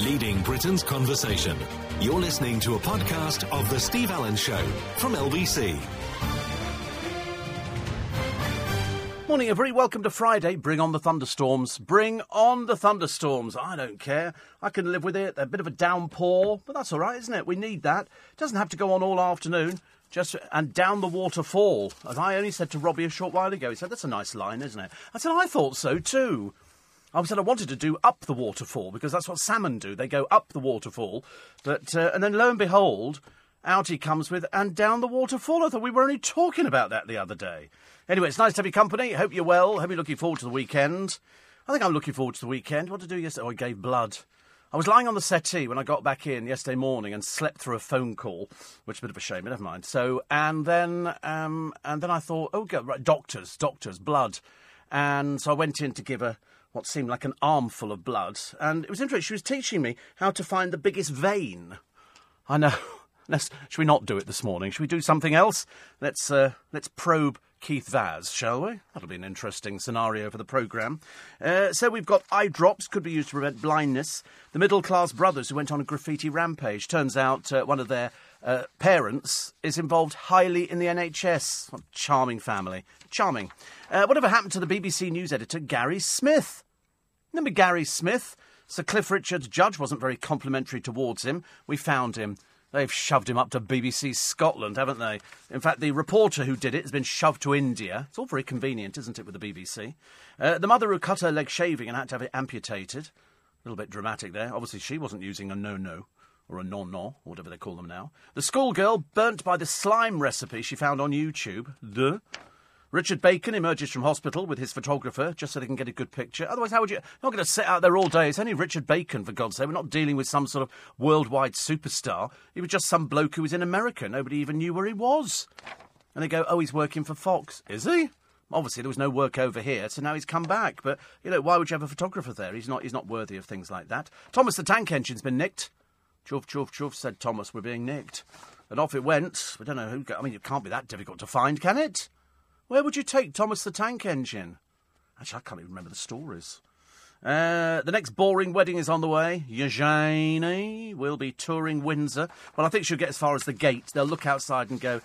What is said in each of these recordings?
leading Britain's conversation. You're listening to a podcast of The Steve Allen Show from LBC. Morning, everybody. Welcome to Friday. Bring on the thunderstorms. Bring on the thunderstorms. I don't care. I can live with it. A bit of a downpour, but that's all right, isn't it? We need that. It doesn't have to go on all afternoon. Just and down the waterfall. As I only said to Robbie a short while ago, he said that's a nice line, isn't it? I said I thought so too. I said I wanted to do up the waterfall because that's what salmon do. They go up the waterfall, but uh, and then lo and behold, out he comes with and down the waterfall. I thought we were only talking about that the other day. Anyway, it's nice to have your company. Hope you're well. Hope you're looking forward to the weekend. I think I'm looking forward to the weekend. What I do yesterday? Oh, I gave blood. I was lying on the settee when I got back in yesterday morning and slept through a phone call, which is a bit of a shame, but never mind. So, and then, um, and then I thought, oh, God, right, doctors, doctors, blood. And so I went in to give her what seemed like an armful of blood. And it was interesting. She was teaching me how to find the biggest vein. I know. Let's, should we not do it this morning? Should we do something else? Let's, uh, let's probe Keith Vaz, shall we? That'll be an interesting scenario for the programme. Uh, so we've got eye drops, could be used to prevent blindness. The middle class brothers who went on a graffiti rampage. Turns out uh, one of their uh, parents is involved highly in the NHS. What a charming family. Charming. Uh, whatever happened to the BBC News editor, Gary Smith? Remember Gary Smith? Sir Cliff Richard's judge wasn't very complimentary towards him. We found him. They've shoved him up to BBC Scotland, haven't they? In fact, the reporter who did it has been shoved to India. It's all very convenient, isn't it, with the BBC? Uh, the mother who cut her leg shaving and had to have it amputated. A little bit dramatic there. Obviously, she wasn't using a no-no or a non-no, or whatever they call them now. The schoolgirl burnt by the slime recipe she found on YouTube. The Richard Bacon emerges from hospital with his photographer just so they can get a good picture. Otherwise, how would you? You're not going to sit out there all day. It's only Richard Bacon, for God's sake. We're not dealing with some sort of worldwide superstar. He was just some bloke who was in America. Nobody even knew where he was. And they go, oh, he's working for Fox. Is he? Obviously, there was no work over here, so now he's come back. But, you know, why would you have a photographer there? He's not, he's not worthy of things like that. Thomas the tank engine's been nicked. Chuff, chuff, chuff, said Thomas, we're being nicked. And off it went. We don't know who. I mean, it can't be that difficult to find, can it? Where would you take Thomas the Tank Engine? Actually, I can't even remember the stories. Uh, the next boring wedding is on the way. Eugenie will be touring Windsor. Well, I think she'll get as far as the gate. They'll look outside and go,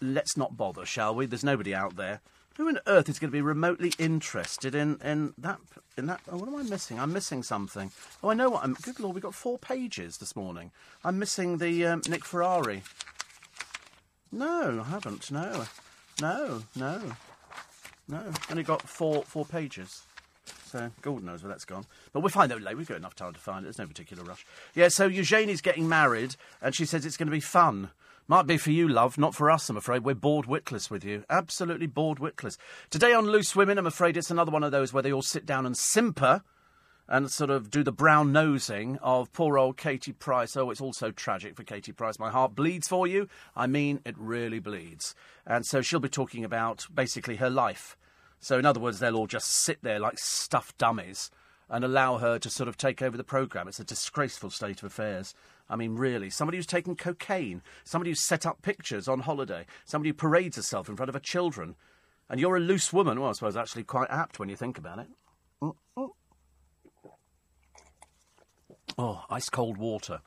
let's not bother, shall we? There's nobody out there. Who on earth is going to be remotely interested in, in that? In that? Oh, what am I missing? I'm missing something. Oh, I know what I'm. Good lord, we've got four pages this morning. I'm missing the um, Nick Ferrari. No, I haven't. No. No, no, no. Only got four four pages. So God knows where that's gone. But we'll find out later. We've got enough time to find it. There's no particular rush. Yeah, so Eugenie's getting married, and she says it's going to be fun. Might be for you, love, not for us, I'm afraid. We're bored witless with you. Absolutely bored witless. Today on Loose Women, I'm afraid it's another one of those where they all sit down and simper and sort of do the brown nosing of poor old Katie Price. Oh, it's all so tragic for Katie Price. My heart bleeds for you. I mean, it really bleeds. And so she'll be talking about basically her life. So, in other words, they'll all just sit there like stuffed dummies and allow her to sort of take over the programme. It's a disgraceful state of affairs. I mean, really. Somebody who's taken cocaine, somebody who's set up pictures on holiday, somebody who parades herself in front of her children. And you're a loose woman. Well, I suppose actually quite apt when you think about it. Mm-mm. Oh, ice cold water.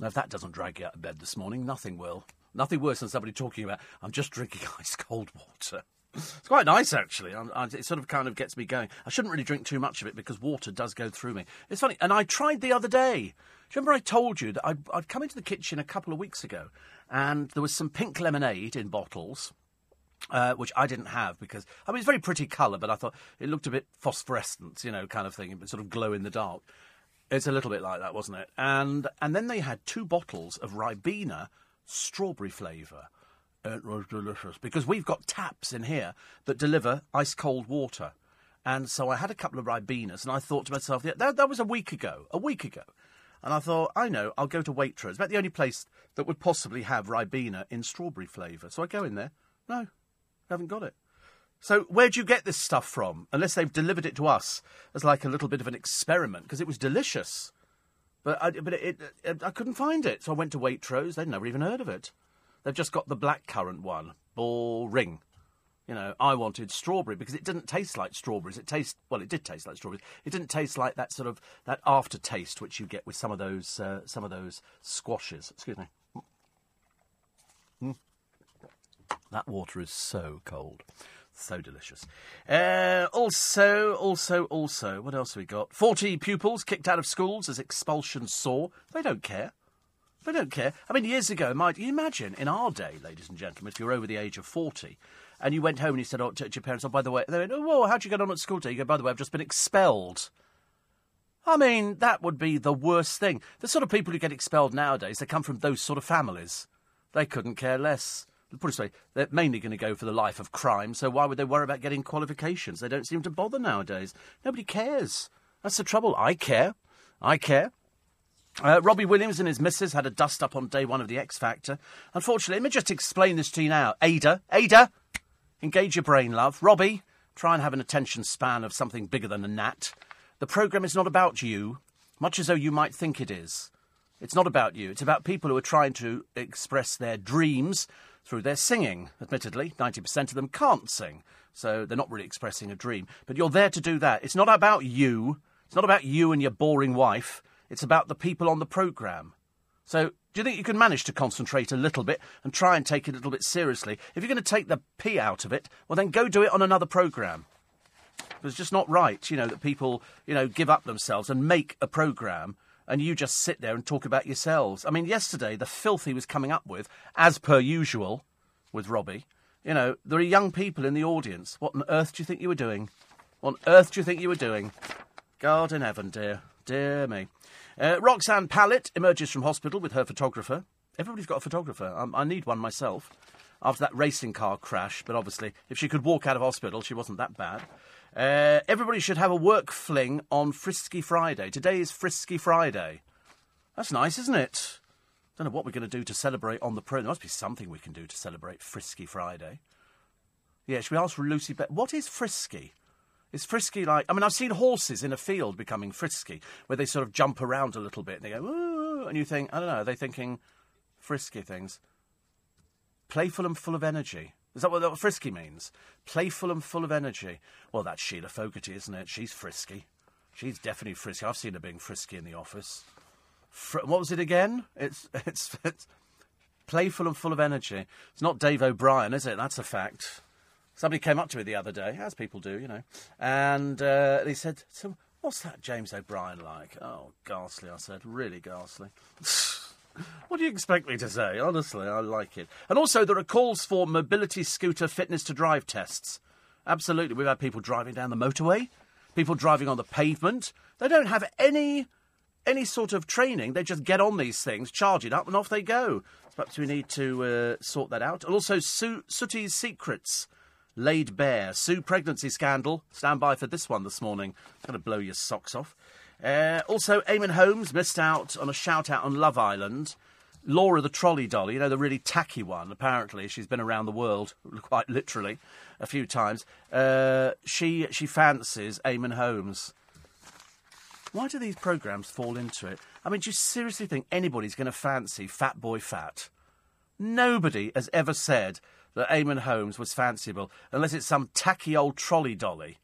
Now, if that doesn't drag you out of bed this morning, nothing will. Nothing worse than somebody talking about, I'm just drinking ice cold water. It's quite nice, actually. I, I, it sort of kind of gets me going. I shouldn't really drink too much of it because water does go through me. It's funny. And I tried the other day. Do you remember I told you that I'd, I'd come into the kitchen a couple of weeks ago and there was some pink lemonade in bottles. Uh, which I didn't have because I mean it's very pretty colour, but I thought it looked a bit phosphorescent, you know, kind of thing, but sort of glow in the dark. It's a little bit like that, wasn't it? And and then they had two bottles of Ribena strawberry flavour. It was delicious because we've got taps in here that deliver ice cold water. And so I had a couple of Ribenas, and I thought to myself, yeah, that, that was a week ago, a week ago. And I thought, I know, I'll go to Waitrose. About the only place that would possibly have Ribena in strawberry flavour. So I go in there. No, I haven't got it. So where do you get this stuff from? Unless they've delivered it to us as like a little bit of an experiment, because it was delicious. But I, but it, it, I couldn't find it, so I went to Waitrose. They'd never even heard of it. They've just got the blackcurrant one. Boring. You know, I wanted strawberry because it didn't taste like strawberries. It tastes well. It did taste like strawberries. It didn't taste like that sort of that aftertaste which you get with some of those uh, some of those squashes. Excuse me. Mm. That water is so cold. So delicious. Uh, also, also, also, what else have we got? 40 pupils kicked out of schools as expulsion soar. They don't care. They don't care. I mean, years ago, might you imagine, in our day, ladies and gentlemen, if you're over the age of 40, and you went home and you said oh, to your parents, oh, by the way, they went, oh, whoa, how'd you get on at school today? You go, by the way, I've just been expelled. I mean, that would be the worst thing. The sort of people who get expelled nowadays, they come from those sort of families. They couldn't care less. Put it this way, they're mainly going to go for the life of crime, so why would they worry about getting qualifications? They don't seem to bother nowadays. Nobody cares. That's the trouble. I care. I care. Uh, Robbie Williams and his missus had a dust up on day one of the X Factor. Unfortunately, let me just explain this to you now. Ayda, Ayda, engage your brain, love. Robbie, try and have an attention span of something bigger than a gnat. The programme is not about you, much as though you might think it is. It's not about you. It's about people who are trying to express their dreams through their singing. Admittedly, 90% of them can't sing, so they're not really expressing a dream. But you're there to do that. It's not about you. It's not about you and your boring wife. It's about the people on the programme. So, do you think you can manage to concentrate a little bit and try and take it a little bit seriously? If you're going to take the P out of it, well, then go do it on another programme. It's just not right, you know, that people, you know, give up themselves and make a programme and you just sit there and talk about yourselves. I mean, yesterday, the filth he was coming up with, as per usual with Robbie, you know, there are young people in the audience. What on earth do you think you were doing? What on earth do you think you were doing? God in heaven, dear. Dear me. Uh, Roxanne Pallett emerges from hospital with her photographer. Everybody's got a photographer. I need one myself after that racing car crash, but obviously, if she could walk out of hospital, she wasn't that bad. Uh, everybody should have a work fling on Frisky Friday. Today is Frisky Friday. That's nice, isn't it? Don't know what we're going to do to celebrate on the pro. There must be something we can do to celebrate Frisky Friday. Yeah, should we ask Lucy? Be- what is frisky? Is frisky like? I mean, I've seen horses in a field becoming frisky, where they sort of jump around a little bit and they go, Ooh, and you think, I don't know, are they thinking frisky things? Playful and full of energy. Is that what, frisky means? Playful and full of energy. Well, that's Sheila Fogarty, isn't it? She's frisky. She's definitely frisky. I've seen her being frisky in the office. Fr- what was it again? It's, it's, it's playful and full of energy. It's not Dave O'Brien, is it? That's a fact. Somebody came up to me the other day, as people do, you know, and uh, they said, so what's that James O'Brien like? Oh, ghastly, I said. Really ghastly. What do you expect me to say? Honestly, I like it. And also, there are calls for mobility scooter fitness to drive tests. Absolutely. We've had people driving down the motorway, people driving on the pavement. They don't have any any sort of training. They just get on these things, charge it up, and off they go. Perhaps we need to uh, sort that out. And also, Sue, Sooty's secrets laid bare. Sue pregnancy scandal. Stand by for this one this morning. It's going to blow your socks off. Uh, also, Eamonn Holmes missed out on a shout out on Love Island. Laura the trolley dolly, you know, the really tacky one, apparently. She's been around the world, quite literally, a few times. Uh, she, she fancies Eamonn Holmes. Why do these programmes fall into it? I mean, do you seriously think anybody's going to fancy Fat Boy Fat? Nobody has ever said that Eamonn Holmes was fanciable, unless it's some tacky old trolley dolly.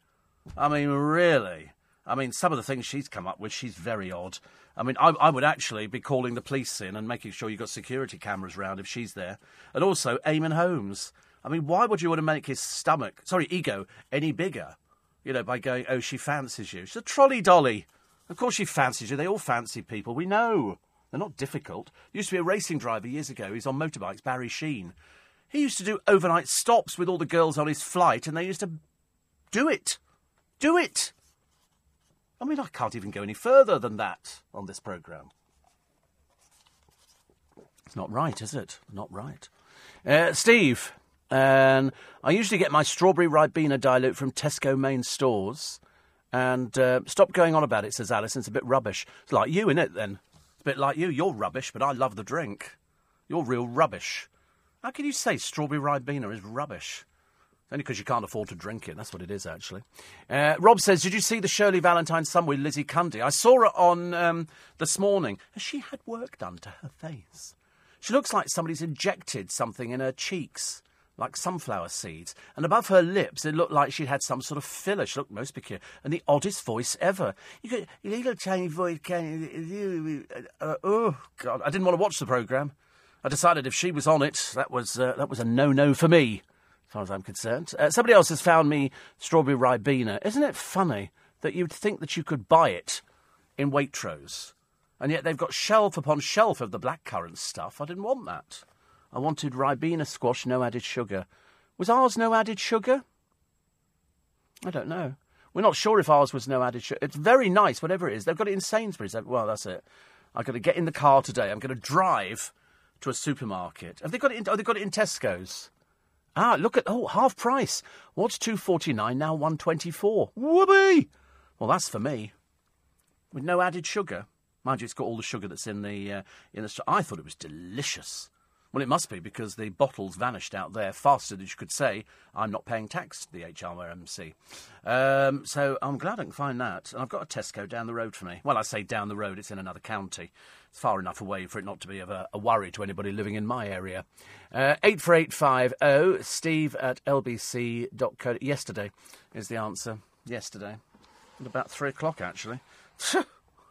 I mean, really? I mean, some of the things she's come up with, she's very odd. I mean, I, I would actually be calling the police in and making sure you've got security cameras around if she's there. And also, Eamonn Holmes. I mean, why would you want to make his stomach, sorry, ego, any bigger? You know, by going, oh, she fancies you. She's a trolley dolly. Of course she fancies you. They all fancy people. We know. They're not difficult. Used to be a racing driver years ago. He's on motorbikes, Barry Sheene. He used to do overnight stops with all the girls on his flight, and they used to do it. Do it. I mean, I can't even go any further than that on this programme. It's not right, is it? Not right. Uh, Steve, and I usually get my strawberry ribena dilute from Tesco main stores. And uh, stop going on about it, says Alison. It's a bit rubbish. It's like you, in it, then? It's a bit like you. You're rubbish, but I love the drink. You're real rubbish. How can you say strawberry ribena is rubbish? Only because you can't afford to drink it. That's what it is, actually. Uh, Rob says, Did you see the Shirley Valentine song with Lizzie Cundy? I saw her on um, this morning. She had work done to her face. She looks like somebody's injected something in her cheeks. like sunflower seeds. And above her lips, it looked like she'd had some sort of filler. She looked most peculiar. And the oddest voice ever. You got a little tiny voice, can you? Uh, oh, God. I didn't want to watch the programme. I decided if she was on it, that was, uh, that was a no no for me, as far as I'm concerned. Uh, somebody else has found me strawberry ribena. Isn't it funny that you'd think that you could buy it in Waitrose? And yet they've got shelf upon shelf of the blackcurrant stuff. I didn't want that. I wanted Ribena squash, no added sugar. Was ours no added sugar? I don't know. We're not sure if ours was no added sugar. It's very nice, whatever it is. They've got it in Sainsbury's. Well, that's it. I've got to get in the car today. I'm going to drive to a supermarket. Have they got it in, oh, they've got it in Tesco's. Ah, look at, oh, half price. What's 2.49 now 124? Whoopee! Well, that's for me. With no added sugar. Mind you, it's got all the sugar that's in the, uh, in the, I thought it was delicious. Well, it must be because the bottles vanished out there faster than you could say, I'm not paying tax to the HMRC. Um, so I'm glad I can find that. And I've got a Tesco down the road for me. Well, I say down the road, it's in another county. It's far enough away for it not to be of a, a worry to anybody living in my area. Uh, 84850 steve at lbc.co. Yesterday is the answer. Yesterday. At about three o'clock, actually.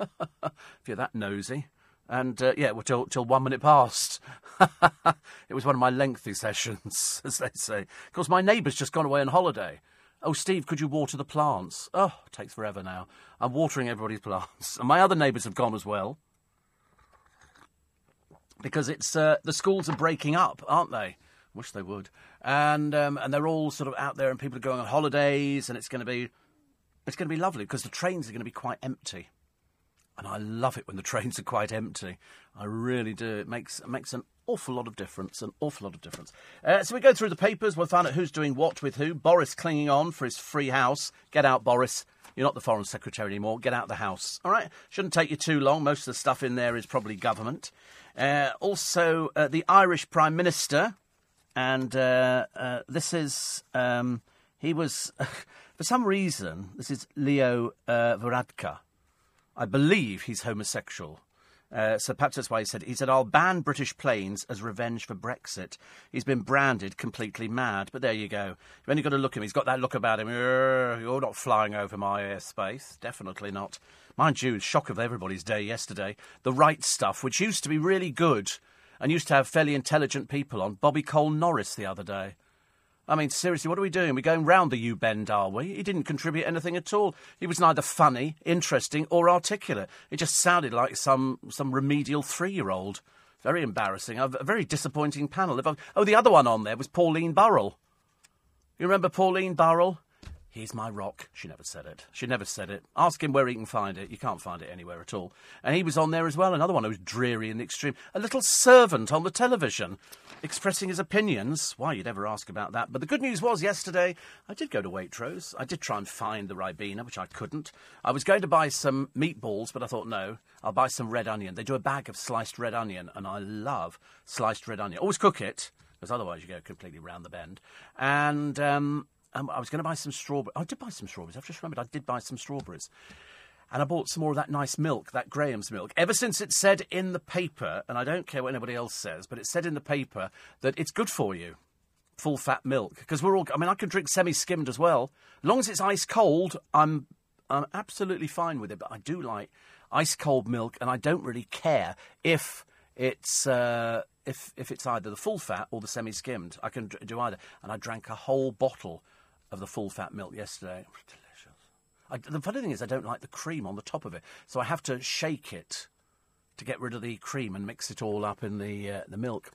if you're that nosy. And uh, yeah, well, till, till one minute past. it was one of my lengthy sessions, as they say. Of course, my neighbour's just gone away on holiday. Oh, Steve, could you water the plants? Oh, it takes forever now. I'm watering everybody's plants. And my other neighbours have gone as well. Because it's uh, the schools are breaking up, aren't they? Wish they would. And um, and they're all sort of out there, and people are going on holidays, and it's going to be it's going to be lovely because the trains are going to be quite empty and I love it when the trains are quite empty. I really do. It makes it makes an awful lot of difference. An awful lot of difference. Uh, so we go through the papers. We'll find out who's doing what with who. Boris clinging on for his free house. Get out, Boris. You're not the foreign secretary anymore. Get out of the house. All right. Shouldn't take you too long. Most of the stuff in there is probably government. Uh, also, uh, the Irish Prime Minister, and uh, uh, this is um, he was for some reason. This is Leo uh, Varadkar I believe he's homosexual. Uh, so perhaps that's why he said he said I'll ban British planes as revenge for Brexit. He's been branded completely mad, but there you go. You've only got to look at him. He's got that look about him. You're not flying over my airspace. Definitely not. Mind you, shock of everybody's day yesterday. The Wright Stuff, which used to be really good and used to have fairly intelligent people on. Bobby Cole Norris the other day. I mean, seriously, what are we doing? We're going round the U bend, are we? He didn't contribute anything at all. He was neither funny, interesting, or articulate. It just sounded like some, some remedial three year old. Very embarrassing. A very disappointing panel. Oh, the other one on there was Pauline Burrell. You remember Pauline Burrell? He's my rock. She never said it. She never said it. Ask him where he can find it. You can't find it anywhere at all. And he was on there as well. Another one who was dreary in the extreme. A little servant on the television expressing his opinions. Why, you'd ever ask about that. But the good news was yesterday I did go to Waitrose. I did try and find the Ribena, which I couldn't. I was going to buy some meatballs, but I thought, no, I'll buy some red onion. They do a bag of sliced red onion, and I love sliced red onion. Always cook it, because otherwise you go completely round the bend. And um, um, I was going to buy some strawberries. I did buy some strawberries. I've just remembered I did buy some strawberries. And I bought some more of that nice milk, that Graham's milk. Ever since it said in the paper, and I don't care what anybody else says, but it said in the paper that it's good for you, full fat milk. Because we're all, I mean, I can drink semi skimmed as well. As long as it's ice cold, I'm, I'm absolutely fine with it. But I do like ice cold milk, and I don't really care if it's. Uh, if, if it's either the full fat or the semi skimmed, I can do either. And I drank a whole bottle of the full fat milk yesterday. Delicious. I, the funny thing is, I don't like the cream on the top of it, so I have to shake it to get rid of the cream and mix it all up in the uh, the milk.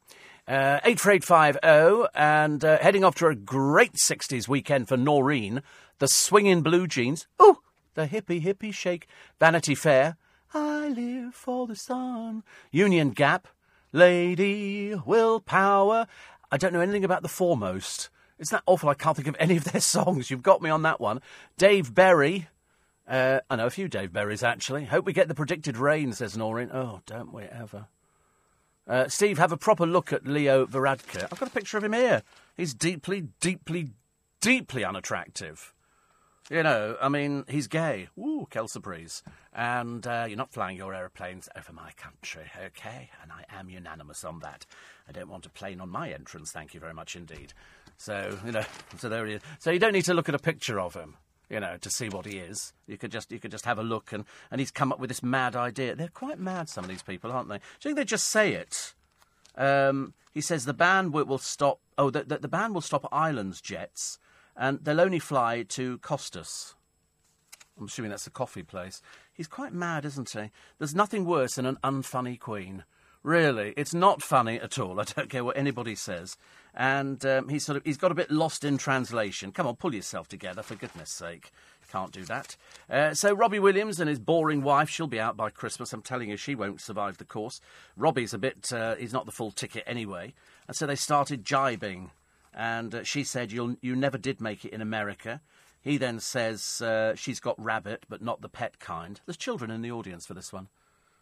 Uh, 84850 and uh, heading off to a great 60s weekend for Noreen. The swinging blue jeans. Oh, the hippie hippie shake. Vanity Fair. I live for the sun. Union Gap. Lady Willpower. I don't know anything about the Fourmost. Isn't that awful? I can't think of any of their songs. You've got me on that one. Dave Berry. Uh, I know a few Dave Berries, actually. Hope we get the predicted rain, says Noreen. Oh, don't we ever. Uh, Steve, have a proper look at Leo Varadkar. I've got a picture of him here. He's deeply, deeply, deeply unattractive. You know, I mean, he's gay. Ooh, quelle surprise. And uh, you're not flying your aeroplanes over my country, okay? And I am unanimous on that. I don't want a plane on my entrance, thank you very much indeed. So, you know, so there he is. So you don't need to look at a picture of him, you know, to see what he is. You could just you could just have a look and, and he's come up with this mad idea. They're quite mad, some of these people, aren't they? Do you think they just say it? Um, he says the ban will, stop. Oh, the, the, the ban will stop islands jets, and they'll only fly to Costas. I'm assuming that's a coffee place. He's quite mad, isn't he? There's nothing worse than an unfunny queen. Really, it's not funny at all. I don't care what anybody says. And um, he's sort of he's got a bit lost in translation. Come on, pull yourself together, for goodness sake. Can't do that. Uh, so Robbie Williams and his boring wife, she'll be out by Christmas. I'm telling you, she won't survive the course. Robbie's a bit, uh, he's not the full ticket anyway. And so they started jibing. And uh, she said, You'll, you never did make it in America. He then says uh, she's got rabbit, but not the pet kind. There's children in the audience for this one.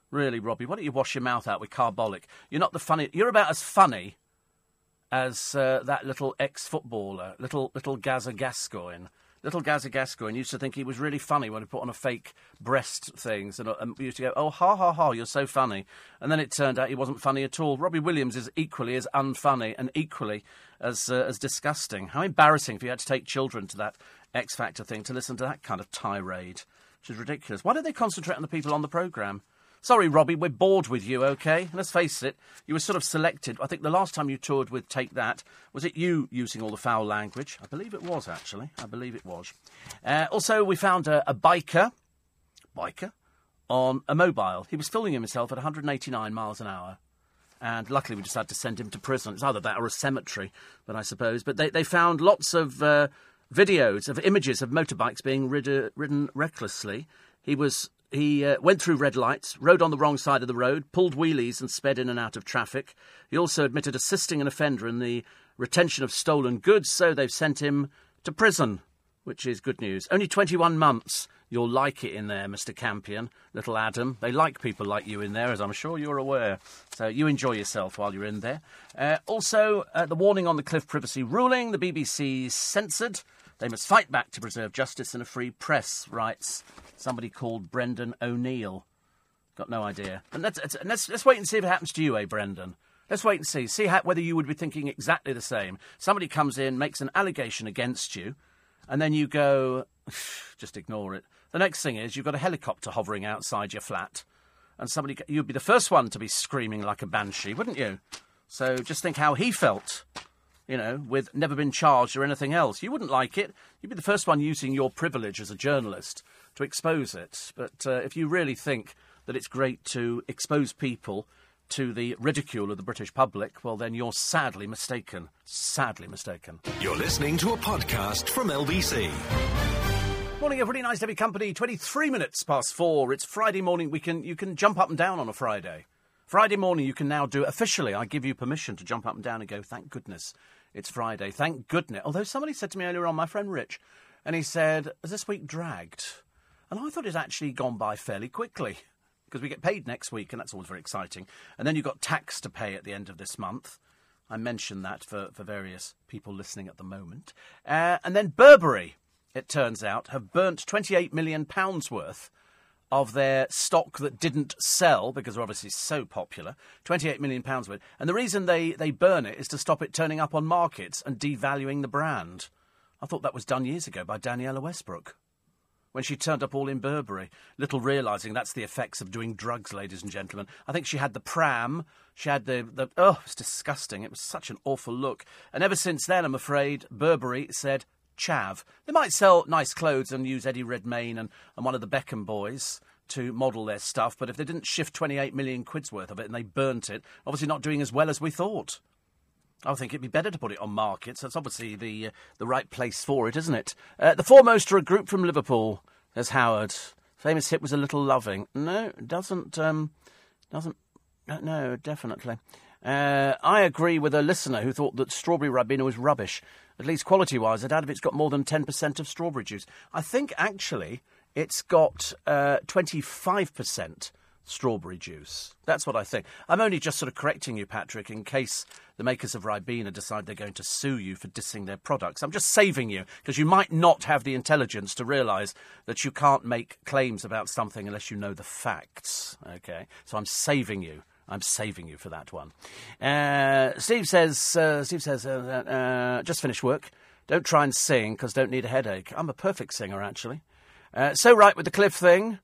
Really, Robbie, why don't you wash your mouth out with carbolic? You're not the funny. You're about as funny as uh, that little ex-footballer, little little Gazza Gascoigne. Little Gazza Gascoigne used to think he was really funny when he put on a fake breast things, and, and used to go, "Oh, ha ha ha, you're so funny," and then it turned out he wasn't funny at all. Robbie Williams is equally as unfunny and equally as uh, as disgusting. How embarrassing if you had to take children to that X Factor thing to listen to that kind of tirade, which is ridiculous. Why don't they concentrate on the people on the programme? Sorry, Robbie, we're bored with you, okay? Let's face it, you were sort of selected. I think the last time you toured with Take That, was it you using all the foul language? I believe it was, actually. I believe it was. Uh, also, we found a, a biker, biker, on a mobile. He was filming himself at 189 miles an hour. And luckily, we just had to send him to prison. It's either that or a cemetery, but I suppose. But they, they found lots of uh, videos of images of motorbikes being rid- ridden recklessly. He was he uh, went through red lights, rode on the wrong side of the road, pulled wheelies, and sped in and out of traffic. He also admitted assisting an offender in the retention of stolen goods, so they've sent him to prison, which is good news. Only 21 months. You'll like it in there, Mr. Campion, little Adam. They like people like you in there, as I'm sure you're aware. So you enjoy yourself while you're in there. Uh, also, uh, the warning on the Cliff privacy ruling. The BBC censored. They must fight back to preserve justice and a free press, writes somebody called Brendan O'Neill. Got no idea. And let's, let's, let's wait and see if it happens to you, eh, Brendan? Let's wait and see. See how, whether you would be thinking exactly the same. Somebody comes in, makes an allegation against you, and then you go, just ignore it. The next thing is you've got a helicopter hovering outside your flat, and somebody, you'd be the first one to be screaming like a banshee, wouldn't you? So just think how he felt, you know, with never been charged or anything else. You wouldn't like it. You'd be the first one using your privilege as a journalist to expose it. But uh, if you really think that it's great to expose people to the ridicule of the British public, well, then you're sadly mistaken. Sadly mistaken. You're listening to a podcast from LBC. Morning, everybody. Nice to have company. 23 minutes past four. It's Friday morning. We can, you can jump up and down on a Friday. Friday morning, you can now do officially. I give you permission to jump up and down and go, thank goodness it's Friday. Thank goodness. Although somebody said to me earlier on, my friend Rich, and he said, Has this week dragged? And I thought it's actually gone by fairly quickly because we get paid next week, and that's always very exciting. And then you've got tax to pay at the end of this month. I mentioned that for, for various people listening at the moment. Uh, and then Burberry, it turns out, have burnt £28 million worth of their stock that didn't sell because they're obviously so popular. £28 million worth. And the reason they, they burn it is to stop it turning up on markets and devaluing the brand. I thought that was done years ago by Danniella Westbrook when she turned up all in Burberry, little realising that's the effects of doing drugs, ladies and gentlemen. I think she had the pram, she had the, the oh, it was disgusting. It was such an awful look. And ever since then, I'm afraid, Burberry said, chav. They might sell nice clothes and use Eddie Redmayne and, and one of the Beckham boys to model their stuff, but if they didn't shift 28 million quid's worth of it and they burnt it, obviously not doing as well as we thought. I think it'd be better to put it on markets. That's obviously the uh, the right place for it, isn't it? Uh, the Fourmost are a group from Liverpool, as Howard. Famous hit was a little loving. No, doesn't um, doesn't. No, definitely. Uh, I agree with a listener who thought that strawberry Ribena was rubbish. At least quality wise, if it's got more than 10% of strawberry juice. I think actually it's got uh, 25% strawberry juice. That's what I think. I'm only just sort of correcting you, Patrick, in case the makers of Ribena decide they're going to sue you for dissing their products. I'm just saving you because you might not have the intelligence to realise that you can't make claims about something unless you know the facts. Okay, so I'm saving you. I'm saving you for that one. Uh, Steve says. Uh, Steve says. Uh, uh just finished work. Don't try and sing because don't need a headache. I'm a perfect singer, actually. Uh, so right with the Cliff thing.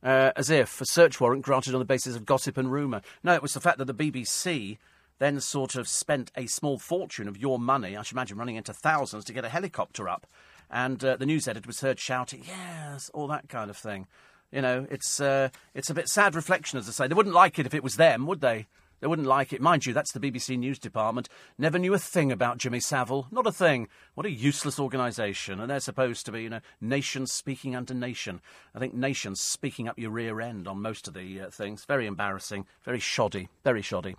Uh, as if a search warrant granted on the basis of gossip and rumour. No, it was the fact that the BBC then sort of spent a small fortune of your money, I should imagine running into thousands, to get a helicopter up. And uh, the news editor was heard shouting, yes, all that kind of thing. You know, it's, uh, it's a bit sad reflection, as I say. They wouldn't like it if it was them, would they? They wouldn't like it. Mind you, that's the BBC News Department. Never knew a thing about Jimmy Savile. Not a thing. What a useless organisation. And they're supposed to be, you know, nations speaking under nation. I think nations speaking up your rear end on most of the uh, things. Very embarrassing. Very shoddy. Very shoddy.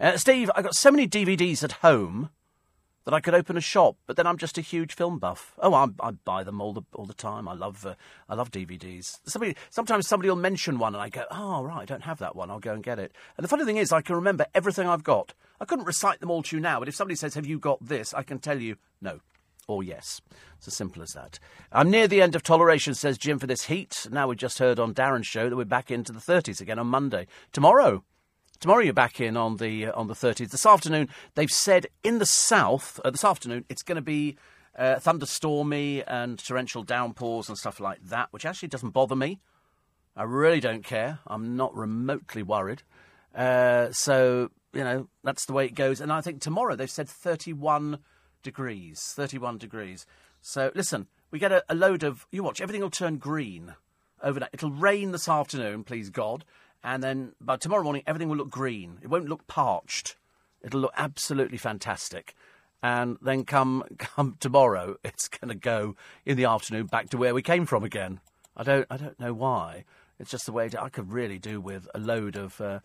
Uh, Steve, I've got so many DVDs at home that I could open a shop, but then I'm just a huge film buff. Oh, I, I buy them all the all the time. I love uh, I love DVDs. Somebody sometimes somebody will mention one, and I go, oh right, I don't have that one. I'll go and get it. And the funny thing is, I can remember everything I've got. I couldn't recite them all to you now, but if somebody says, "Have you got this?" I can tell you no or yes. It's as simple as that. I'm near the end of toleration, says Jim, for this heat. Now we just heard on Darren's show that we're back into the 30s again on Monday. Tomorrow, Tomorrow you're back in on the uh, on the 30th. This afternoon they've said in the south uh, this afternoon it's going to be uh, thunderstormy and torrential downpours and stuff like that, which actually doesn't bother me. I really don't care. I'm not remotely worried. Uh, so you know that's the way it goes. And I think tomorrow they've said 31 degrees. 31 degrees. So listen, we get a, a load of you watch everything will turn green overnight. It'll rain this afternoon, please God and then by tomorrow morning everything will look green. It won't look parched. It'll look absolutely fantastic. And then come come tomorrow, it's going to go in the afternoon back to where we came from again. I don't I don't know why. It's just the way to, I could really do with a load of uh,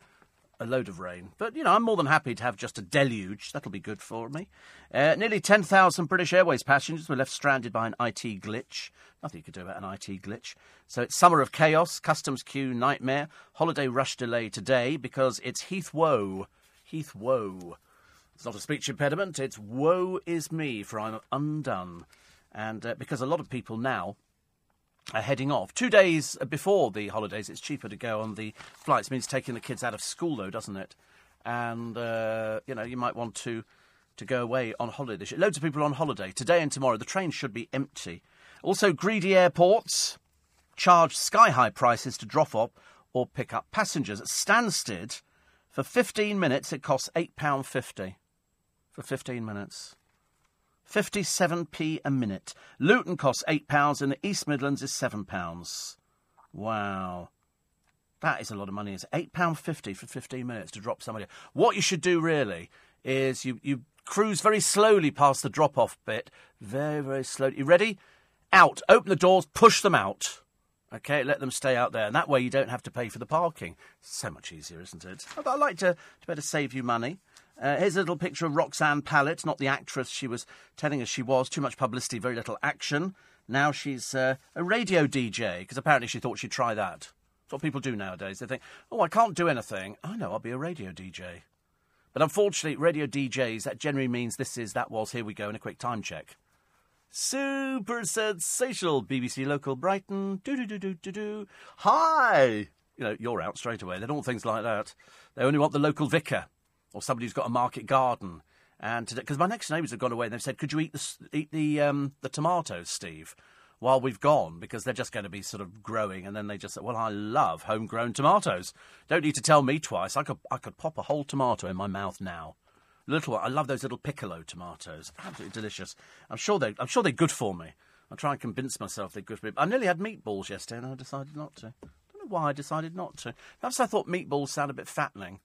a load of rain. But, you know, I'm more than happy to have just a deluge. That'll be good for me. Uh, nearly 10,000 British Airways passengers were left stranded by an IT glitch. Nothing you could do about an IT glitch. So it's summer of chaos, customs queue nightmare, holiday rush delay today because it's Heath Woe. Heath Woe. It's not a speech impediment, it's woe is me, for I'm undone. And uh, because a lot of people now are heading off. Two days before the holidays, it's cheaper to go on the flights. It means taking the kids out of school, though, doesn't it? And, uh, you know, you might want to, to go away on holiday. Loads of people on holiday. Today and tomorrow, the trains should be empty. Also, greedy airports charge sky high prices to drop off or pick up passengers. At Stansted, for 15 minutes, it costs £8.50 for 15 minutes. 57p a minute. Luton costs £8 and the East Midlands is £7. Wow. That is a lot of money. It's £8.50 for 15 minutes to drop somebody. What you should do really is you, you cruise very slowly past the drop off bit. Very, very slowly. You ready? Out. Open the doors, push them out. Okay, let them stay out there. And that way you don't have to pay for the parking. So much easier, isn't it? I like to, to better save you money. Uh, here's a little picture of Roxanne Pallett, not the actress she was telling us she was. Too much publicity, very little action. Now she's uh, a radio DJ, because apparently she thought she'd try that. That's what people do nowadays. They think, oh, I can't do anything. I know, I'll be a radio DJ. But unfortunately, radio DJs, that generally means this is, that was, here we go, in a quick time check. Super sensational, BBC Local Brighton. Do do do do do do. Hi! You know, you're out straight away. They don't want things like that. They only want the local vicar or somebody who's got a market garden. And because my next neighbours have gone away, and they've said, "Could you eat the eat the um, the tomatoes, Steve?" While we've gone, because they're just going to be sort of growing, and then they just said, "Well, I love homegrown tomatoes. Don't need to tell me twice. I could I could pop a whole tomato in my mouth now. Little. I love those little piccolo tomatoes. Absolutely delicious. I'm sure they I'm sure they're good for me. I'll try and convince myself they're good for me. I nearly had meatballs yesterday, and I decided not to. I don't know why I decided not to. Perhaps I thought meatballs sound a bit fattening.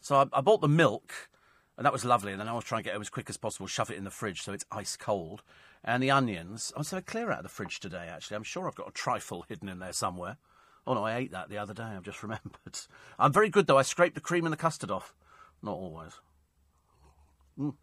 So I, I bought the milk, and that was lovely. And then I was trying to get it as quick as possible, shove it in the fridge so it's ice cold. And the onions, I was going to clear out of the fridge today, actually. I'm sure I've got a trifle hidden in there somewhere. Oh, no, I ate that the other day. I've just remembered. I'm very good, though. I scraped the cream and the custard off. Not always. Mm.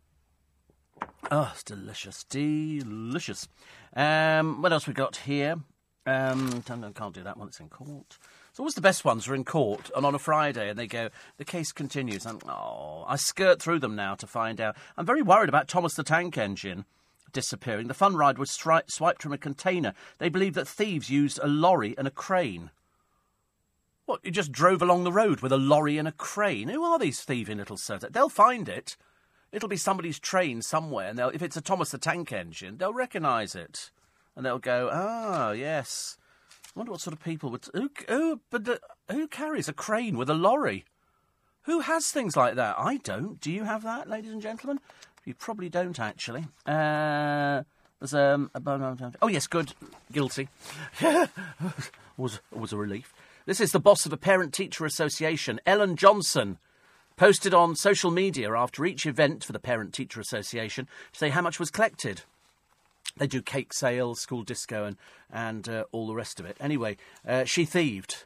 Oh, it's delicious. Delicious. Um, what else we got here? Um, can't do that one. It's in court. It's always the best ones are in court and on a Friday, and they go, the case continues. And oh, I skirt through them now to find out. I'm very worried about Thomas the Tank Engine disappearing. The fun ride was stri- swiped from a container. They believe that thieves used a lorry and a crane. What, you just drove along the road with a lorry and a crane? Who are these thieving little sods? They'll find it. It'll be somebody's train somewhere, and if it's a Thomas the Tank Engine, they'll recognise it. And they'll go, ah, yes. Wonder what sort of people would. Who, who, but, who carries a crane with a lorry? Who has things like that? I don't. Do you have that, ladies and gentlemen? You probably don't, actually. Uh, there's um, a. Oh, yes, good. Guilty. was, was a relief. This is the boss of the Parent Teacher Association, Ellen Johnson, posted on social media after each event for the Parent Teacher Association to say how much was collected. They do cake sales, school disco, and, and uh, all the rest of it. Anyway, uh, she thieved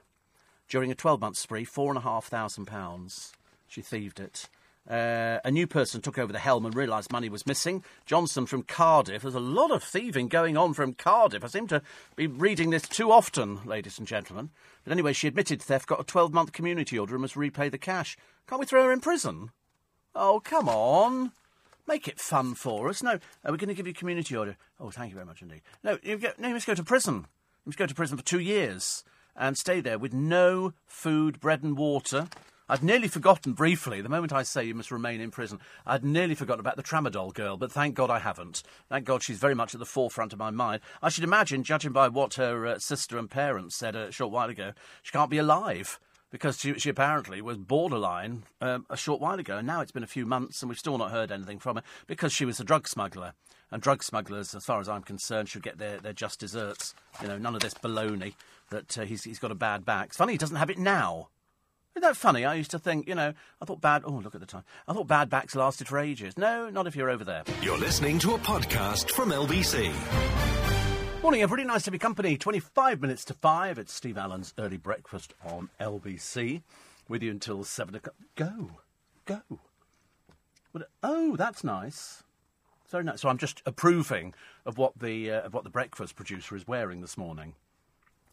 during a 12 month spree £4,500. She thieved it. Uh, a new person took over the helm and realised money was missing. Johnson from Cardiff. There's a lot of thieving going on from Cardiff. I seem to be reading this too often, ladies and gentlemen. But anyway, she admitted theft, got a 12 month community order, and must repay the cash. Can't we throw her in prison? Oh, come on. Make it fun for us. No, we're going to give you community order. Oh, thank you very much indeed. No, you, get, no, you must go to prison. You must go to prison for two years and stay there with no food, bread, and water. I'd nearly forgotten briefly, the moment I say you must remain in prison, I'd nearly forgotten about the tramadol girl, but thank God I haven't. Thank God she's very much at the forefront of my mind. I should imagine, judging by what her uh, sister and parents said a short while ago, she can't be alive because she, she apparently was borderline um, a short while ago, and now it's been a few months, and we've still not heard anything from her because she was a drug smuggler. And drug smugglers, as far as I'm concerned, should get their, their just desserts. You know, none of this baloney that uh, he's, he's got a bad back. It's funny he doesn't have it now. Isn't that funny? I used to think, you know, I thought bad. Oh, look at the time. I thought bad backs lasted for ages. No, not if you're over there. You're listening to a podcast from LBC. Morning, everybody. Nice to be company. 25 minutes to 5. It's Steve Allen's early breakfast on LBC. With you until 7 o'clock. Go. Go. oh, that's nice. Very nice. So I'm just approving of what the, uh, of what the breakfast producer is wearing this morning.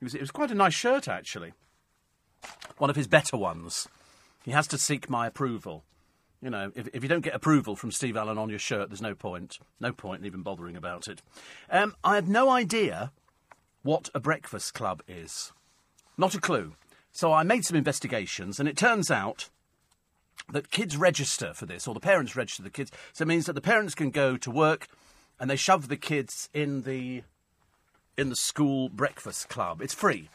It was, it was quite a nice shirt, actually. One of his better ones. He has to seek my approval. You know, if, if you don't get approval from Steve Allen on your shirt, there's no point. No point in even bothering about it. Um, I had no idea what a breakfast club is. Not a clue. So I made some investigations, and it turns out that kids register for this, or the parents register the kids. So it means that the parents can go to work and they shove the kids in the in the school breakfast club. It's free.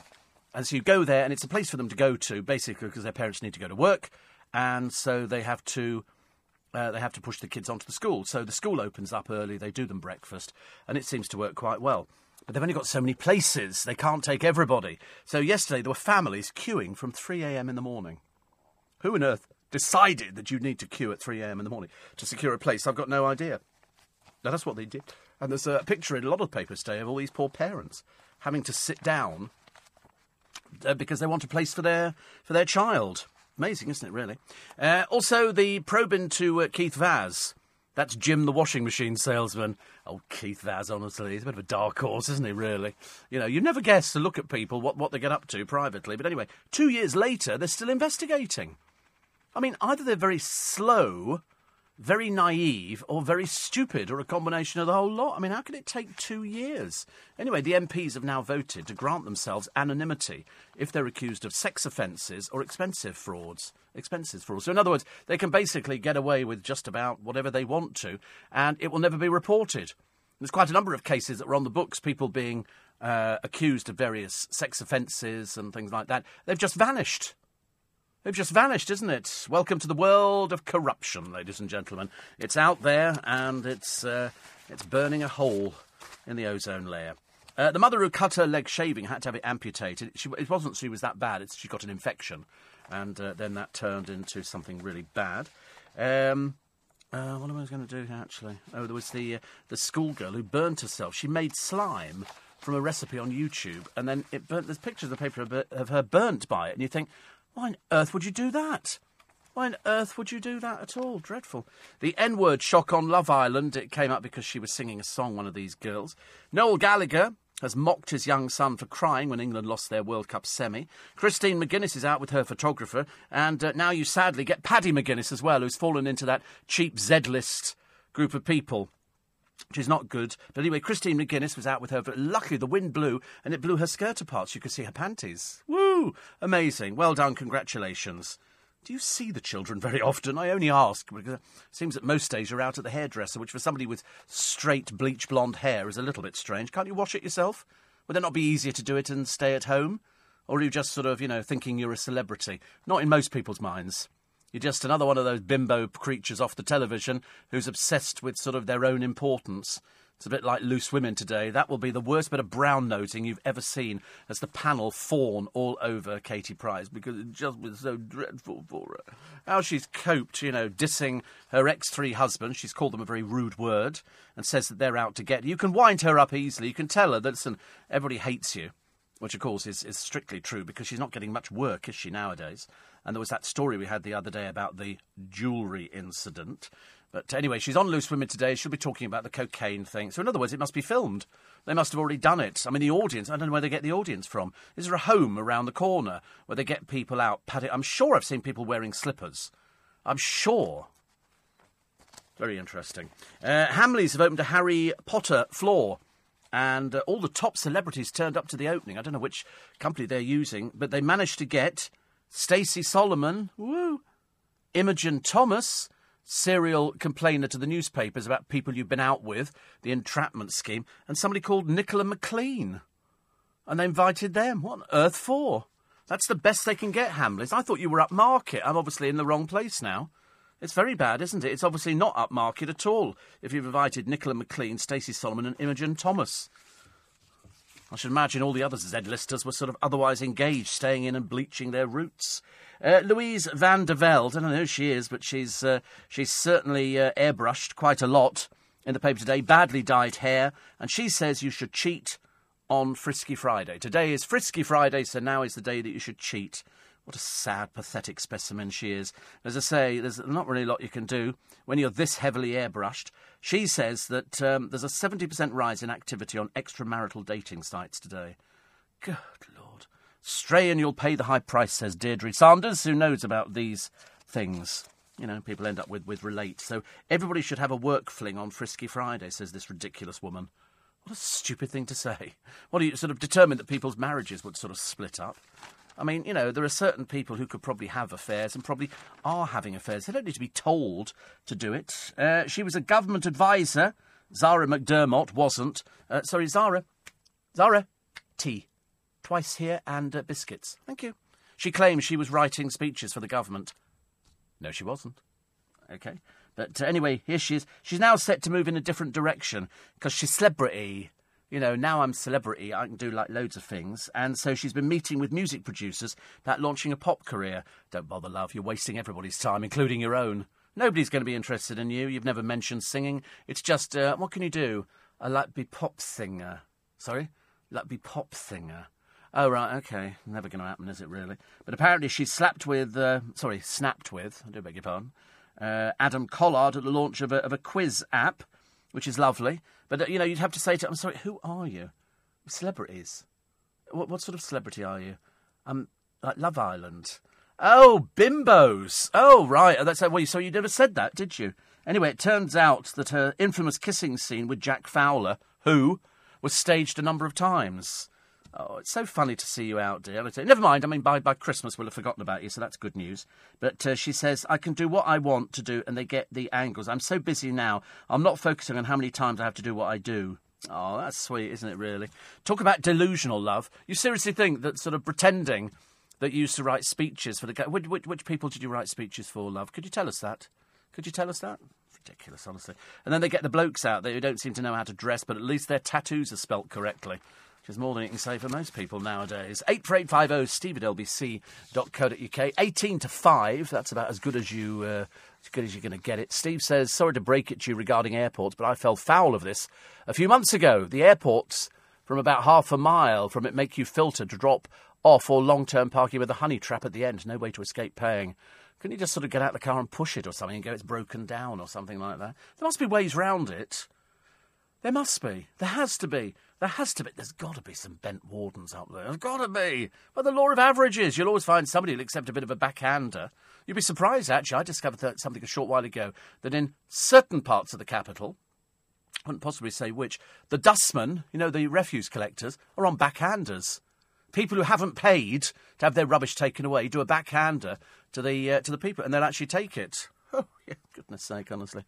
And so you go there, and it's a place for them to go to, basically because their parents need to go to work and so they have to uh, they have to push the kids onto the school. So the school opens up early, they do them breakfast, and it seems to work quite well. But they've only got so many places, they can't take everybody. So yesterday there were families queuing from 3 a.m. in the morning. Who on earth decided that you need to queue at 3 a.m. in the morning to secure a place? I've got no idea. Now, that's what they did. And there's a picture in a lot of papers today of all these poor parents having to sit down uh, because they want a place for their, for their child. Amazing, isn't it, really? Uh, also, the probe into uh, Keith Vaz. That's Jim the washing machine salesman. Oh, Keith Vaz, honestly, he's a bit of a dark horse, isn't he, really? You know, you never guess to look at people what, what they get up to privately. But anyway, two years later, they're still investigating. I mean, either they're very slow very naive or very stupid or a combination of the whole lot. I mean, how can it take two years? Anyway, the MPs have now voted to grant themselves anonymity if they're accused of sex offences or expensive frauds. Expenses frauds. So, in other words, they can basically get away with just about whatever they want to, and it will never be reported. There's quite a number of cases that were on the books, people being uh, accused of various sex offences and things like that. They've just vanished. They've just vanished, isn't it? Welcome to the world of corruption, ladies and gentlemen. It's out there and it's, uh, it's burning a hole in the ozone layer. Uh, the mother who cut her leg shaving had to have it amputated. She, it wasn't she was that bad, it's she got an infection. And uh, then that turned into something really bad. Um, uh, what am I going to do here, actually? Oh, there was the uh, the schoolgirl who burnt herself. She made slime from a recipe on YouTube, and then it burnt. There's pictures of the paper of her burnt by it, and you think, why on earth would you do that? Why on earth would you do that at all? Dreadful. The N word shock on Love Island. It came up because she was singing a song, one of these girls. Noel Gallagher has mocked his young son for crying when England lost their World Cup semi. Christine McGuinness is out with her photographer, and uh, now you sadly get Paddy McGuinness as well, who's fallen into that cheap Z list group of people. Which is not good. But anyway, Christine McGuinness was out with her. But luckily, the wind blew and it blew her skirt apart so you could see her panties. Woo! Amazing. Well done. Congratulations. Do you see the children very often? I only ask because it seems that most days you're out at the hairdresser, which for somebody with straight bleach blonde hair is a little bit strange. Can't you wash it yourself? Would it not be easier to do it and stay at home? Or are you just sort of, you know, thinking you're a celebrity? Not in most people's minds. You're just another one of those bimbo creatures off the television who's obsessed with sort of their own importance. It's a bit like loose women today. That will be the worst bit of brown nosing you've ever seen as the panel fawn all over Katie Price because it just was so dreadful for her. How she's coped, you know, dissing her ex three husbands. She's called them a very rude word and says that they're out to get you. You can wind her up easily. You can tell her that, listen, everybody hates you, which of course is, is strictly true because she's not getting much work, is she, nowadays? And there was that story we had the other day about the jewellery incident. But anyway, she's on Loose Women today. She'll be talking about the cocaine thing. So, in other words, it must be filmed. They must have already done it. I mean, the audience, I don't know where they get the audience from. Is there a home around the corner where they get people out patting? I'm sure I've seen people wearing slippers. I'm sure. Very interesting. Uh, Hamleys have opened a Harry Potter floor. And uh, all the top celebrities turned up to the opening. I don't know which company they're using, but they managed to get Stacey Solomon, woo, Imogen Thomas, serial complainer to the newspapers about people you've been out with, the entrapment scheme, and somebody called Nicola McLean. And they invited them. What on earth for? That's the best they can get, Hamleys. I thought you were upmarket. I'm obviously in the wrong place now. It's very bad, isn't it? It's obviously not upmarket at all if you've invited Nicola McLean, Stacey Solomon, and Imogen Thomas. I should imagine all the other Z-listers were sort of otherwise engaged, staying in and bleaching their roots. Uh, Louise van der Velde, I don't know who she is, but she's, uh, she's certainly uh, airbrushed quite a lot in the paper today. Badly dyed hair, and she says you should cheat on Frisky Friday. Today is Frisky Friday, so now is the day that you should cheat. What a sad, pathetic specimen she is. As I say, there's not really a lot you can do when you're this heavily airbrushed. She says that um, there's a 70% rise in activity on extramarital dating sites today. Good Lord. Stray and you'll pay the high price, says Deirdre Sanders, who knows about these things. You know, people end up with, with relate. So everybody should have a work fling on Frisky Friday, says this ridiculous woman. What a stupid thing to say. What are you sort of determined that people's marriages would sort of split up? I mean, you know, there are certain people who could probably have affairs and probably are having affairs. They don't need to be told to do it. Uh, she was a government advisor. Zara McDermott wasn't. Uh, sorry, Zara. Zara. Tea twice here, and uh, biscuits. Thank you. She claims she was writing speeches for the government. No, she wasn't. Okay. But uh, anyway, here she is. She's now set to move in a different direction because she's celebrity. You know, now I'm celebrity, I can do like loads of things. And so she's been meeting with music producers about launching a pop career. Don't bother, love. You're wasting everybody's time, including your own. Nobody's going to be interested in you. You've never mentioned singing. It's just, uh, what can you do? I like be pop singer. Sorry? Like be pop singer. Oh, right, okay. Never going to happen, is it, really? But apparently she slapped with, uh, sorry, snapped with, I do beg your pardon, uh, Adam Collard at the launch of a, of a quiz app, which is lovely. But, uh, you know, you'd have to say to I'm sorry, who are you? Celebrities. What, what sort of celebrity are you? Um, like Love Island. Oh, bimbos. Oh, right. That's how, well. So you never said that, did you? Anyway, it turns out that her infamous kissing scene with Jack Fowler, who was staged a number of times. Oh, it's so funny to see you out, dear. Never mind. I mean, by, by Christmas we'll have forgotten about you, so that's good news. But uh, she says, I can do what I want to do, and they get the angles. I'm so busy now. I'm not focusing on how many times I have to do what I do. Oh, that's sweet, isn't it, really? Talk about delusional love. You seriously think that sort of pretending that you used to write speeches for the... Which, which, which people did you write speeches for, love? Could you tell us that? Could you tell us that? Ridiculous, honestly. And then they get the blokes out there who don't seem to know how to dress, but at least their tattoos are spelt correctly which is more than you can say for most people nowadays. 84850 steve at lbc.co.uk. 18 to 5, that's about as good as you... Uh, as good as you're going to get it. Steve says, sorry to break it to you regarding airports, but I fell foul of this a few months ago. The airports, from about half a mile from it, make you filter to drop off or long term parking with a honey trap at the end. No way to escape paying. Couldn't you just sort of get out of the car and push it or something and go, it's broken down or something like that? There must be ways round it. There must be. There has to be. There has to be. There's got to be some bent wardens out there. There's got to be. By the law of averages, you'll always find somebody who'll accept a bit of a backhander. You'd be surprised, actually. I discovered something a short while ago that in certain parts of the capital, I couldn't possibly say which, the dustmen, you know, the refuse collectors, are on backhanders. People who haven't paid to have their rubbish taken away do a backhander to the uh, to the people, and they'll actually take it. Oh, yeah, goodness sake, honestly.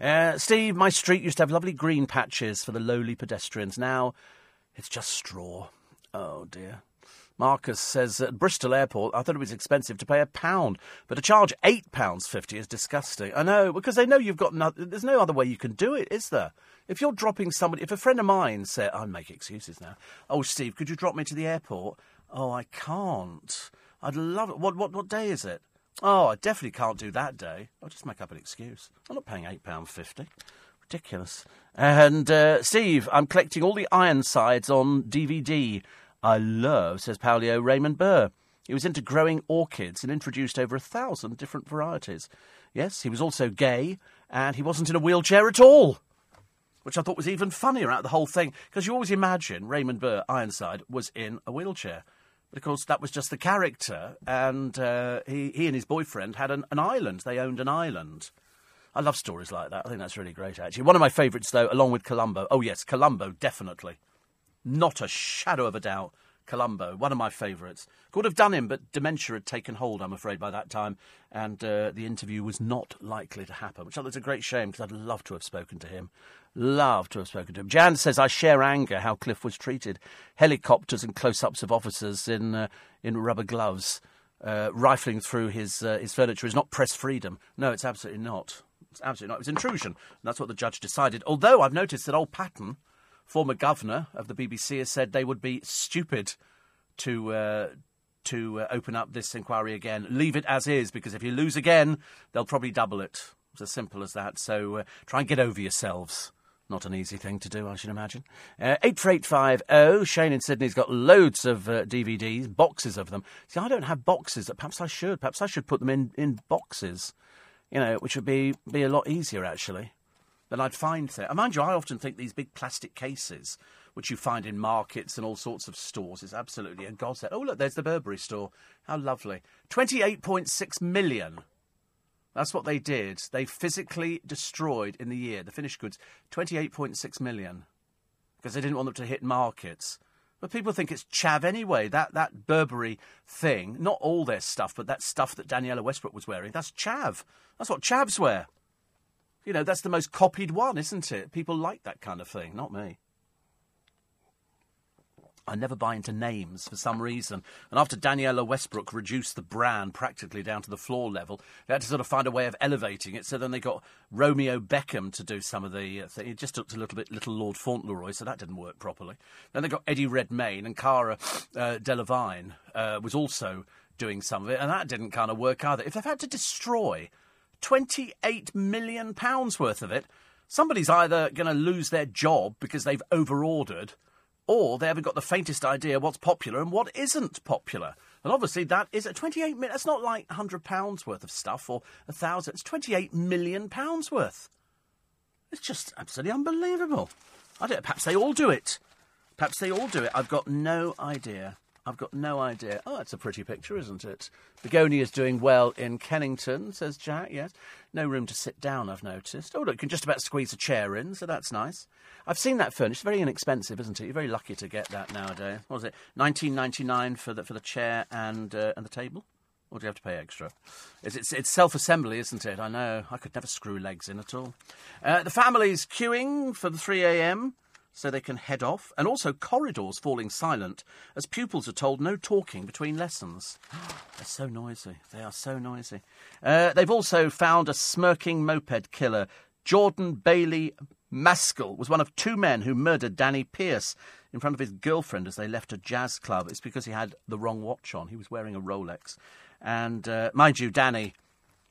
Uh, Steve, my street used to have lovely green patches for the lowly pedestrians. Now it's just straw. Oh, dear. Marcus says at Bristol Airport, I thought it was expensive to pay a pound, but to charge £8.50 is disgusting. I know, because they know you've got there's no other way you can do it, is there? If you're dropping somebody, if a friend of mine said, I'll make excuses now. Oh, Steve, could you drop me to the airport? Oh, I can't. I'd love it. What, what, what day is it? Oh, I definitely can't do that day. I'll just make up an excuse. I'm not paying £8.50. Ridiculous. And uh, Steve, I'm collecting all the Ironsides on DVD. I love, says Paulio Raymond Burr. He was into growing orchids and introduced over a thousand different varieties. Yes, he was also gay, and he wasn't in a wheelchair at all, which I thought was even funnier out of the whole thing, because you always imagine Raymond Burr, Ironside, was in a wheelchair. But of course, that was just the character, and uh, he, he and his boyfriend had an, an island. They owned an island. I love stories like that. I think that's really great, actually. One of my favourites, though, along with Columbo. Oh, yes, Columbo, definitely. Not a shadow of a doubt. Columbo, one of my favourites. Could have done him, but dementia had taken hold, I'm afraid, by that time, and uh, the interview was not likely to happen, which I thought was a great shame because I'd love to have spoken to him. Love to have spoken to him. Jan says, I share anger how Cliff was treated. Helicopters and close ups of officers in, uh, in rubber gloves. Uh, rifling through his uh, his furniture is not press freedom. No, it's absolutely not. It's absolutely not. It was intrusion. And that's what the judge decided. Although I've noticed that old Patten, former governor of the BBC, has said they would be stupid to uh, to uh, open up this inquiry again. Leave it as is, because if you lose again, they'll probably double it. It's as simple as that. So uh, try and get over yourselves. Not an easy thing to do, I should imagine. Uh, 84850, Shane in Sydney's got loads of uh, DVDs, boxes of them. See, I don't have boxes. Perhaps I should. Perhaps I should put them in, in boxes, you know, which would be, be a lot easier, actually. Then I'd find things. And mind you, I often think these big plastic cases, which you find in markets and all sorts of stores, is absolutely a godsend. Oh, look, there's the Burberry store. How lovely. 28.6 million that's what they did. They physically destroyed in the year, the finished goods, 28.6 million because they didn't want them to hit markets. But people think it's chav anyway. That that Burberry thing, not all their stuff, but that stuff that Danniella Westbrook was wearing, that's chav. That's what chavs wear. You know, that's the most copied one, isn't it? People like that kind of thing, not me. I never buy into names for some reason. And after Danniella Westbrook reduced the brand practically down to the floor level, they had to sort of find a way of elevating it. So then they got Romeo Beckham to do some of the uh, thing. It just looked a little bit little Lord Fauntleroy, so that didn't work properly. Then they got Eddie Redmayne and Cara uh, Delevingne uh, was also doing some of it, and that didn't kind of work either. If they've had to destroy twenty-eight million pounds worth of it, somebody's either going to lose their job because they've overordered or they haven't got the faintest idea what's popular and what isn't popular. And obviously, that is a 28 million. That's not like 100 pounds worth of stuff or a thousand. It's 28 million pounds worth. It's just absolutely unbelievable. I don't. Perhaps they all do it. Perhaps they all do it. I've got no idea. I've got no idea. Oh, it's a pretty picture, isn't it? Begonia Begonia's doing well in Kennington, says Jack, yes. No room to sit down, I've noticed. Oh, look, you can just about squeeze a chair in, so that's nice. I've seen that furnished. Very inexpensive, isn't it? You're very lucky to get that nowadays. What was it? 19.99 for the, for the chair and, uh, and the table? Or do you have to pay extra? It's, it's, it's self assembly, isn't it? I know. I could never screw legs in at all. Uh, the family's queuing for the 3 a.m so they can head off, and also corridors falling silent as pupils are told no talking between lessons. They're so noisy. They are so noisy. Uh, they've also found a smirking moped killer. Jordan Bailey Maskell was one of two men who murdered Danny Pierce in front of his girlfriend as they left a jazz club. It's because he had the wrong watch on. He was wearing a Rolex. And uh, mind you, Danny,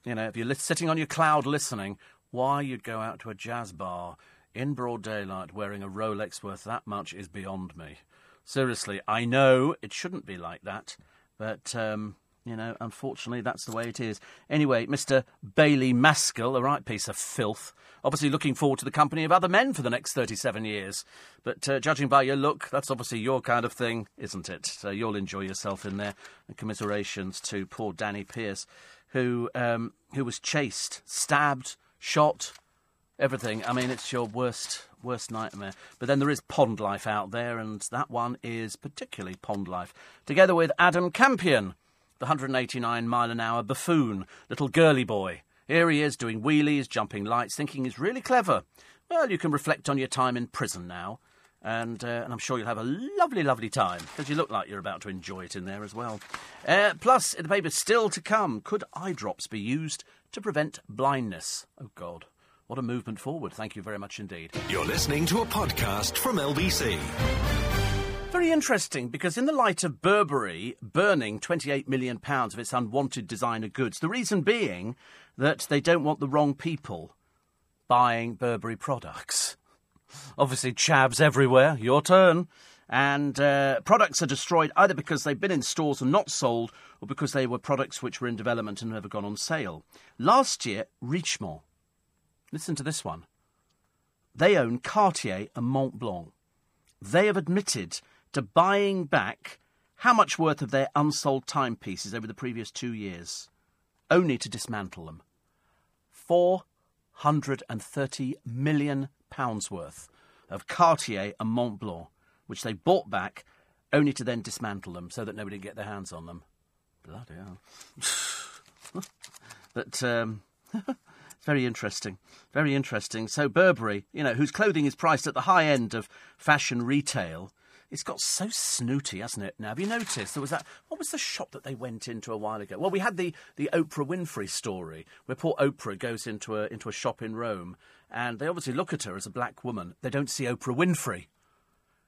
you know, if you're sitting on your cloud listening, why you'd go out to a jazz bar in broad daylight wearing a Rolex worth that much is beyond me. Seriously, I know it shouldn't be like that, but, um, You know, unfortunately, that's the way it is. Anyway, Mr. Bailey Maskell, a right piece of filth, obviously looking forward to the company of other men for the next 37 years. But uh, judging by your look, that's obviously your kind of thing, isn't it? So you'll enjoy yourself in there. And commiserations to poor Danny Pierce, who, um, who was chased, stabbed, shot, everything. I mean, it's your worst worst nightmare. But then there is pond life out there, and that one is particularly pond life. Together with Adam Campion, the 189 mile an hour buffoon, little girly boy. Here he is doing wheelies, jumping lights, thinking he's really clever. Well, you can reflect on your time in prison now. And, uh, and I'm sure you'll have a lovely, lovely time because you look like you're about to enjoy it in there as well. Uh, plus, in the paper, still to come, could eye drops be used to prevent blindness? Oh, God. What a movement forward. Thank you very much indeed. You're listening to a podcast from LBC. Very interesting because, in the light of Burberry burning £28 million of its unwanted designer goods, the reason being that they don't want the wrong people buying Burberry products. Obviously, chavs everywhere. Your turn. And uh, products are destroyed either because they've been in stores and not sold, or because they were products which were in development and never gone on sale. Last year, Richemont Listen to this one. They own Cartier and Montblanc. They have admitted to buying back how much worth of their unsold timepieces over the previous two years, only to dismantle them. £430 million worth of Cartier and Montblanc, which they bought back only to then dismantle them so that nobody can get their hands on them. Bloody hell. but um, very interesting. Very interesting. So Burberry, you know, whose clothing is priced at the high end of fashion retail, it's got so snooty, hasn't it? Now, have you noticed there was that? What was the shop that they went into a while ago? Well, we had the, the Oprah Winfrey story, where poor Oprah goes into a into a shop in Rome, and they obviously look at her as a black woman. They don't see Oprah Winfrey,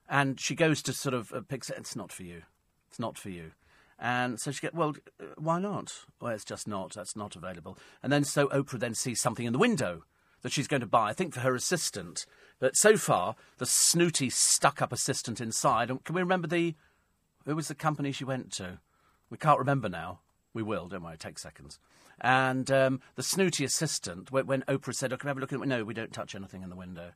and she goes to sort of uh, picks it. It's not for you. It's not for you. And so she get well, uh, why not? Well, it's just not. That's not available. And then so Oprah then sees something in the window that she's going to buy. I think for her assistant. But so far, the snooty, stuck-up assistant inside. Can we remember the? Who was the company she went to? We can't remember now. We will, don't worry. Take seconds. And um, the snooty assistant, when, when Oprah said, "Oh, can have a look at it?" No, we don't touch anything in the window,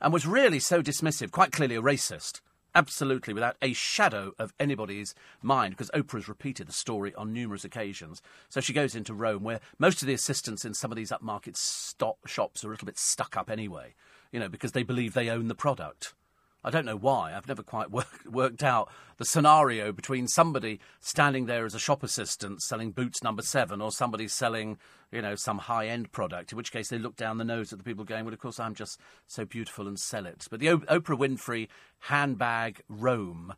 and was really so dismissive, quite clearly a racist. Absolutely, without a shadow of anybody's mind, because Oprah's repeated the story on numerous occasions. So she goes into Rome, where most of the assistants in some of these upmarket stop shops are a little bit stuck up anyway, you know, because they believe they own the product. I don't know why. I've never quite worked, worked out the scenario between somebody standing there as a shop assistant selling boots number seven or somebody selling, you know, some high end product, in which case they look down the nose at the people going, well, of course, I'm just so beautiful and sell it. But the Oprah Winfrey handbag Rome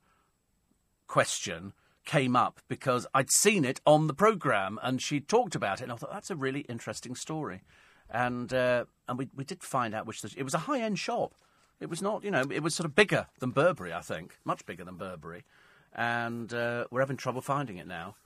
question came up because I'd seen it on the programme and she talked about it, and I thought, that's a really interesting story. And, uh, and we, we did find out which the, it was a high end shop. It was not, you know, it was sort of bigger than Burberry, I think, much bigger than Burberry, and uh, we're having trouble finding it now.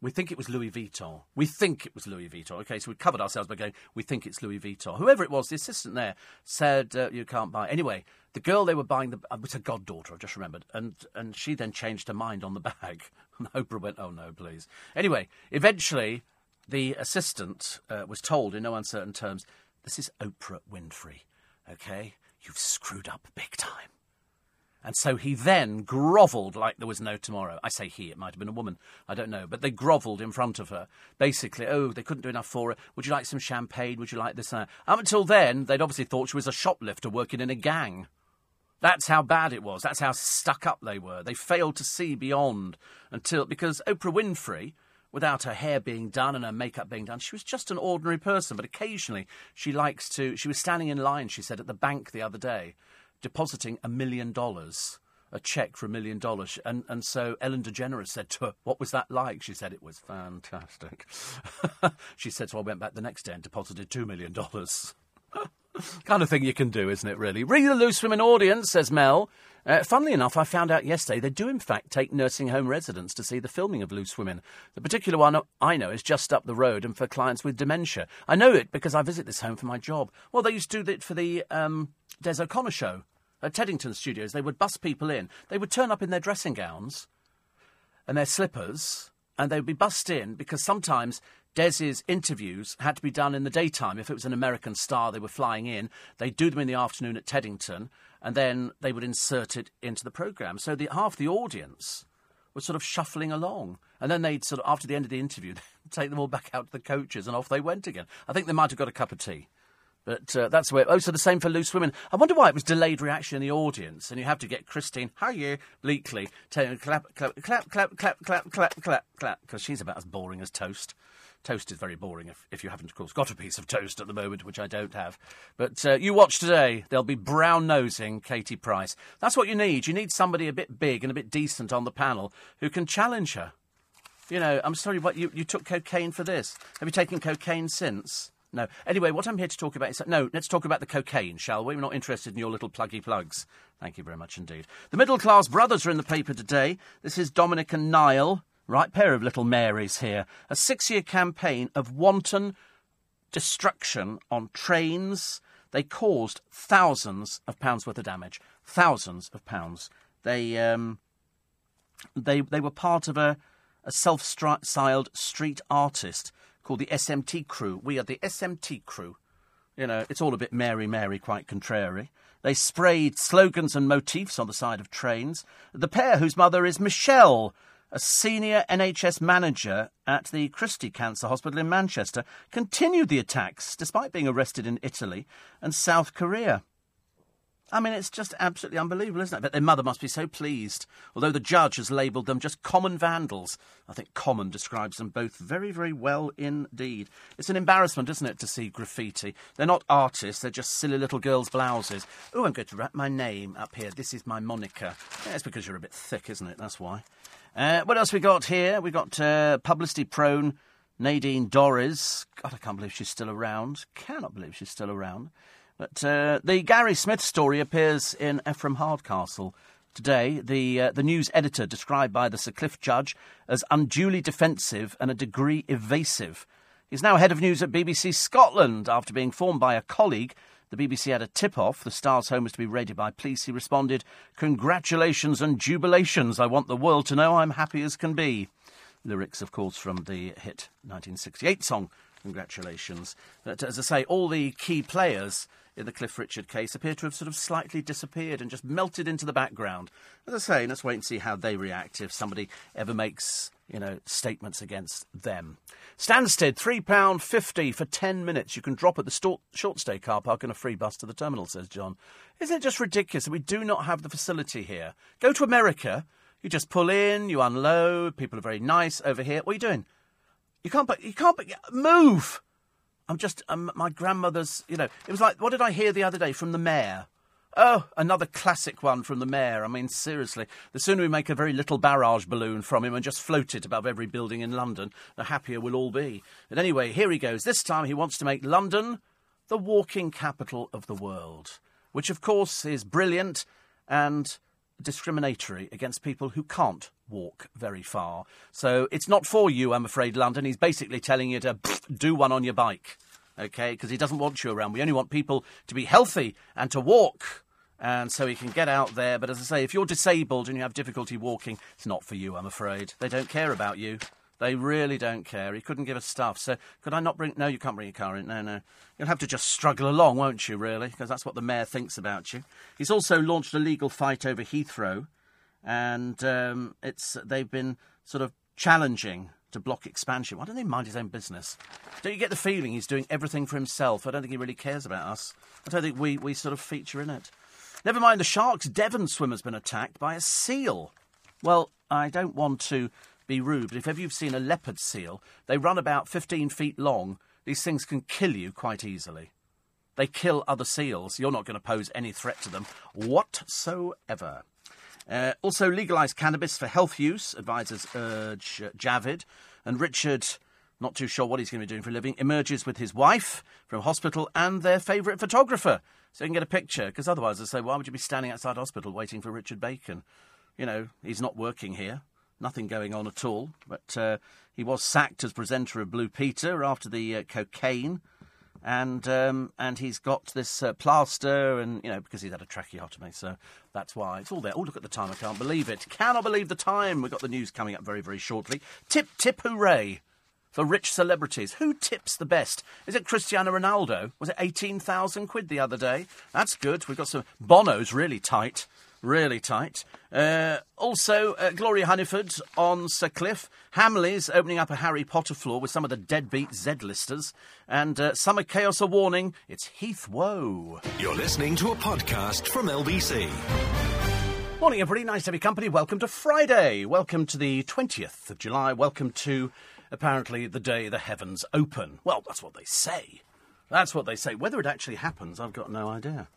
We think it was Louis Vuitton. We think it was Louis Vuitton. Okay, so we covered ourselves by going, we think it's Louis Vuitton. Whoever it was, the assistant there said, uh, you can't buy. Anyway, the girl they were buying the, uh, was her goddaughter, I just remembered. And, and she then changed her mind on the bag. And Oprah went, oh no, please. Anyway, eventually, the assistant uh, was told in no uncertain terms, this is Oprah Winfrey. Okay? You've screwed up big time. And so he then grovelled like there was no tomorrow. I say he, it might have been a woman. I don't know. But they grovelled in front of her. Basically, oh, they couldn't do enough for her. Would you like some champagne? Would you like this? Up until then, they'd obviously thought she was a shoplifter working in a gang. That's how bad it was. That's how stuck up they were. They failed to see beyond until. Because Oprah Winfrey without her hair being done and her makeup being done. She was just an ordinary person, but occasionally she likes to. She was standing in line, she said, at the bank the other day, depositing a million dollars. A check for a million dollars. And, and so Ellen DeGeneres said to her, What was that like? She said, It was fantastic. she said, So I went back the next day and deposited $2 million. kind of thing you can do, isn't it, really? Ring the Loose Women audience, says Mel. Uh, funnily enough, I found out yesterday they do, in fact, take nursing home residents to see the filming of Loose Women. The particular one I know is just up the road and for clients with dementia. I know it because I visit this home for my job. Well, they used to do it for the um, Des O'Connor show at Teddington Studios. They would bus people in. They would turn up in their dressing gowns and their slippers and they would be bussed in because sometimes Des's interviews had to be done in the daytime. If it was an American star they were flying in, they'd do them in the afternoon at Teddington, and then they would insert it into the programme. So the, half the audience was sort of shuffling along. And then they'd sort of, after the end of the interview, take them all back out to the coaches and off they went again. I think they might have got a cup of tea. But uh, that's where. Oh, so the same for Loose Women. I wonder why it was delayed reaction in the audience, and you have to get Christine, how you, Bleakley, telling clap, clap, clap, clap, clap, clap, clap, clap, clap, because she's about as boring as toast. Toast is very boring if, if you haven't, of course, got a piece of toast at the moment, which I don't have. But uh, you watch today, they'll be brown nosing Katie Price. That's what you need. You need somebody a bit big and a bit decent on the panel who can challenge her. You know, I'm sorry, what you, you took cocaine for this? Have you taken cocaine since? No. Anyway, what I'm here to talk about is no. Let's talk about the cocaine, shall we? We're not interested in your little pluggy plugs. Thank you very much indeed. The middle class brothers are in the paper today. This is Dominic and Niall. Right pair of little Marys here. A six year campaign of wanton destruction on trains. They caused thousands of pounds worth of damage. Thousands of pounds. They, um, they, they were part of a, a self styled street artist called the SMT crew. We are the SMT crew. You know, it's all a bit Mary Mary, quite contrary. They sprayed slogans and motifs on the side of trains. The pair, whose mother is Michelle, a senior NHS manager at the Christie Cancer Hospital in Manchester, continued the attacks despite being arrested in Italy and South Korea. I mean, it's just absolutely unbelievable, isn't it? But their mother must be so pleased. Although the judge has labelled them just common vandals. I think common describes them both very, very well indeed. It's an embarrassment, isn't it, to see graffiti? They're not artists, they're just silly little girls' blouses. Oh, I'm going to wrap my name up here. This is my moniker. Yeah, it's because you're a bit thick, isn't it? That's why. Uh, what else we got here? We got uh, publicity prone Nadine Dorries. God, I can't believe she's still around. Cannot believe she's still around. But uh, the Gary Smith story appears in Ephraim Hardcastle today. The uh, the news editor described by the Sir Cliff judge as unduly defensive and a degree evasive. He's now head of news at BBC Scotland after being formed by a colleague the BBC had a tip off. The Star's home was to be raided by police. He responded, Congratulations and jubilations. I want the world to know I'm happy as can be. Lyrics, of course, from the hit 1968 song, Congratulations. But as I say, all the key players in the Cliff Richard case appear to have sort of slightly disappeared and just melted into the background. As I say, let's wait and see how they react if somebody ever makes, you know, statements against them. Stansted, £3.50 for 10 minutes. You can drop at the short stay car park and a free bus to the terminal, says John. Isn't it just ridiculous that we do not have the facility here? Go to America, you just pull in, you unload, people are very nice over here. What are you doing? You can't, you can't, move! I'm just, um, my grandmother's, you know, it was like, what did I hear the other day from the mayor? Oh, another classic one from the mayor. I mean, seriously, the sooner we make a very little barrage balloon from him and just float it above every building in London, the happier we'll all be. But anyway, here he goes. This time he wants to make London the walking capital of the world, which of course is brilliant and discriminatory against people who can't walk very far. So it's not for you, I'm afraid, London. He's basically telling you to do one on your bike, okay? Because he doesn't want you around. We only want people to be healthy and to walk. And so he can get out there. But as I say, if you're disabled and you have difficulty walking, it's not for you, I'm afraid. They don't care about you. They really don't care. He couldn't give us stuff. So could I not bring? No, you can't bring your car in. No, no. You'll have to just struggle along, won't you? Really, because that's what the mayor thinks about you. He's also launched a legal fight over Heathrow, and um, it's they've been sort of challenging to block expansion. Why don't they mind his own business? Don't you get the feeling he's doing everything for himself? I don't think he really cares about us. I don't think we, we sort of feature in it. Never mind the sharks. Devon swimmer's been attacked by a seal. Well, I don't want to be rude, but if ever you've seen a leopard seal, they run about 15 feet long. These things can kill you quite easily. They kill other seals. You're not going to pose any threat to them whatsoever. Uh, also, legalise cannabis for health use, advisors urge uh, Javid. And Richard, not too sure what he's going to be doing for a living, emerges with his wife from hospital and their favourite photographer. So you can get a picture, because otherwise they say, why would you be standing outside hospital waiting for Richard Bacon? You know, he's not working here nothing going on at all. But uh, he was sacked as presenter of Blue Peter after the uh, cocaine. and um, and he's got this uh, plaster, and you know because he's had a tracheotomy, so that's why it's all there. Oh, look at the time! I can't believe it. Cannot believe the time. We've got the news coming up very very shortly. Tip tip hooray! For rich celebrities, who tips the best? Is it Cristiano Ronaldo? Was it eighteen thousand quid the other day? That's good. We've got some Bono's really tight really tight. Uh, also, uh, Gloria Hunniford on Sir Cliff. Hamleys opening up a Harry Potter floor with some of the deadbeat Z-listers. And uh, Summer Chaos a warning, it's Heath Woe. You're listening to a podcast from LBC. Morning, everybody. Nice to have your company. Welcome to Friday. Welcome to the 20th of July. Welcome to, apparently, the day the heavens open. Well, that's what they say. That's what they say. Whether it actually happens, I've got no idea.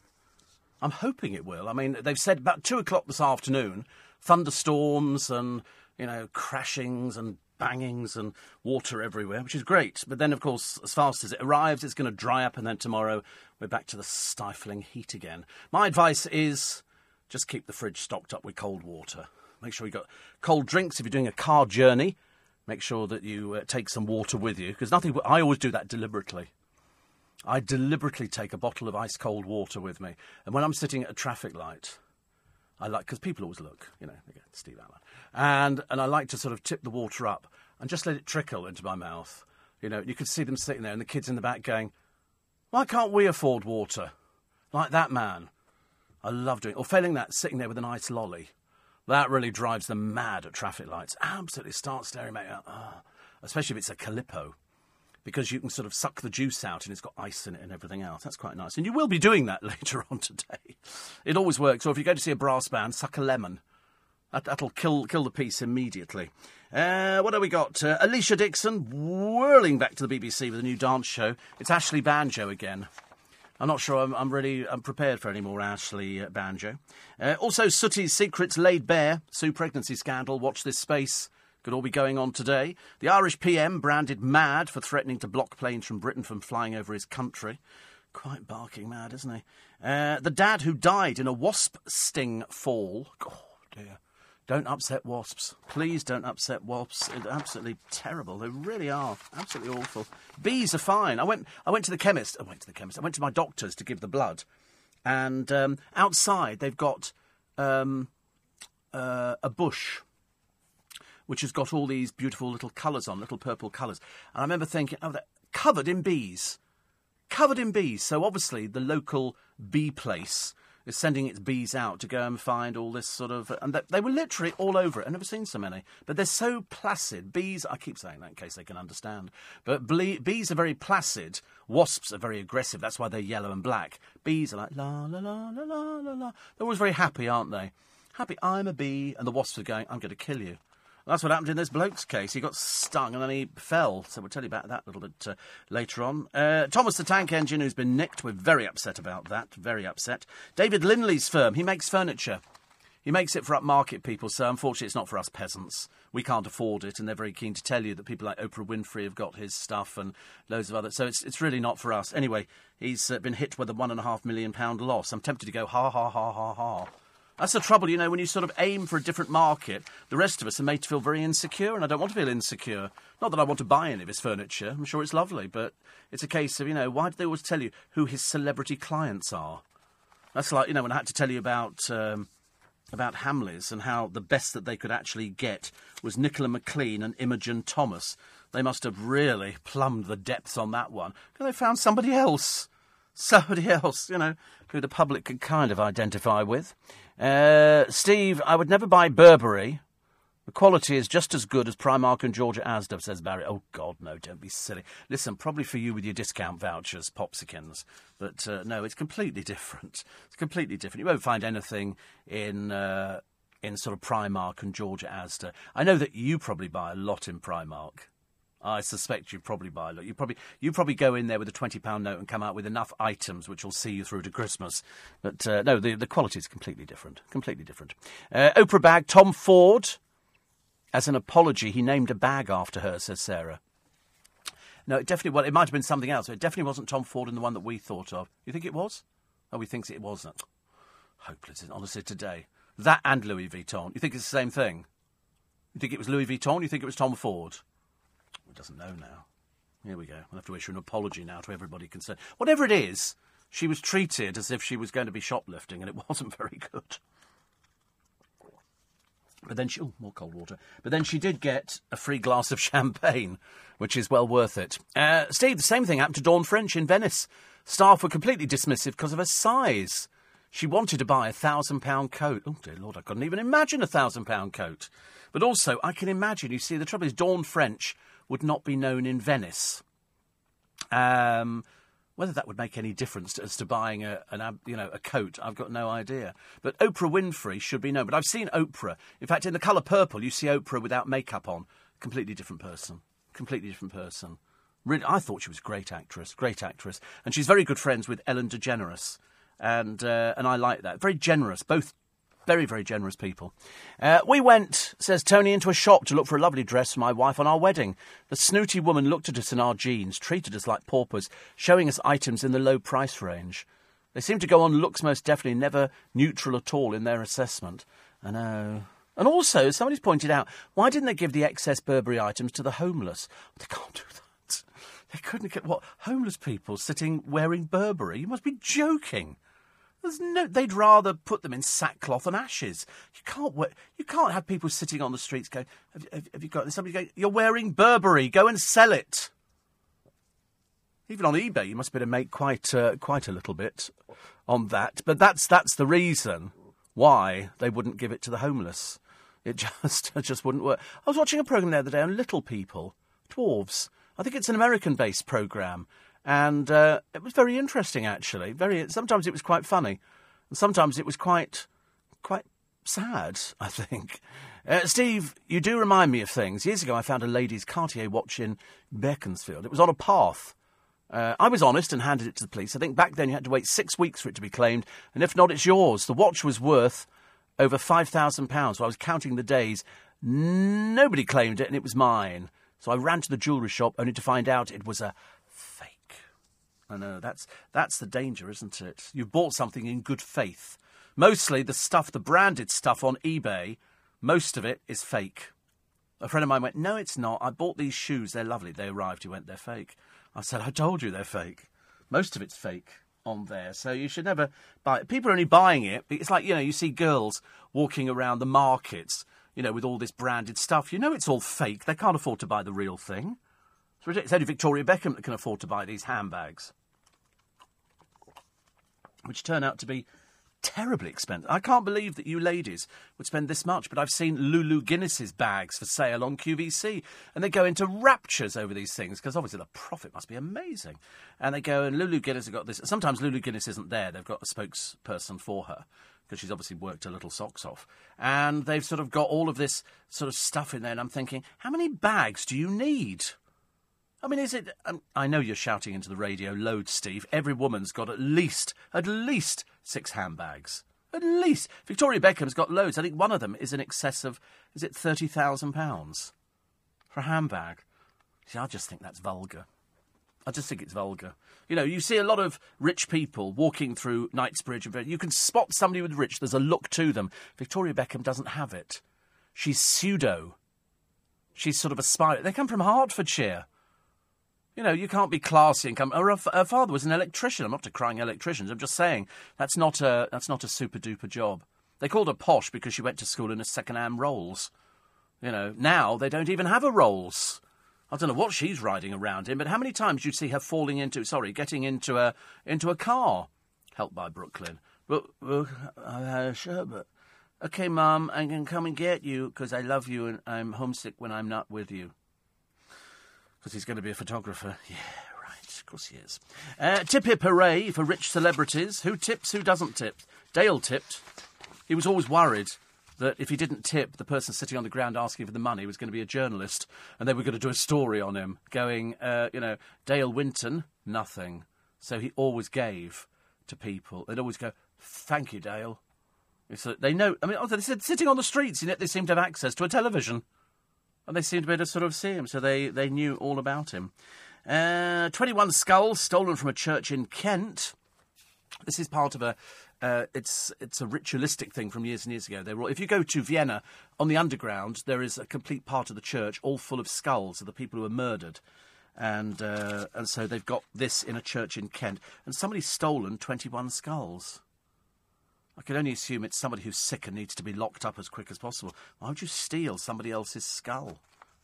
I'm hoping it will. I mean, they've said about two o'clock this afternoon, thunderstorms and you know crashings and bangings and water everywhere, which is great. But then, of course, as fast as it arrives, it's going to dry up, and then tomorrow we're back to the stifling heat again. My advice is just keep the fridge stocked up with cold water. Make sure you've got cold drinks if you're doing a car journey. Make sure that you uh, take some water with you because nothing. I always do that deliberately. I deliberately take a bottle of ice cold water with me. And when I'm sitting at a traffic light, I like, because people always look, you know, Steve Allen. And, and I like to sort of tip the water up and just let it trickle into my mouth. You know, you could see them sitting there and the kids in the back going, why can't we afford water? Like that man. I love doing Or failing that, sitting there with an ice lolly. That really drives them mad at traffic lights. Absolutely start staring at me. Oh, especially if it's a Calippo because you can sort of suck the juice out and it's got ice in it and everything else. That's quite nice. And you will be doing that later on today. It always works. Or if you go to see a brass band, suck a lemon. That, will kill kill the piece immediately. Uh, what have we got? Uh, Alesha Dixon whirling back to the BBC with a new dance show. It's Ashley Banjo again. I'm not sure I'm, I'm really I'm prepared for any more Ashley uh, Banjo. Uh, also, Sooty's secrets laid bare. Sue pregnancy scandal. Watch this space could all be going on today. The Irish PM branded mad for threatening to block planes from Britain from flying over his country. Quite barking mad, isn't he? Uh, the dad who died in a wasp sting fall. Oh, dear. Don't upset wasps. Please don't upset wasps. It's absolutely terrible. They really are. Absolutely awful. Bees are fine. I went, I went to the chemist. I went to the chemist. I went to my doctor's to give the blood. And um, outside, they've got um, uh, a bush which has got all these beautiful little colours on, little purple colours. And I remember thinking, oh, they're covered in bees. Covered in bees. So obviously the local bee place is sending its bees out to go and find all this sort of. And they were literally all over it. I've never seen so many. But they're so placid. Bees, I keep saying that in case they can understand. But ble- bees are very placid. Wasps are very aggressive. That's why they're yellow and black. Bees are like la la la la la la la. They're always very happy, aren't they? Happy, I'm a bee. And the wasps are going, I'm going to kill you. That's what happened in this bloke's case. He got stung and then he fell. So we'll tell you about that a little bit uh, later on. Uh, Thomas the Tank Engine, who's been nicked. We're very upset about that. Very upset. David Linley's firm. He makes furniture. He makes it for upmarket people, so unfortunately it's not for us peasants. We can't afford it, and they're very keen to tell you that people like Oprah Winfrey have got his stuff and loads of others. So it's, it's really not for us. Anyway, he's uh, been hit with a one and a half million pound loss. I'm tempted to go ha ha ha ha ha. That's the trouble, you know, when you sort of aim for a different market, the rest of us are made to feel very insecure, and I don't want to feel insecure. Not that I want to buy any of his furniture, I'm sure it's lovely, but it's a case of, you know, why do they always tell you who his celebrity clients are? That's like, you know, when I had to tell you about. Um, about Hamleys and how the best that they could actually get was Nicola McLean and Imogen Thomas. They must have really plumbed the depths on that one because they found somebody else. Somebody else, you know, who the public could kind of identify with. Uh, Steve, I would never buy Burberry. The quality is just as good as Primark and George at Asda, says Barry. Oh, God, no, don't be silly. Listen, probably for you with your discount vouchers, Popsikins. But uh, no, it's completely different. It's completely different. You won't find anything in, uh, in sort of Primark and George at Asda. I know that you probably buy a lot in Primark. I suspect you probably buy lot. You probably you probably go in there with a twenty pound note and come out with enough items which will see you through to Christmas. But uh, no, the the quality is completely different. Completely different. Uh, Oprah bag. Tom Ford, as an apology, he named a bag after her. Says Sarah. No, it definitely. Well, it might have been something else. It definitely wasn't Tom Ford and the one that we thought of. You think it was? Oh, we think it wasn't. Hopeless, honestly, today. That and Louis Vuitton. You think it's the same thing? You think it was Louis Vuitton? You think it was Tom Ford? Doesn't know now. Here we go. I'll have to issue an apology now to everybody concerned. Whatever it is, she was treated as if she was going to be shoplifting, and it wasn't very good. But then she, oh, more cold water. But then she did get a free glass of champagne, which is well worth it. Uh, Steve, the same thing happened to Dawn French in Venice. Staff were completely dismissive because of her size. She wanted to buy a thousand pound coat. Oh dear Lord, I couldn't even imagine a thousand pound coat. But also, I can imagine. You see, the trouble is, Dawn French would not be known in Venice. Um, whether that would make any difference as to buying a, an, you know, a coat, I've got no idea. But Oprah Winfrey should be known. But I've seen Oprah. In fact, in the colour purple, you see Oprah without makeup on. Completely different person. Completely different person. Really, I thought she was a great actress, great actress, and she's very good friends with Ellen DeGeneres, and uh, and I like that. Very generous, both very, very generous people. Uh, we went, says Tony, into a shop to look for a lovely dress for my wife on our wedding. The snooty woman looked at us in our jeans, treated us like paupers, showing us items in the low price range. They seem to go on looks most definitely, never neutral at all in their assessment. I know. And also, somebody's pointed out, why didn't they give the excess Burberry items to the homeless? They can't do that. They couldn't get what homeless people sitting wearing Burberry. You must be joking. There's no, they'd rather put them in sackcloth and ashes. You can't, you can't have people sitting on the streets going, have, have, have you got somebody going, you're wearing Burberry, go and sell it. Even on eBay, you must be able to make quite, uh, quite a little bit on that. But that's, that's the reason why they wouldn't give it to the homeless. It just, it just wouldn't work. I was watching a programme the other day on little people, dwarves. I think it's an American based programme and uh, it was very interesting actually. Very sometimes it was quite funny, and sometimes it was quite quite sad. I think. Uh, Steve, you do remind me of things. Years ago, I found a lady's Cartier watch in Beaconsfield. It was on a path. Uh, I was honest and handed it to the police. I think back then you had to wait six weeks for it to be claimed, and if not, it's yours. The watch was worth over five thousand pounds. So I was counting the days. Nobody claimed it, and it was mine. So I ran to the jewellery shop only to find out it was a I know that's that's the danger, isn't it? You've bought something in good faith. Mostly the stuff, the branded stuff on eBay, most of it is fake. A friend of mine went, "No, it's not. I bought these shoes. They're lovely. They arrived. He went, they're fake." I said, "I told you they're fake. Most of it's fake." on there. So you should never buy it. People are only buying it. It's like, you know, you see girls walking around the markets, you know, with all this branded stuff. You know it's all fake. They can't afford to buy the real thing. It's only Victoria Beckham that can afford to buy these handbags, which turn out to be terribly expensive. I can't believe that you ladies would spend this much, but I've seen Lulu Guinness's bags for sale on QVC, and they go into raptures over these things because obviously the profit must be amazing. And they go, and Lulu Guinness have got this. Sometimes Lulu Guinness isn't there; they've got a spokesperson for her because she's obviously worked her little socks off. And they've sort of got all of this sort of stuff in there, and I'm thinking, how many bags do you need? I mean, is it? Um, I know you're shouting into the radio loads, Steve. Every woman's got at least, at least six handbags. At least. Victoria Beckham's got loads. I think one of them is in excess of, is it £30,000 for a handbag? See, I just think that's vulgar. I just think it's vulgar. You know, you see a lot of rich people walking through Knightsbridge. And you can spot somebody with rich. There's a look to them. Victoria Beckham doesn't have it. She's pseudo. She's sort of a spy. They come from Hertfordshire. You know, you can't be classy and come. Her, her father was an electrician. I'm not decrying electricians. I'm just saying that's not a that's not a super duper job. They called her posh because she went to school in a second-hand Rolls. You know, now they don't even have a Rolls. I don't know what she's riding around in, but how many times you see her falling into, sorry, getting into a into a car, helped by Brooklyn? But uh, sure, but okay, Mum, I can come and get you because I love you and I'm homesick when I'm not with you because he's going to be a photographer. Yeah, right. Of course he is. Uh, tip hip hooray for rich celebrities. Who tips, who doesn't tip? Dale tipped. He was always worried that if he didn't tip, the person sitting on the ground asking for the money was going to be a journalist, and they were going to do a story on him, going, uh, you know, Dale Winton, nothing. So he always gave to people. They'd always go, "Thank you, Dale." So they know. I mean, they said sitting on the streets, and yet they seem to have access to a television and they seemed to be able to sort of see him, so they, they knew all about him. Uh, 21 skulls stolen from a church in Kent. This is part of a. Uh, it's it's a ritualistic thing from years and years ago. They were, if you go to Vienna on the underground, there is a complete part of the church all full of skulls of the people who were murdered. and uh, and so they've got this in a church in Kent, and somebody's stolen 21 skulls. I can only assume it's somebody who's sick and needs to be locked up as quick as possible. Why would you steal somebody else's skull?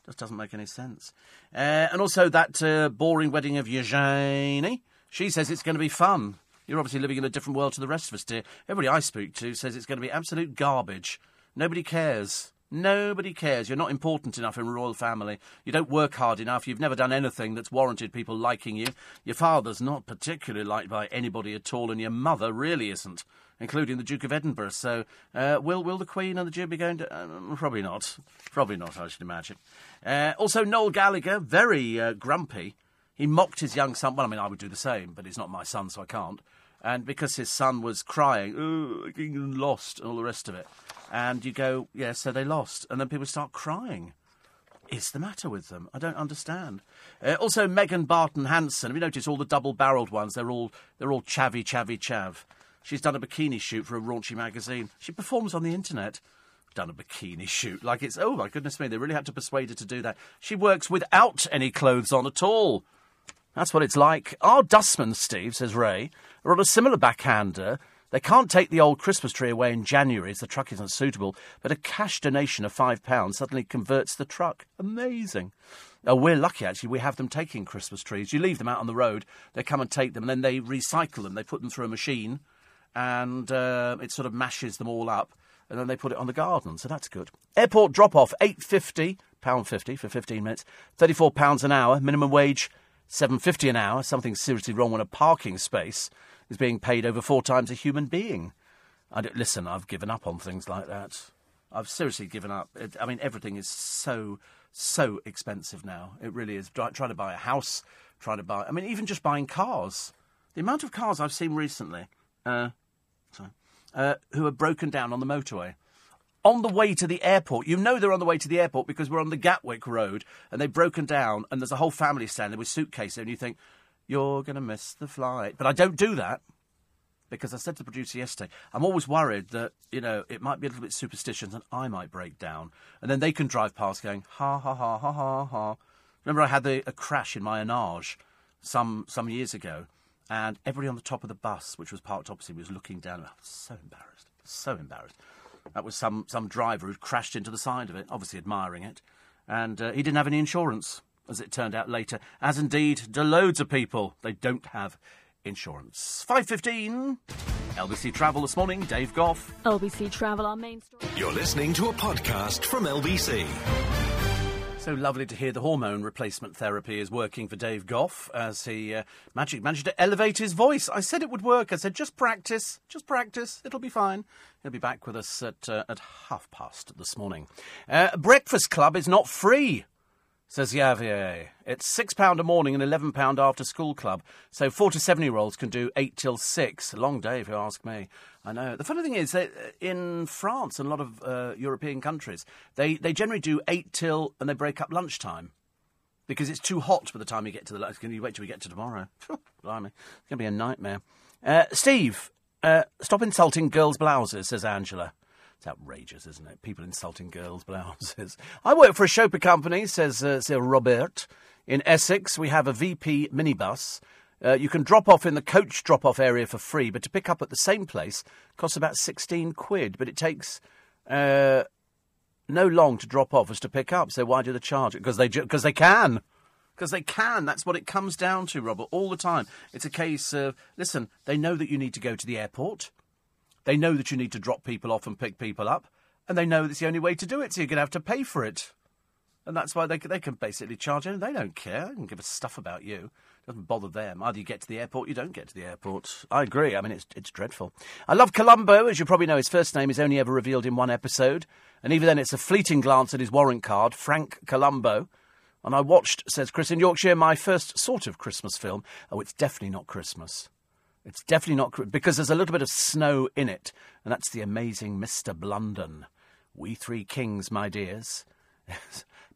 Just doesn't make any sense. Uh, and also that uh, boring wedding of Eugenie. She says it's going to be fun. You're obviously living in a different world to the rest of us, dear. Everybody I speak to says it's going to be absolute garbage. Nobody cares. Nobody cares. You're not important enough in royal family. You don't work hard enough. You've never done anything that's warranted people liking you. Your father's not particularly liked by anybody at all, and your mother really isn't, including the Duke of Edinburgh. So, uh, will will the Queen and the Duke be going to? Uh, probably not. Probably not. I should imagine. Uh, also, Noel Gallagher, very uh, grumpy. He mocked his young son. Well, I mean, I would do the same, but he's not my son, so I can't. And because his son was crying, oh, England lost, and all the rest of it. And you go, yeah, so they lost. And then people start crying. Is the matter with them? I don't understand. Uh, also, Megan Barton Hanson. Have you noticed all the double-barrelled ones? They're all they're all chavvy, chavvy, chav. She's done a bikini shoot for a raunchy magazine. She performs on the internet. Done a bikini shoot like it's oh my goodness me! They really had to persuade her to do that. She works without any clothes on at all. That's what it's like. Our dustman, Steve says Ray, are on a similar backhander they can't take the old Christmas tree away in January as the truck isn't suitable, but a cash donation of £5 suddenly converts the truck. Amazing. Oh, we're lucky, actually. We have them taking Christmas trees. You leave them out on the road, they come and take them, and then they recycle them. They put them through a machine, and uh, it sort of mashes them all up, and then they put it on the garden. So that's good. Airport drop off, eight fifty pound fifty for fifteen minutes, thirty four pounds an hour. Minimum wage, seven fifty an hour. Something seriously wrong with a parking space is being paid over four times a human being. I don't, listen, I've given up on things like that. I've seriously given up. It, I mean, everything is so, so expensive now. It really is. Try, trying to buy a house, trying to buy. I mean, even just buying cars. The amount of cars I've seen recently, uh, sorry, uh, who are broken down on the motorway. On the way to the airport, you know they're on the way to the airport because we're on the Gatwick Road and they've broken down and there's a whole family standing with suitcases and you think, you're going to miss the flight. But I don't do that because I said to the producer yesterday, I'm always worried that, you know, it might be a little bit superstitious and I might break down. And then they can drive past going, ha, ha, ha, ha, ha, ha. Remember I had a crash in my Enage some, some years ago and everybody on the top of the bus, which was parked opposite was looking down. I was so embarrassed, so embarrassed. That was some, some driver who'd crashed into the side of it, obviously admiring it. And uh, he didn't have any insurance as it turned out later, as indeed do loads of people. They don't have insurance. 5.15, LBC Travel this morning, Dave Goff. LBC Travel, our main story. You're listening to a podcast from LBC. So lovely to hear the hormone replacement therapy is working for Dave Goff as he uh, magic managed to elevate his voice. I said it would work. I said just practice, just practice. It'll be fine. He'll be back with us at uh, at half past this morning. Uh, Breakfast Club is not free says Javier. It's £6 a morning and £11 after school club. So four to seven year olds can do 8 till 6. A long day, if you ask me. I know. The funny thing is, that uh, in France and a lot of uh, European countries, they, they generally do 8 till and they break up lunchtime. Because it's too hot by the time you get to the lunch. Can you wait till we get to tomorrow? Blimey. It's going to be a nightmare. Uh, Steve, uh, stop insulting girls' blouses, says Angela. It's outrageous, isn't it? People insulting girls' blouses. I work for a chauffeur company, says uh, Sir Robert. In Essex, we have a VP minibus. Uh, you can drop off in the coach drop off area for free, but to pick up at the same place costs about 16 quid. But it takes uh, no long to drop off as to pick up. So why do they charge? Because they, because they can. Because they can. That's what it comes down to, Robert, all the time. It's a case of, listen, they know that you need to go to the airport. They know that you need to drop people off and pick people up, and they know that's the only way to do it, so you're going to have to pay for it. And that's why they, they can basically charge you. They don't care. They don't give a stuff about you. It doesn't bother them. Either you get to the airport, you don't get to the airport. I agree. I mean, it's, it's dreadful. I love Columbo. As you probably know, his first name is only ever revealed in one episode. And even then, it's a fleeting glance at his warrant card, Frank Columbo. And I watched, says Chris in Yorkshire, my first sort of Christmas film. Oh, it's definitely not Christmas. It's definitely not because there's a little bit of snow in it, and that's the amazing Mr. Blunden. We three kings, my dears.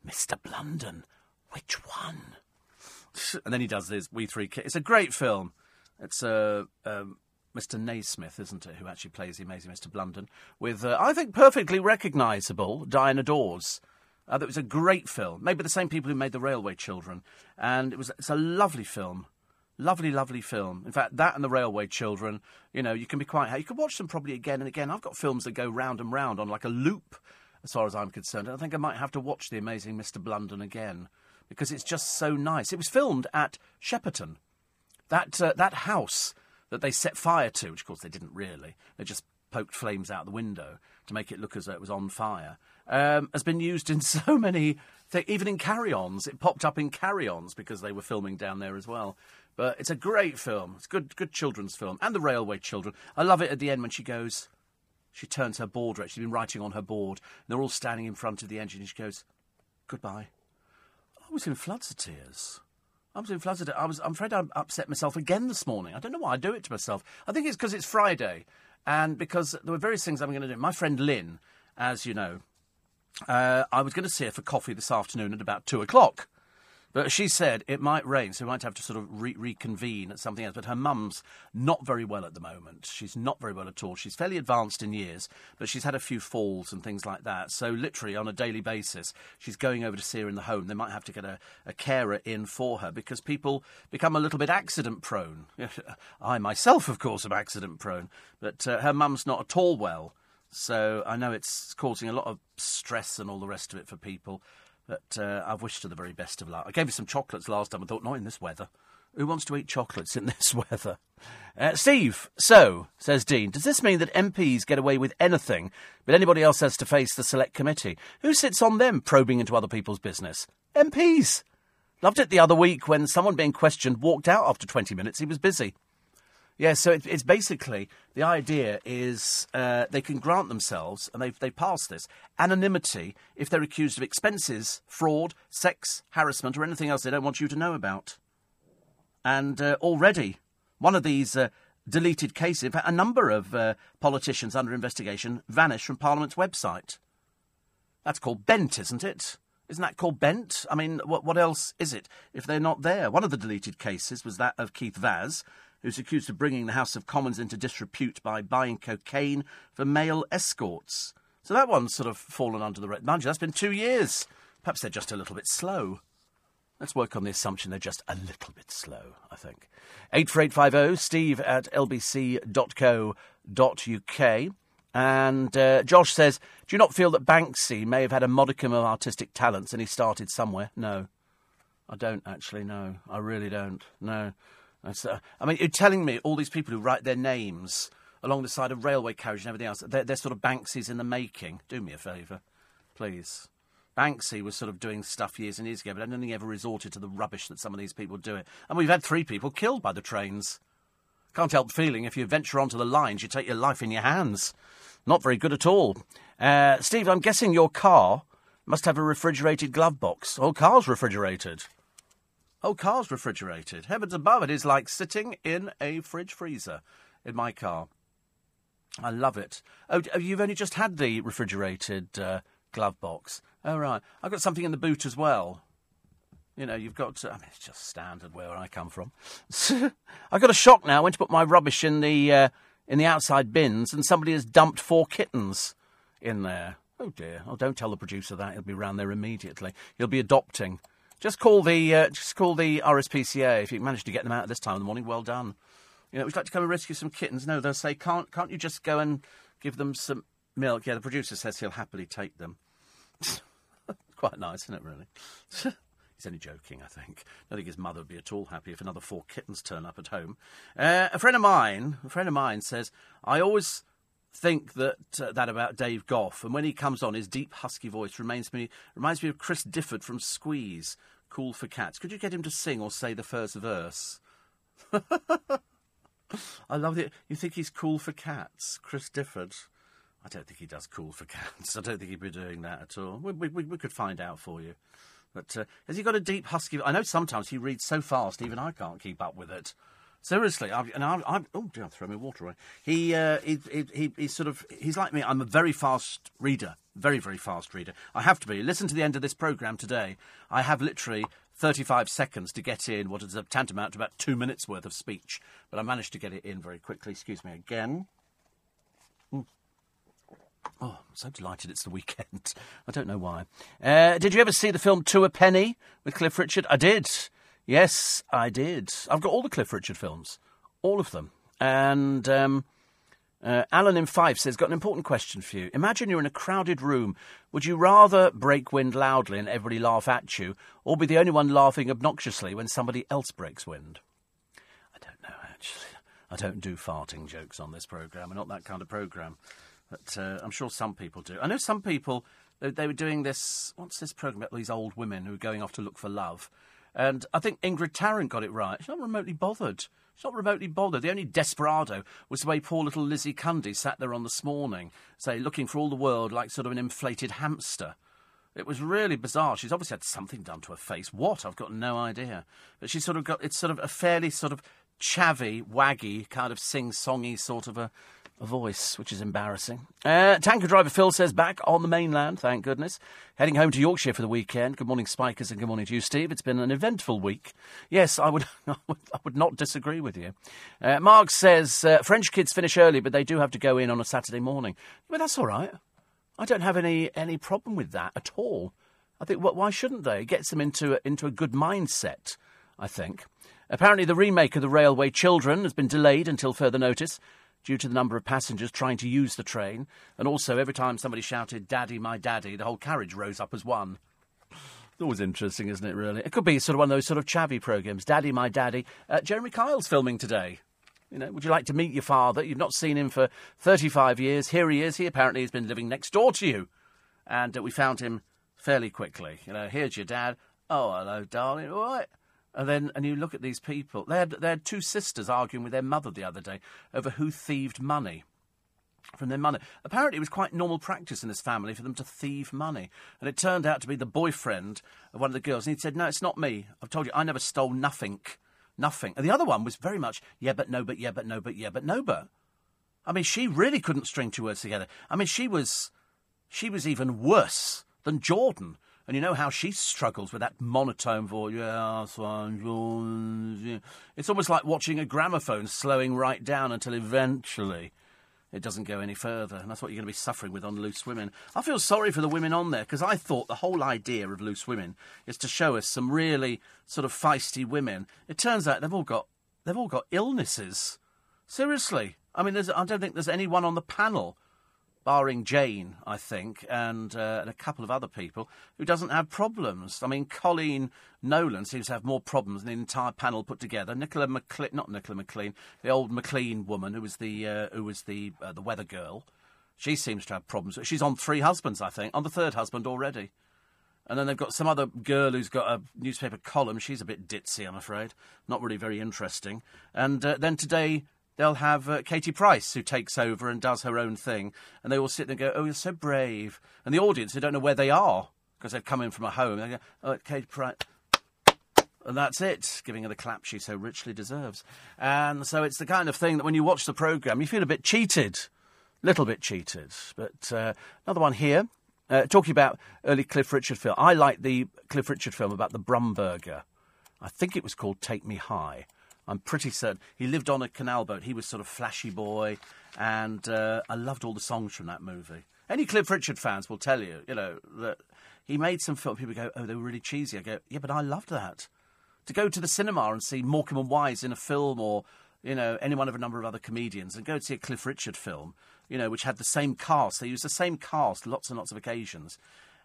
Mr. Blunden, which one? And then he does this. We three kings. It's a great film. It's uh, um, Mr. Naismith, isn't it, who actually plays the amazing Mr. Blunden with, uh, I think, perfectly recognisable Diana Dors. Uh, that was a great film, made by the same people who made The Railway Children, and it was it's a lovely film. Lovely, lovely film. In fact, that and the Railway Children, you know, you can be quite. You can watch them probably again and again. I've got films that go round and round on like a loop, as far as I'm concerned. And I think I might have to watch The Amazing Mr. Blunden again because it's just so nice. It was filmed at Shepperton, that uh, that house that they set fire to, which of course they didn't really. They just poked flames out the window to make it look as though it was on fire. Um, has been used in so many, even in carry-ons. It popped up in carry-ons because they were filming down there as well. But it's a great film. It's good, good children's film, and the Railway Children. I love it at the end when she goes, she turns her board. Right, she's been writing on her board. And they're all standing in front of the engine, and she goes, "Goodbye." I was in floods of tears. I was in floods of tears. I was. I'm afraid I upset myself again this morning. I don't know why I do it to myself. I think it's because it's Friday, and because there were various things I'm going to do. My friend Lynn, as you know, uh, I was going to see her for coffee this afternoon at about two o'clock. But she said it might rain, so we might have to sort of re- reconvene at something else. But her mum's not very well at the moment. She's not very well at all. She's fairly advanced in years, but she's had a few falls and things like that. So, literally, on a daily basis, she's going over to see her in the home. They might have to get a, a carer in for her because people become a little bit accident prone. I myself, of course, am accident prone, but uh, her mum's not at all well. So, I know it's causing a lot of stress and all the rest of it for people. But uh, I've wished her the very best of luck. I gave her some chocolates last time. I thought, not in this weather. Who wants to eat chocolates in this weather? Uh, Steve, so, says Dean, does this mean that MPs get away with anything, but anybody else has to face the select committee? Who sits on them probing into other people's business? MPs! Loved it the other week when someone being questioned walked out after 20 minutes. He was busy. Yeah, so it, it's basically the idea is uh, they can grant themselves, and they've they passed this anonymity if they're accused of expenses, fraud, sex, harassment, or anything else they don't want you to know about. And uh, already, one of these uh, deleted cases, in fact, a number of uh, politicians under investigation vanished from Parliament's website. That's called bent, isn't it? Isn't that called bent? I mean, what, what else is it if they're not there? One of the deleted cases was that of Keith Vaz, who's accused of bringing the House of Commons into disrepute by buying cocaine for male escorts. So that one's sort of fallen under the red. Mind you, that's been two years. Perhaps they're just a little bit slow. Let's work on the assumption they're just a little bit slow, I think. 84850 steve at lbc.co.uk. And uh, Josh says, Do you not feel that Banksy may have had a modicum of artistic talents and he started somewhere? No. I don't actually, no. I really don't. No. Uh, I mean, you're telling me all these people who write their names along the side of railway carriage and everything else, they're, they're sort of Banksies in the making. Do me a favour, please. Banksy was sort of doing stuff years and years ago, but I don't think he ever resorted to the rubbish that some of these people do it. And we've had three people killed by the trains. Can't help feeling if you venture onto the lines, you take your life in your hands. Not very good at all. Uh, Steve, I'm guessing your car must have a refrigerated glove box. All car's refrigerated. Oh, car's refrigerated. Heavens above, it is like sitting in a fridge freezer in my car. I love it. Oh, you've only just had the refrigerated uh, glove box. Oh, right. I've got something in the boot as well. You know, you've got. To, I mean, it's just standard where I come from. I got a shock now. I went to put my rubbish in the uh, in the outside bins, and somebody has dumped four kittens in there. Oh dear! Oh, don't tell the producer that. He'll be round there immediately. He'll be adopting. Just call the uh, just call the RSPCA if you manage to get them out at this time of the morning. Well done. You know, would like to come and rescue some kittens? No, they'll say, can't can't you just go and give them some milk? Yeah, the producer says he'll happily take them. Quite nice, isn't it? Really. He's only joking, I think. I think his mother would be at all happy if another four kittens turn up at home. Uh, a friend of mine, a friend of mine says, I always think that uh, that about Dave Goff, and when he comes on, his deep husky voice reminds me reminds me of Chris Difford from Squeeze. Cool for cats. Could you get him to sing or say the first verse? I love it. You think he's cool for cats, Chris Difford? I don't think he does cool for cats. I don't think he'd be doing that at all. We, we, we could find out for you. But uh, has he got a deep husky? I know sometimes he reads so fast, even I can't keep up with it. Seriously, I, and I, I oh dear, throw me water away. He, uh, he, he, he, he's sort of, he's like me. I'm a very fast reader, very, very fast reader. I have to be. Listen to the end of this program today. I have literally 35 seconds to get in what is a tantamount to about two minutes worth of speech, but I managed to get it in very quickly. Excuse me again. Mm. Oh, I'm so delighted it's the weekend. I don't know why. Uh, did you ever see the film Two a Penny with Cliff Richard? I did. Yes, I did. I've got all the Cliff Richard films, all of them. And um, uh, Alan in Fife says, Got an important question for you. Imagine you're in a crowded room. Would you rather break wind loudly and everybody laugh at you, or be the only one laughing obnoxiously when somebody else breaks wind? I don't know, actually. I don't do farting jokes on this programme. We're not that kind of programme. But uh, I'm sure some people do. I know some people, they, they were doing this, what's this programme about these old women who are going off to look for love? And I think Ingrid Tarrant got it right. She's not remotely bothered. She's not remotely bothered. The only desperado was the way poor little Lizzie Cundy sat there on this morning, say, looking for all the world like sort of an inflated hamster. It was really bizarre. She's obviously had something done to her face. What? I've got no idea. But she's sort of got, it's sort of a fairly sort of chavvy, waggy, kind of sing-songy sort of a voice, which is embarrassing. Uh, tanker driver Phil says back on the mainland, thank goodness. Heading home to Yorkshire for the weekend. Good morning, Spikers, and good morning to you, Steve. It's been an eventful week. Yes, I would, I would, not disagree with you. Uh, Mark says uh, French kids finish early, but they do have to go in on a Saturday morning. But that's all right. I don't have any any problem with that at all. I think why shouldn't they? It gets them into a, into a good mindset. I think. Apparently, the remake of the Railway Children has been delayed until further notice due to the number of passengers trying to use the train, and also every time somebody shouted, Daddy, my daddy, the whole carriage rose up as one. It's always interesting, isn't it, really? It could be sort of one of those sort of chavvy programmes. Daddy, my daddy. Uh, Jeremy Kyle's filming today. You know, would you like to meet your father? You've not seen him for 35 years. Here he is. He apparently has been living next door to you. And uh, we found him fairly quickly. You know, here's your dad. Oh, hello, darling. All right. And then, and you look at these people. They had, they had two sisters arguing with their mother the other day over who thieved money from their money. Apparently, it was quite normal practice in this family for them to thieve money. And it turned out to be the boyfriend of one of the girls. And he said, No, it's not me. I've told you, I never stole nothing. Nothing. And the other one was very much, Yeah, but no, but yeah, but no, but yeah, but no, but. I mean, she really couldn't string two words together. I mean, she was. She was even worse than Jordan. And you know how she struggles with that monotone voice. It's almost like watching a gramophone slowing right down until eventually it doesn't go any further. And that's what you're going to be suffering with on Loose Women. I feel sorry for the women on there because I thought the whole idea of Loose Women is to show us some really sort of feisty women. It turns out they've all got they've all got illnesses. Seriously. I mean, I don't think there's anyone on the panel barring Jane, I think, and, uh, and a couple of other people, who doesn't have problems. I mean, Coleen Nolan seems to have more problems than the entire panel put together. Nicola McLean, not Nicola McLean, the old McLean woman who was the uh, who was the uh, the weather girl. She seems to have problems. She's on three husbands, I think, on the third husband already. And then they've got some other girl who's got a newspaper column. She's a bit ditzy, I'm afraid. Not really very interesting. And uh, then today, they'll have uh, Katie Price who takes over and does her own thing, and they all sit there and go, "Oh, you're so brave," and the audience they don't know where they are because they've come in from a home. They go, "Oh, Katie Price." And that's it, giving her the clap she so richly deserves. And so it's the kind of thing that when you watch the programme, you feel a bit cheated. a Little bit cheated. But uh, another one here, uh, talking about early Cliff Richard film. I like the Cliff Richard film about the Brumburger. I think it was called Take Me High. I'm pretty certain. He lived on a canal boat. He was sort of flashy boy, and uh, I loved all the songs from that movie. Any Cliff Richard fans will tell you, you know, that he made some film. People go, "Oh, they were really cheesy." I go, "Yeah, but I loved that." To go to the cinema and see Morecambe and Wise in a film, or you know, any one of a number of other comedians, and go to see a Cliff Richard film, you know, which had the same cast. They used the same cast, lots and lots of occasions.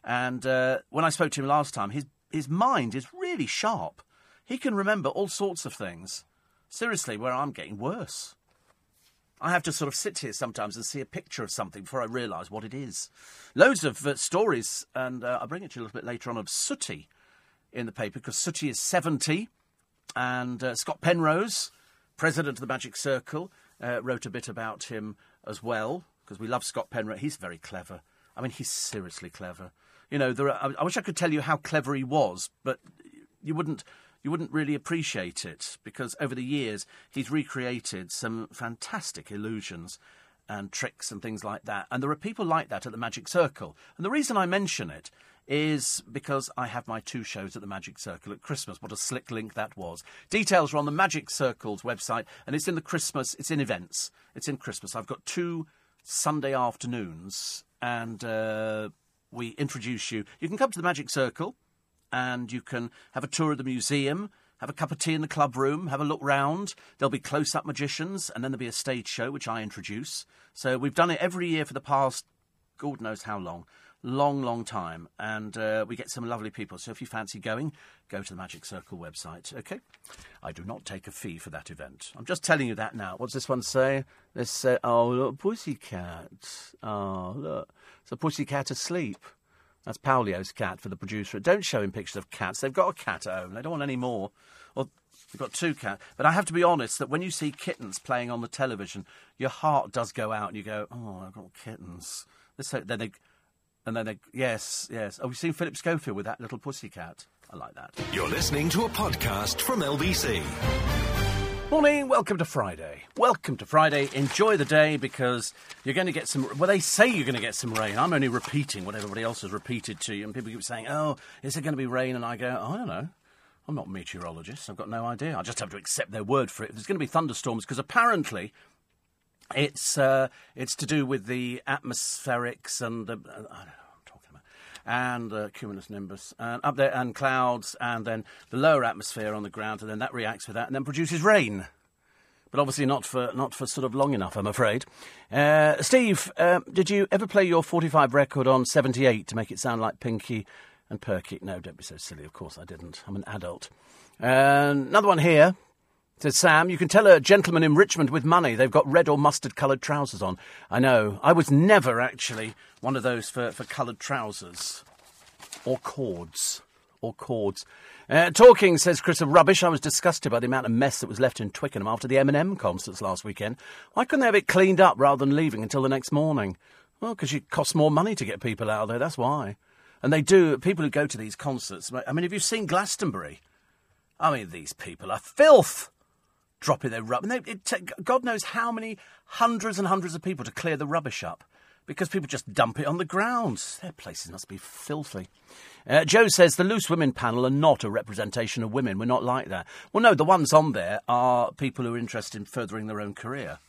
And uh, when I spoke to him last time, his his mind is really sharp. He can remember all sorts of things. Seriously, where I'm getting worse. I have to sort of sit here sometimes and see a picture of something before I realise what it is. Loads of uh, stories, and uh, I'll bring it to you a little bit later on, of Sooty in the paper, because Sooty is 70, and uh, Scott Penrose, president of the Magic Circle, uh, wrote a bit about him as well, because we love Scott Penrose. He's very clever. I mean, he's seriously clever. You know, are, I wish I could tell you how clever he was, but you wouldn't you wouldn't really appreciate it because over the years he's recreated some fantastic illusions and tricks and things like that. And there are people like that at the Magic Circle. And the reason I mention it is because I have my two shows at the Magic Circle at Christmas. What a slick link that was. Details are on the Magic Circle's website, and it's in the Christmas, it's in events, it's in Christmas. I've got two Sunday afternoons, and uh, we introduce you. You can come to the Magic Circle, and you can have a tour of the museum. Have a cup of tea in the club room, have a look round. There'll be close up magicians, and then there'll be a stage show, which I introduce. So we've done it every year for the past, God knows how long long, long time, and uh, we get some lovely people. So if you fancy going, go to the Magic Circle website. Okay, I do not take a fee for that event. I'm just telling you that now. What's this one say? This say, oh look, pussycat. Oh look, it's a pussycat asleep. That's Paolio's cat for the producer. Don't show him pictures of cats. They've got a cat at home. They don't want any more. Well, they've got two cats. But I have to be honest that when you see kittens playing on the television, your heart does go out and you go, oh, I've got kittens. Then they and then they, yes, yes. Oh, we've seen Philip Schofield with that little pussycat. I like that. You're listening to a podcast from LBC. Morning, welcome to Friday. Welcome to Friday. Enjoy the day because you're going to get some. Well, they say you're going to get some rain. I'm only repeating what everybody else has repeated to you, and people keep saying, "Oh, is it going to be rain?" And I go, oh, "I don't know. I'm not a meteorologist. I've got no idea. I just have to accept their word for it. There's going to be thunderstorms because apparently it's uh, it's to do with the atmospherics and the, uh, I don't know what I'm talking about, and uh, cumulus nimbus, and up there, and clouds, and then the lower atmosphere on the ground, and then that reacts with that, and then produces rain. But obviously not for not for sort of long enough, I'm afraid. Uh, Steve, uh, did you ever play your 45 record on 78 to make it sound like Pinky and Perky? No, don't be so silly. Of course I didn't. I'm an adult. another one here. Said Sam, you can tell a gentleman in Richmond with money they've got red or mustard coloured trousers on. I know. I was never actually one of those for, for coloured trousers. Or cords. Or cords. Uh, talking, says Chris, of rubbish. I was disgusted by the amount of mess that was left in Twickenham after the Eminem concerts last weekend. Why couldn't they have it cleaned up rather than leaving until the next morning? Well, because it costs more money to get people out of there, that's why. And they do, people who go to these concerts, I mean, have you seen Glastonbury? I mean, these people are filth dropping their rubbish. God knows how many hundreds and hundreds of people to clear the rubbish up because people just dump it on the ground. Their places must be filthy. Uh, Joe says the Loose Women panel are not a representation of women. We're not like that. Well, no, the ones on there are people who are interested in furthering their own career.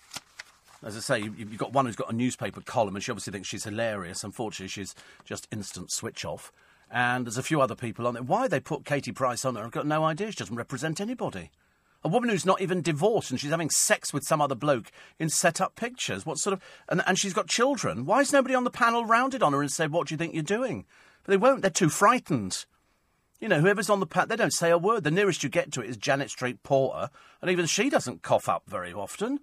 As I say, you've got one who's got a newspaper column, and she obviously thinks she's hilarious. Unfortunately, she's just instant switch off. And there's a few other people on there. Why they put Katie Price on there, I've got no idea. She doesn't represent anybody. A woman who's not even divorced and she's having sex with some other bloke in set up pictures. What sort of. And, and she's got children. Why is nobody on the panel rounded on her and said, What do you think you're doing? But they won't. They're too frightened. You know, whoever's on the panel, they don't say a word. The nearest you get to it is Janet Street Porter, and even she doesn't cough up very often.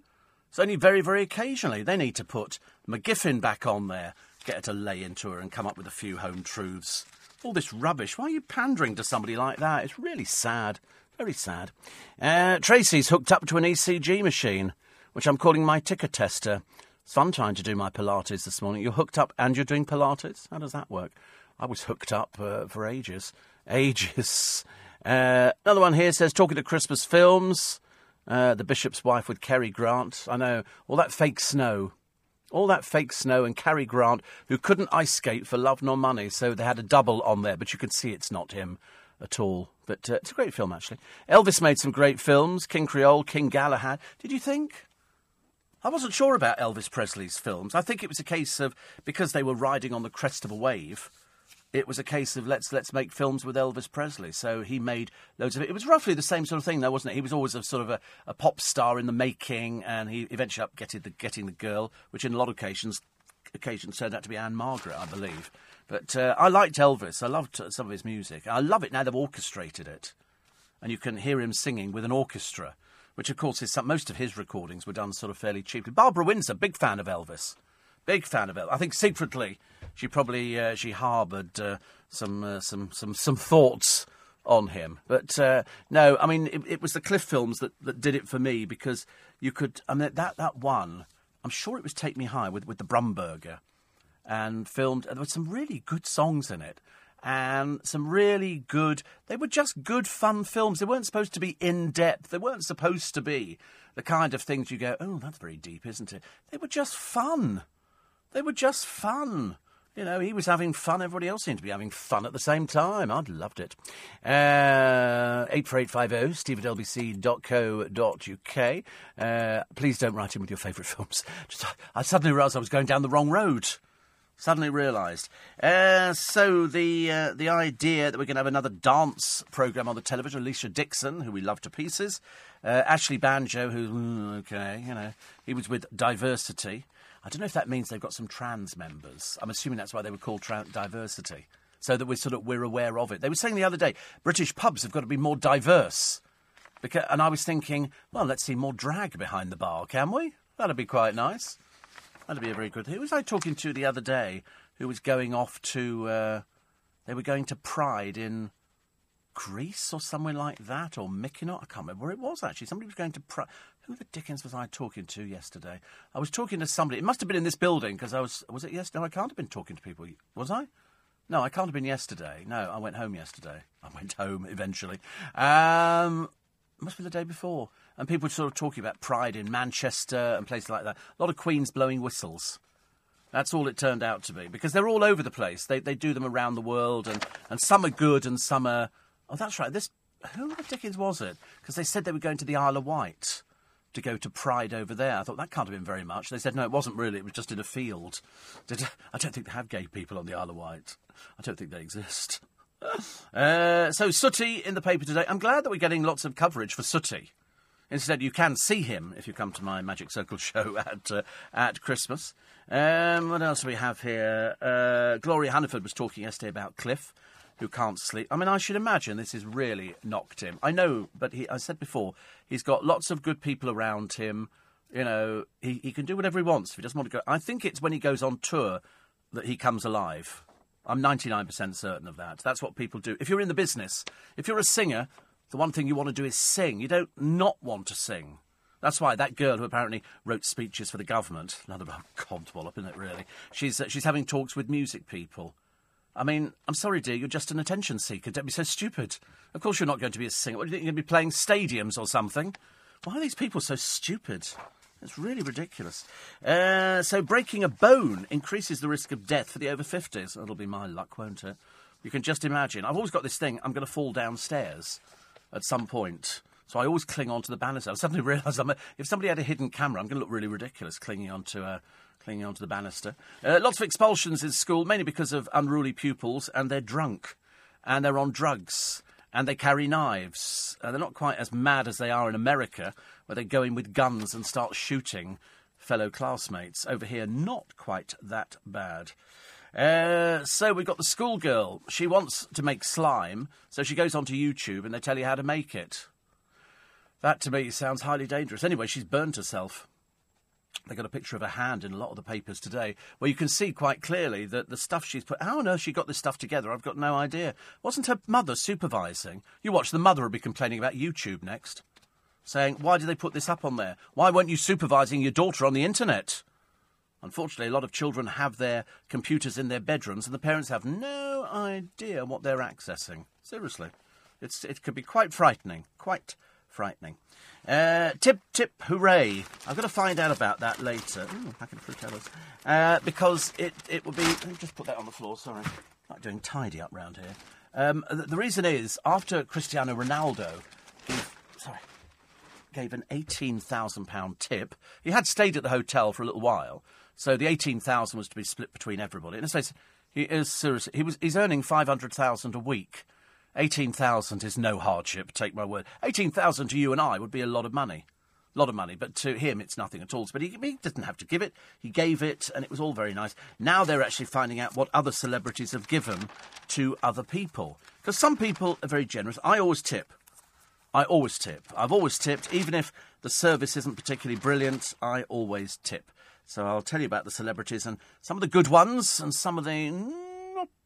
It's only very, very occasionally. They need to put McGiffin back on there, get her to lay into her and come up with a few home truths. All this rubbish. Why are you pandering to somebody like that? It's really sad. Very sad. Uh, Tracy's hooked up to an ECG machine, which I'm calling my ticker tester. It's fun trying to do my Pilates this morning. You're hooked up and you're doing Pilates? How does that work? I was hooked up uh, for ages. Ages. Uh, another one here says talking to Christmas films. Uh, the Bishop's Wife with Cary Grant. I know. All that fake snow. All that fake snow and Cary Grant, who couldn't ice skate for love nor money, so they had a double on there, but you can see it's not him at all. But uh, it's a great film, actually. Elvis made some great films King Creole, Kid Galahad. Did you think? I wasn't sure about Elvis Presley's films. I think it was a case of because they were riding on the crest of a wave. It was a case of let's let's make films with Elvis Presley. So he made loads of it. It was roughly the same sort of thing, though, wasn't it? He was always a sort of a, a pop star in the making, and he eventually up getting the getting the girl, which in a lot of occasions occasions turned out to be Ann-Margret, I believe. But uh, I liked Elvis. I loved some of his music. I love it now they've orchestrated it. And you can hear him singing with an orchestra, which, of course, is some, most of his recordings were done sort of fairly cheaply. Barbara Windsor, big fan of Elvis. Big fan of Elvis. I think secretly she probably uh, she harboured uh, some, uh, some, some, some thoughts on him. But uh, no, I mean, it, it, was the Cliff films that, that did it for me because you could, I mean, that, that one, I'm sure it was Take Me High with, with the Brumburger and filmed. There were some really good songs in it and some really good. They were just good, fun films. They weren't supposed to be in depth. They weren't supposed to be the kind of things you go, oh, that's very deep, isn't it? They were just fun. They were just fun. You know, he was having fun. Everybody else seemed to be having fun at the same time. I'd loved it. Uh, 84850 steve at lbc.co.uk. Uh, please don't write in with your favourite films. Just, I suddenly realised I was going down the wrong road. Suddenly realised. Uh, so the uh, the idea that we're going to have another dance programme on the television, Alesha Dixon, who we love to pieces, uh, Ashley Banjo, who, mm, okay, you know, he was with Diversity. I don't know if that means they've got some trans members. I'm assuming that's why they were called tra- Diversity, so that we're sort of we're aware of it. They were saying the other day, British pubs have got to be more diverse. Because, and I was thinking, well, let's see more drag behind the bar, can we? That'd be quite nice. That'd be a very good. Who was I talking to the other day who was going off to. Uh, they were going to Pride in Greece or somewhere like that, or Mykonos. I can't remember where it was actually. Somebody was going to Pride. Who the dickens was I talking to yesterday? I was talking to somebody. It must have been in this building because I was. Was it yesterday? No, I can't have been talking to people. Was I? No, I can't have been yesterday. No, I went home yesterday. I went home eventually. Um, must be the day before. And people were sort of talking about pride in Manchester and places like that. A lot of Queens blowing whistles. That's all it turned out to be. Because they're all over the place. They, they do them around the world, and, and some are good and some are. Oh, that's right. This Who the dickens was it? Because they said they were going to the Isle of Wight to go to Pride over there. I thought that can't have been very much. They said, no, it wasn't really. It was just in a field. I don't think they have gay people on the Isle of Wight. I don't think they exist. Uh, so Sooty in the paper today. I'm glad that we're getting lots of coverage for Sooty. Instead, you can see him if you come to my Magic Circle show at uh, at Christmas. Um, what else do we have here? Uh, Gloria Hunniford was talking yesterday about Cliff, who can't sleep. I mean, I should imagine this has really knocked him. I know, but he, I said before, he's got lots of good people around him. You know, he, he can do whatever he wants if he doesn't want to go. I think it's when he goes on tour that he comes alive. I'm 99% certain of that. That's what people do. If you're in the business, if you're a singer, the one thing you want to do is sing. You don't not want to sing. That's why that girl who apparently wrote speeches for the government, another codswallop, isn't it, really? She's, uh, she's having talks with music people. I mean, I'm sorry, dear, you're just an attention seeker. Don't be so stupid. Of course you're not going to be a singer. What do you think? You're going to be playing stadiums or something? Why are these people so stupid? It's really ridiculous. Uh, so, breaking a bone increases the risk of death for the over 50s. That'll be my luck, won't it? You can just imagine. I've always got this thing I'm going to fall downstairs at some point. So I always cling on to the banister. I suddenly realised if somebody had a hidden camera, I'm going to look really ridiculous clinging on onto uh, clinging onto the banister. Uh, lots of expulsions in school, mainly because of unruly pupils, and they're drunk, and they're on drugs, and they carry knives. Uh, they're not quite as mad as they are in America, where they go in with guns and start shooting fellow classmates. Over here, not quite that bad. Uh, so we've got the schoolgirl. She wants to make slime, so she goes onto YouTube and they tell you how to make it. That to me sounds highly dangerous. Anyway, she's burnt herself. They got a picture of her hand in a lot of the papers today, where you can see quite clearly that the stuff she's put. How on earth she got this stuff together? I've got no idea. Wasn't her mother supervising? You watch, the mother will be complaining about YouTube next, saying, "Why did they put this up on there? Why weren't you supervising your daughter on the internet?" Unfortunately, a lot of children have their computers in their bedrooms, and the parents have no idea what they're accessing. Seriously, it's, it could be quite frightening. Quite frightening. Uh, tip, tip, hooray! I've got to find out about that later. Ooh, packet of fruitellas. Uh, because it, it would be. Let me just put that on the floor, sorry. Not doing tidy up round here. Um, the, the reason is, after Cristiano Ronaldo gave, sorry, gave an £18,000 tip, he had stayed at the hotel for a little while, so the 18000 was to be split between everybody. And let's he is seriously, he was, he's earning 500000 a week. 18,000 is no hardship, take my word. 18,000 to you and I would be a lot of money. A lot of money, but to him it's nothing at all. But he, he didn't have to give it. He gave it, and it was all very nice. Now they're actually finding out what other celebrities have given to other people. Because some people are very generous. I always tip. I always tip. I've always tipped, even if the service isn't particularly brilliant, I always tip. So I'll tell you about the celebrities and some of the good ones and some of the not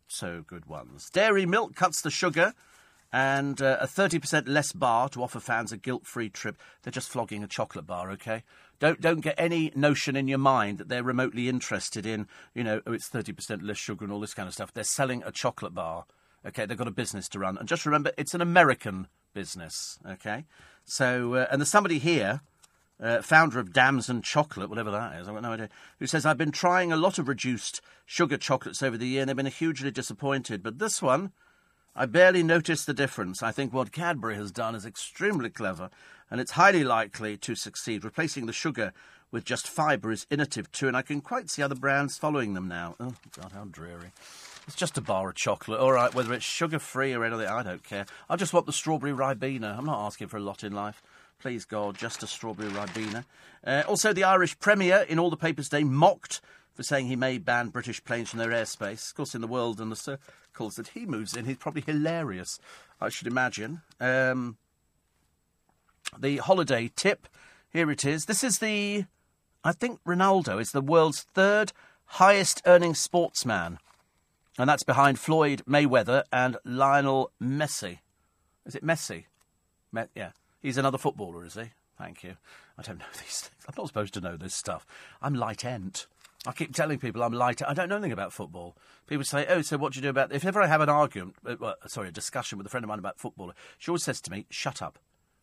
so good ones. Dairy Milk cuts the sugar and uh, a 30% less bar to offer fans a guilt-free trip. They're just flogging a chocolate bar, okay? Don't don't get any notion in your mind that they're remotely interested in, you know, oh, it's 30% less sugar and all this kind of stuff. They're selling a chocolate bar. Okay, they've got a business to run. And just remember, it's an American business, okay? So, uh, and there's somebody here uh, founder of Damson Chocolate, whatever that is, I've got no idea, who says, I've been trying a lot of reduced sugar chocolates over the year and they've been hugely disappointed. But this one, I barely noticed the difference. I think what Cadbury has done is extremely clever and it's highly likely to succeed. Replacing the sugar with just fibre is innovative too, and I can quite see other brands following them now. Oh, God, how dreary. It's just a bar of chocolate, all right, whether it's sugar free or anything, I don't care. I just want the strawberry Ribena. I'm not asking for a lot in life. Please, God, just a strawberry Ribena. Uh, also, the Irish Premier, in all the papers today, mocked for saying he may ban British planes from their airspace. Of course, in the world and the circles that he moves in, he's probably hilarious, I should imagine. Um, the holiday tip, here it is. This is the, I think Ronaldo is the world's third highest earning sportsman. And that's behind Floyd Mayweather and Lionel Messi. Is it Messi? Me- yeah. He's another footballer, is he? Thank you. I don't know these things. I'm not supposed to know this stuff. I'm light ent. I keep telling people I'm light. I don't know anything about football. People say, "Oh, so what do you do about?" If ever I have an argument, uh, well, sorry, a discussion with a friend of mine about football, she always says to me, "Shut up,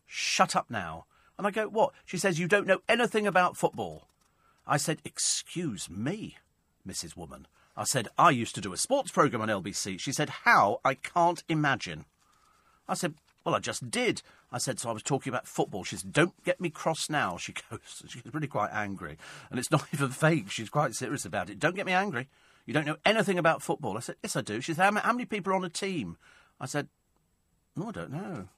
shut up now." And I go, "What?" She says, "You don't know anything about football." I said, "Excuse me, Mrs. Woman." I said, "I used to do a sports program on LBC." She said, "How? I can't imagine." I said, well, I just did. I said, so I was talking about football. She said, don't get me cross now. She goes, she's really quite angry. And it's not even fake. She's quite serious about it. Don't get me angry. You don't know anything about football. I said, yes, I do. She said, how, many people are on a team? I said, no, I don't know.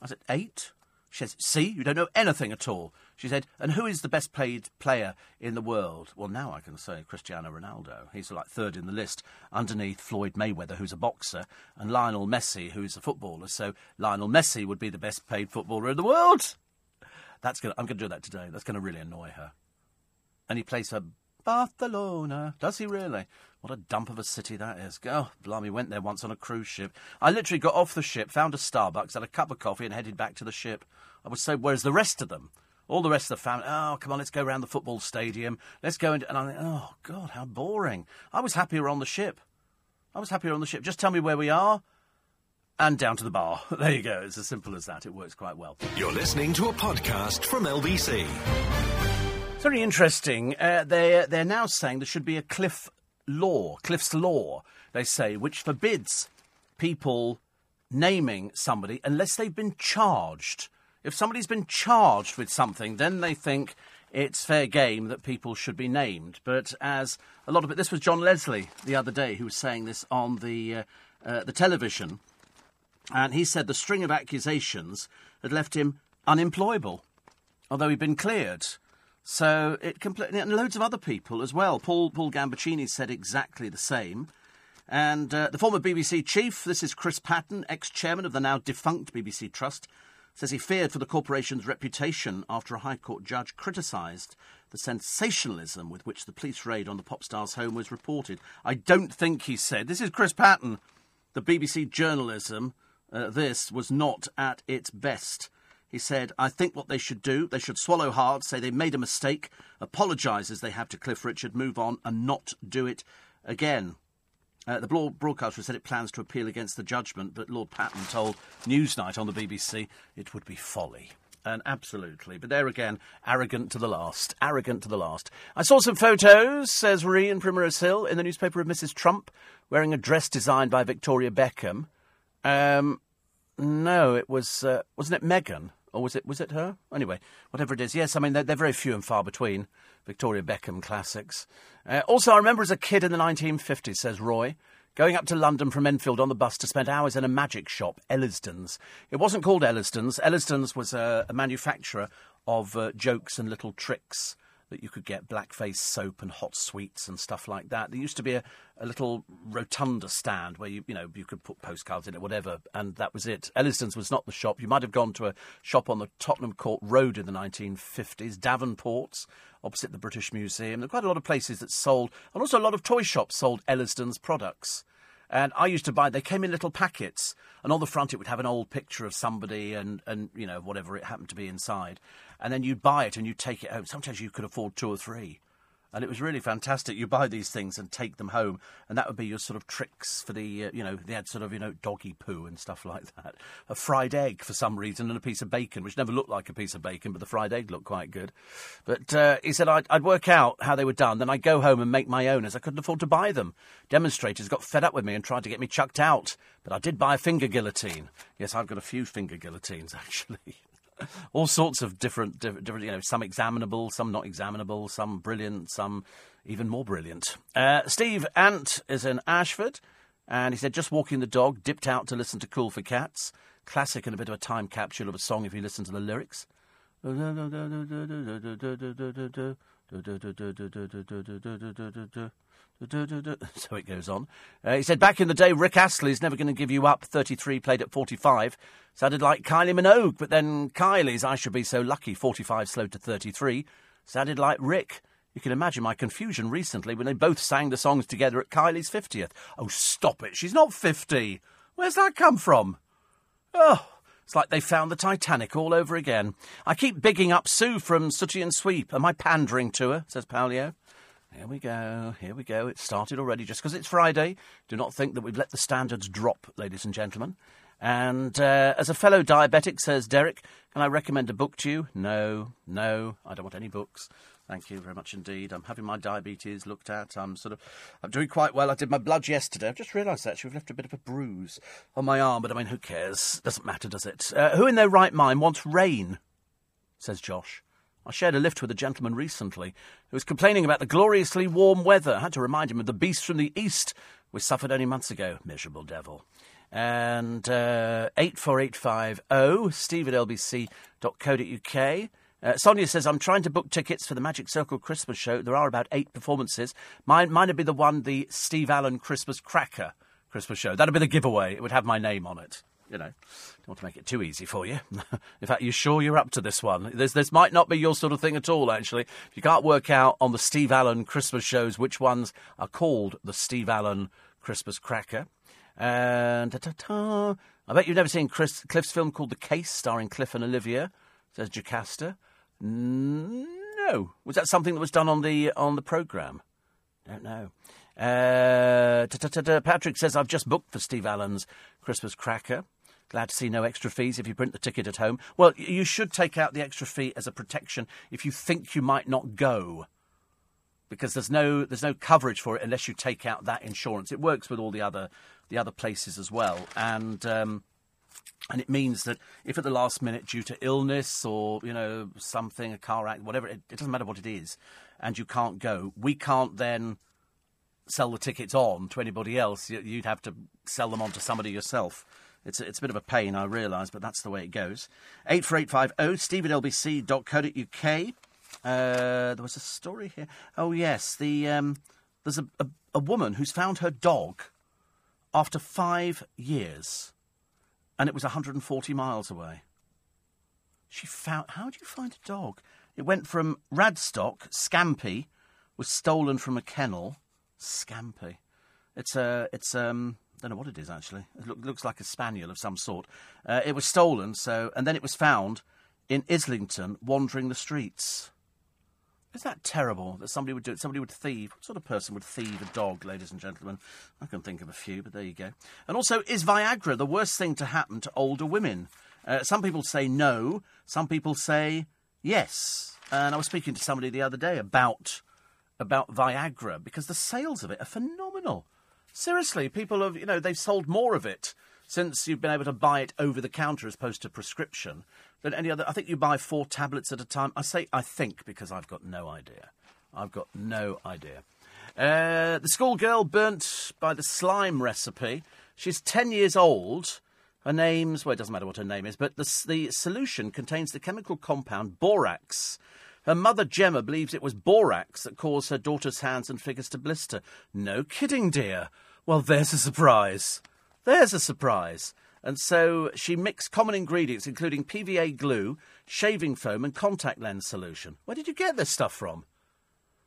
I said, eight? She says, see, you don't know anything at all. She said, and who is the best paid player in the world? Well, now I can say Cristiano Ronaldo. He's like third in the list, underneath Floyd Mayweather, who's a boxer, and Lionel Messi, who's a footballer. So Lionel Messi would be the best paid footballer in the world. That's gonna, I'm going to do that today. That's going to really annoy her. And he plays for Barcelona. Does he really? What a dump of a city that is. Oh, blimey, went there once on a cruise ship. I literally got off the ship, found a Starbucks, had a cup of coffee, and headed back to the ship. I was so. where's the rest of them, all the rest of the family, oh, come on, let's go around the football stadium. Let's go and. And I think, oh, God, how boring. I was happier on the ship. I was happier on the ship. Just tell me where we are and down to the bar. There you go. It's as simple as that. It works quite well. You're listening to a podcast from LBC. It's very interesting. Uh, they're, they're now saying there should be a cliff law, Cliff's Law, they say, which forbids people naming somebody unless they've been charged. If somebody's been charged with something, then they think it's fair game that people should be named. But as a lot of it, this was John Leslie the other day who was saying this on the uh, uh, the television, and he said the string of accusations had left him unemployable, although he'd been cleared. So it completely, and loads of other people as well. Paul Paul Gambaccini said exactly the same. And uh, the former BBC chief, this is Chris Patten, ex-chairman of the now defunct BBC Trust, says he feared for the corporation's reputation after a High Court judge criticised the sensationalism with which the police raid on the pop star's home was reported. I don't think he said. This is Chris Patten. The BBC journalism, uh, this was not at its best. He said, I think what they should do, they should swallow hard, say they made a mistake, apologise as they have to Cliff Richard, move on, and not do it again. Uh, the broadcaster said it plans to appeal against the judgment, but Lord Patten told Newsnight on the BBC it would be folly. And absolutely. But there again, arrogant to the last. Arrogant to the last. I saw some photos, says Marie in Primrose Hill, in the newspaper of Mrs. Trump wearing a dress designed by Victoria Beckham. Um, no, it was, uh, wasn't it Meghan? Or was it was it her? Anyway, whatever it is. Yes, I mean they're, they're very few and far between. Victoria Beckham classics. Uh, also, I remember as a kid in the 1950s, says Roy, going up to London from Enfield on the bus to spend hours in a magic shop, Ellisdon's. It wasn't called Ellisdon's. Ellisdon's was a, a manufacturer of uh, jokes and little tricks that you could get blackface soap and hot sweets and stuff like that. There used to be a, a little rotunda stand where you you know you could put postcards in it, whatever, and that was it. Ellisdon's was not the shop. You might have gone to a shop on the Tottenham Court Road in the 1950s, Davenport's, opposite the British Museum. There were quite a lot of places that sold, and also a lot of toy shops sold Ellisdon's products. And I used to buy, they came in little packets, and on the front it would have an old picture of somebody and, and you know, whatever it happened to be inside. And then you'd buy it and you'd take it home. Sometimes you could afford two or three. And it was really fantastic. You buy these things and take them home, and that would be your sort of tricks for the, uh, you know, they had sort of, you know, doggy poo and stuff like that. A fried egg for some reason, and a piece of bacon, which never looked like a piece of bacon, but the fried egg looked quite good. But uh, he said I'd, I'd work out how they were done, then I'd go home and make my own, as I couldn't afford to buy them. Demonstrators got fed up with me and tried to get me chucked out, but I did buy a finger guillotine. Yes, I've got a few finger guillotines, actually all sorts of different, different, you know, some examinable, some not examinable, some brilliant, some even more brilliant. Uh, Steve Ant is in Ashford, and he said, just walking the dog, dipped out to listen to Cool for Cats. Classic and a bit of a time capsule of a song if you listen to the lyrics. So it goes on. Uh, he said, back in the day, Rick Astley's Never Going to Give You Up, 33, played at 45. Sounded like Kylie Minogue, but then Kylie's I Should Be So Lucky, 45, slowed to 33. Sounded like Rick. You can imagine my confusion recently when they both sang the songs together at Kylie's 50th. Oh, stop it. She's not 50. Where's that come from? Oh, it's like they found the Titanic all over again. I keep bigging up Sue from Sooty and Sweep. Am I pandering to her? says Paolio. Here we go, here we go. It started already just because it's Friday. Do not think that we've let the standards drop, ladies and gentlemen. And uh, as a fellow diabetic, says Derek, can I recommend a book to you? No, no, I don't want any books. Thank you very much indeed. I'm having my diabetes looked at. I'm sort of, I'm doing quite well. I did my blood yesterday. I've just realised actually we've left a bit of a bruise on my arm, but I mean, who cares? Doesn't matter, does it? Uh, who in their right mind wants rain? Says Josh. I shared a lift with a gentleman recently who was complaining about the gloriously warm weather. I had to remind him of the beast from the east we suffered only months ago. Miserable devil. And uh, 84850 steve at lbc.co.uk. Uh, Sonia says, I'm trying to book tickets for the Magic Circle Christmas show. There are about eight performances. Mine, mine would be the one, the Steve Allen Christmas Cracker Christmas show. That'd be the giveaway. It would have my name on it you know, don't want to make it too easy for you. In fact, you sure you're up to this one? This, this might not be your sort of thing at all, actually. If you can't work out on the Steve Allen Christmas shows which ones are called the Steve Allen Christmas Cracker. And ta-ta-ta. I bet you've never seen Chris, Cliff's film called The Case, starring Cliff and Olivia, says Jocasta. No. Was that something that was done on the on the programme? Don't know. Uh, Patrick says, I've just booked for Steve Allen's Christmas Cracker. Glad to see no extra fees if you print the ticket at home. Well, you should take out the extra fee as a protection if you think you might not go. Because there's no there's no coverage for it unless you take out that insurance. It works with all the other the other places as well, and um, and it means that if at the last minute, due to illness or you know something, a car accident, whatever, it, it doesn't matter what it is, and you can't go, we can't then sell the tickets on to anybody else. You'd have to sell them on to somebody yourself. It's a, it's a bit of a pain, I realise, but that's the way it goes. 84850 steve at lbc.co.uk. Uh, there was a story here. Oh, yes. The, um, there's a, a, a woman who's found her dog after five years, and it was 140 miles away. She found. How do you find a dog? It went from Radstock, Scampy, was stolen from a kennel. Scampy. It's a. It's um. Don't know what it is actually. It look, looks like a spaniel of some sort. Uh, it was stolen, so and then it was found in Islington, wandering the streets. Is that terrible that somebody would do it? Somebody would thieve. What sort of person would thieve a dog, ladies and gentlemen? I can think of a few, but there you go. And also, is Viagra the worst thing to happen to older women? Uh, some people say no. Some people say yes. And I was speaking to somebody the other day about about Viagra because the sales of it are phenomenal. Seriously, people have, you know, they've sold more of it since you've been able to buy it over the counter as opposed to prescription than any other. I think you buy four tablets at a time. I say I think because I've got no idea. I've got no idea. Uh, the schoolgirl burnt by the slime recipe. She's 10 years old. Her name's, well, it doesn't matter what her name is, but the, the solution contains the chemical compound borax. Her mother, Gemma, believes it was borax that caused her daughter's hands and fingers to blister. No kidding, dear. Well, there's a surprise. There's a surprise. And so she mixed common ingredients, including PVA glue, shaving foam, and contact lens solution. Where did you get this stuff from?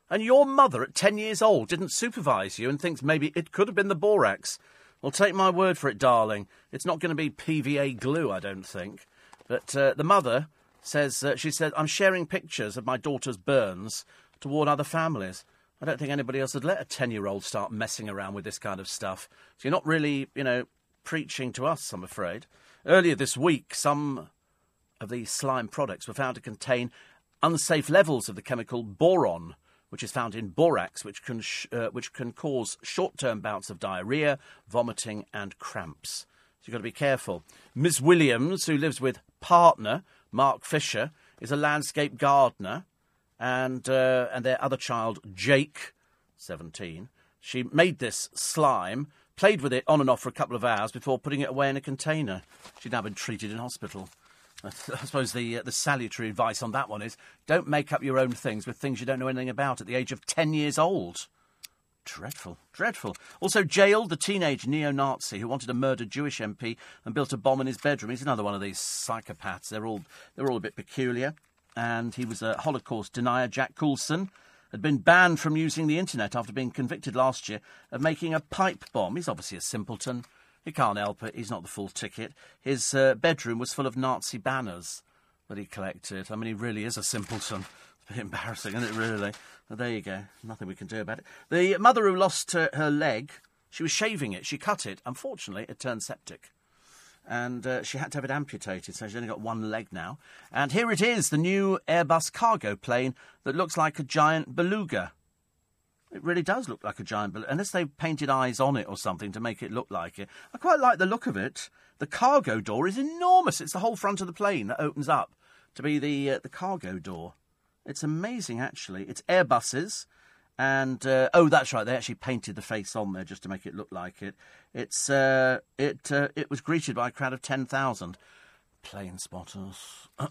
And your mother, at 10 years old, didn't supervise you and thinks maybe it could have been the borax. Well, take my word for it, darling. It's not going to be PVA glue, I don't think. But uh, the mother says uh, she said I'm sharing pictures of my daughter's burns to warn other families. I don't think anybody else would let a 10 year old start messing around with this kind of stuff. So you're not really, you know, preaching to us, I'm afraid. Earlier this week, some of these slime products were found to contain unsafe levels of the chemical boron, which is found in borax, which can, sh- uh, which can cause short term bouts of diarrhea, vomiting, and cramps. So you've got to be careful. Miss Williams, who lives with partner Mark Fisher, is a landscape gardener, and uh, and their other child Jake, seventeen. She made this slime, played with it on and off for a couple of hours before putting it away in a container. She'd now been treated in hospital. I suppose the uh, the salutary advice on that one is don't make up your own things with things you don't know anything about at the age of ten years old. Dreadful, dreadful. Also jailed the teenage neo-Nazi who wanted to murder Jewish MP and built a bomb in his bedroom. He's another one of these psychopaths. They're all they're all a bit peculiar. And he was a Holocaust denier. Jack Coulson had been banned from using the internet after being convicted last year of making a pipe bomb. He's obviously a simpleton. He can't help it. He's not the full ticket. His uh, bedroom was full of Nazi banners that he collected. I mean, he really is a simpleton. It's a bit embarrassing, isn't it, really? Well, there you go. Nothing we can do about it. The mother who lost her, her leg, she was shaving it. She cut it. Unfortunately, it turned septic. And uh, she had to have it amputated, so she's only got one leg now. And here it is, the new Airbus cargo plane that looks like a giant beluga. It really does look like a giant beluga, unless they've painted eyes on it or something to make it look like it. I quite like the look of it. The cargo door is enormous. It's the whole front of the plane that opens up to be the uh, the cargo door. It's amazing, actually. It's Airbuses, and uh, oh, that's right. They actually painted the face on there just to make it look like it. It's uh, it uh, it was greeted by a crowd of ten thousand plane spotters. you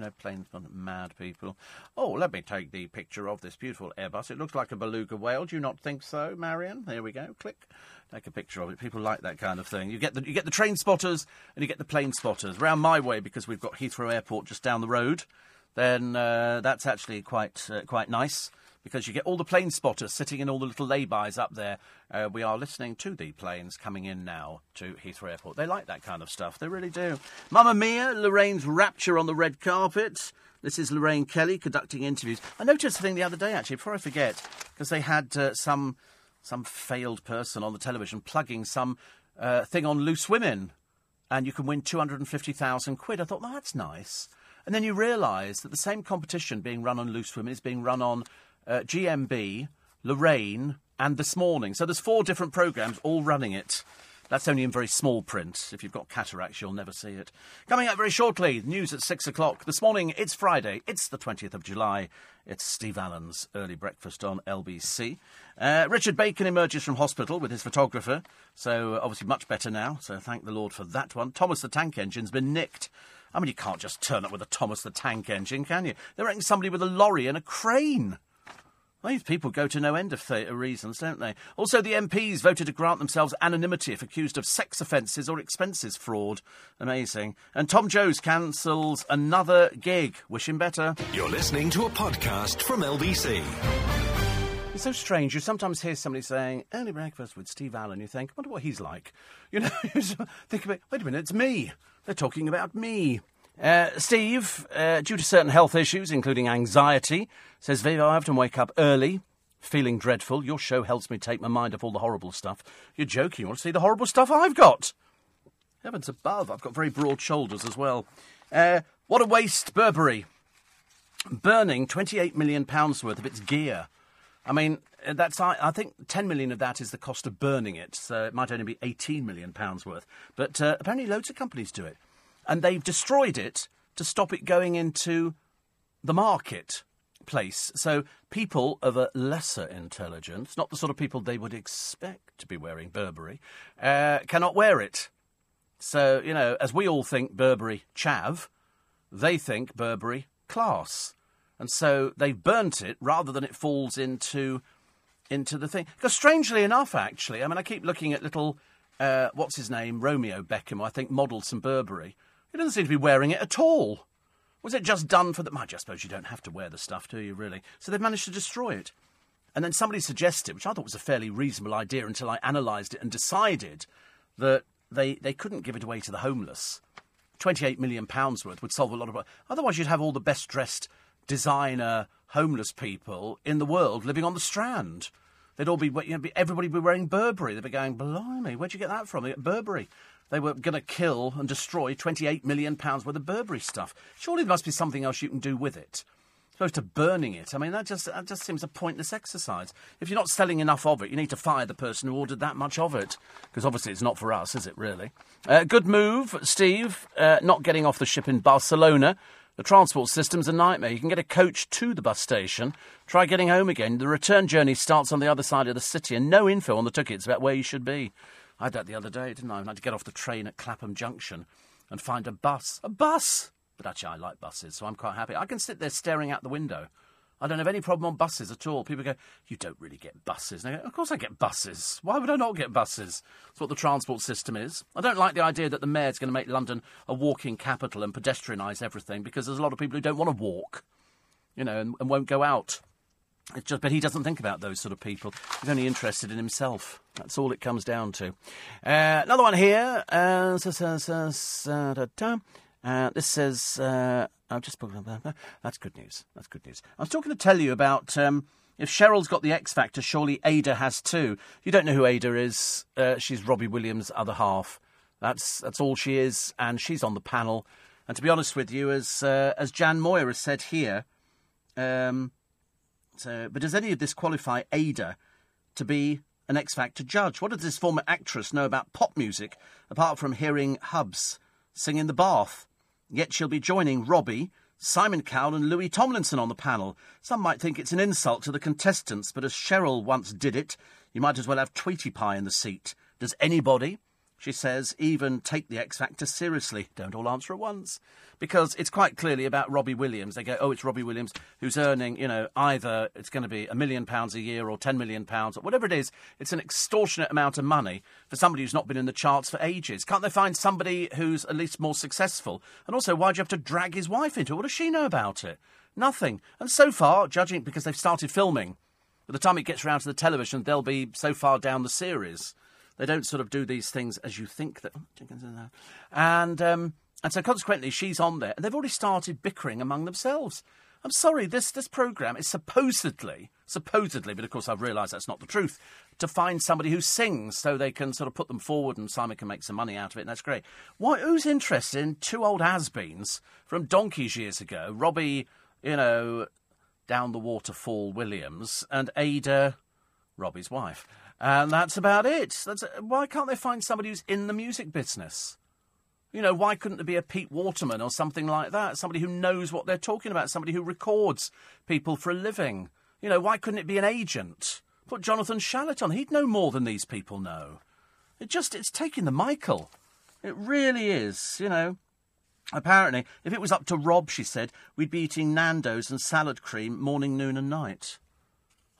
know, plane spotters, mad people. Oh, let me take the picture of this beautiful Airbus. It looks like a beluga whale. Do you not think so, Marion? There we go. Click. Take a picture of it. People like that kind of thing. You get the you get the train spotters and you get the plane spotters. Round my way because we've got Heathrow Airport just down the road. Then uh, that's actually quite uh, quite nice because you get all the plane spotters sitting in all the little laybys up there. Uh, we are listening to the planes coming in now to Heathrow Airport. They like that kind of stuff. They really do. Mamma Mia, Lorraine's rapture on the red carpet. This is Lorraine Kelly conducting interviews. I noticed a thing the other day, actually, before I forget, because they had uh, some some failed person on the television plugging some uh, thing on loose women, and you can win two hundred and fifty thousand quid. I thought, well, that's nice. And then you realise that the same competition being run on loose women is being run on uh, GMB, Lorraine, and This Morning. So there's four different programmes all running it. That's only in very small print. If you've got cataracts, you'll never see it. Coming up very shortly, news at six o'clock. This morning, it's Friday. It's the 20th of July. It's Steve Allen's early breakfast on LBC. Uh, Richard Bacon emerges from hospital with his photographer, so obviously much better now. So thank the Lord for that one. Thomas the Tank Engine's been nicked. I mean, you can't just turn up with a Thomas the Tank Engine, can you? They're reckon somebody with a lorry and a crane. These people go to no end of th- reasons, don't they? Also, the MPs voted to grant themselves anonymity if accused of sex offences or expenses fraud. Amazing. And Tom Jones cancels another gig. Wish him better. You're listening to a podcast from LBC. It's so strange. You sometimes hear somebody saying, early breakfast with Steve Allen. You think, wonder what he's like. You know, you think about, wait a minute, it's me. They're talking about me. Uh, Steve, uh, due to certain health issues, including anxiety, says Viva, I often wake up early, feeling dreadful. Your show helps me take my mind off all the horrible stuff. You're joking. You want to see the horrible stuff I've got? Heavens above, I've got very broad shoulders as well. Uh, what a waste, Burberry. Burning £28 million worth of its gear. I mean, uh, that's I, think 10 million of that is the cost of burning it, so it might only be 18 million pounds worth. But uh, apparently, loads of companies do it, and they've destroyed it to stop it going into the market place. So people of a lesser intelligence, not the sort of people they would expect to be wearing Burberry, uh, cannot wear it. So you know, as we all think Burberry chav, they think Burberry class. And so they've burnt it rather than it falls into into the thing. Because strangely enough, actually, I mean, I keep looking at little, uh, what's his name, Romeo Beckham, I think modelled some Burberry. He doesn't seem to be wearing it at all. Was it just done for the... I just suppose you don't have to wear the stuff, do you, really? So they've managed to destroy it. And then somebody suggested, which I thought was a fairly reasonable idea until I analysed it and decided that they, they couldn't give it away to the homeless. £28 million worth would solve a lot of... problems. Otherwise, you'd have all the best dressed designer homeless people in the world living on the Strand. They'd all be, you know, everybody would be wearing Burberry. They'd be going, blimey, where'd you get that from? Burberry. They were going to kill and destroy 28 million pounds worth of Burberry stuff. Surely there must be something else you can do with it. Opposed to burning it. I mean, that just that just seems a pointless exercise. If you're not selling enough of it, you need to fire the person who ordered that much of it, because obviously it's not for us, is it? Really? Uh, good move, Steve. Uh, not getting off the ship in Barcelona. The transport system's a nightmare. You can get a coach to the bus station. Try getting home again. The return journey starts on the other side of the city, and no info on the tickets about where you should be. I had that the other day, didn't I? I had to get off the train at Clapham Junction and find a bus. A bus! But actually, I like buses, so I'm quite happy. I can sit there staring out the window. I don't have any problem on buses at all. People go, You don't really get buses. And I go, Of course I get buses. Why would I not get buses? That's what the transport system is. I don't like the idea that the mayor's going to make London a walking capital and pedestrianise everything because there's a lot of people who don't want to walk, you know, and, and won't go out. It's just, but he doesn't think about those sort of people. He's only interested in himself. That's all it comes down to. Uh, another one here. Uh, uh, this says, uh, I've just that's good news. That's good news. I was talking to tell you about um, if Cheryl's got the X Factor, surely Ayda has too. You don't know who Ayda is. Uh, she's Robbie Williams' other half. That's that's all she is, and she's on the panel. And to be honest with you, as uh, as Jan Moir has said here, um, so, but does any of this qualify Ayda to be an X Factor judge? What does this former actress know about pop music apart from hearing Hubs sing in the bath? Yet she'll be joining Robbie, Simon Cowell, and Louis Tomlinson on the panel. Some might think it's an insult to the contestants, but as Cheryl once did it, you might as well have Tweety Pie in the seat. Does anybody, she says, even take the X Factor seriously? Don't all answer at once because it's quite clearly about Robbie Williams. They go, oh, it's Robbie Williams who's earning, you know, either it's going to be a million pounds a year or ten million pounds or whatever it is. It's an extortionate amount of money for somebody who's not been in the charts for ages. Can't they find somebody who's at least more successful? And also, why do you have to drag his wife into it? What does she know about it? Nothing. And so far, judging because they've started filming, by the time it gets around to the television, they'll be so far down the series. They don't sort of do these things as you think that. And um, and so consequently, she's on there, and they've already started bickering among themselves. I'm sorry, this this program is supposedly, supposedly, but of course I've realised that's not the truth, to find somebody who sings so they can sort of put them forward and Simon can make some money out of it, and that's great. Why? Who's interested in two old has-beens from donkeys years ago? Robbie, you know, down the waterfall Williams, and Ayda, Robbie's wife, and that's about it. That's why can't they find somebody who's in the music business? You know, why couldn't there be a Pete Waterman or something like that? Somebody who knows what they're talking about, somebody who records people for a living. You know, why couldn't it be an agent? Put Jonathan Shalit on. He'd know more than these people know. It just, it's taking the Michael. It really is, you know. Apparently, if it was up to Rob, she said, we'd be eating Nando's and salad cream morning, noon, and night.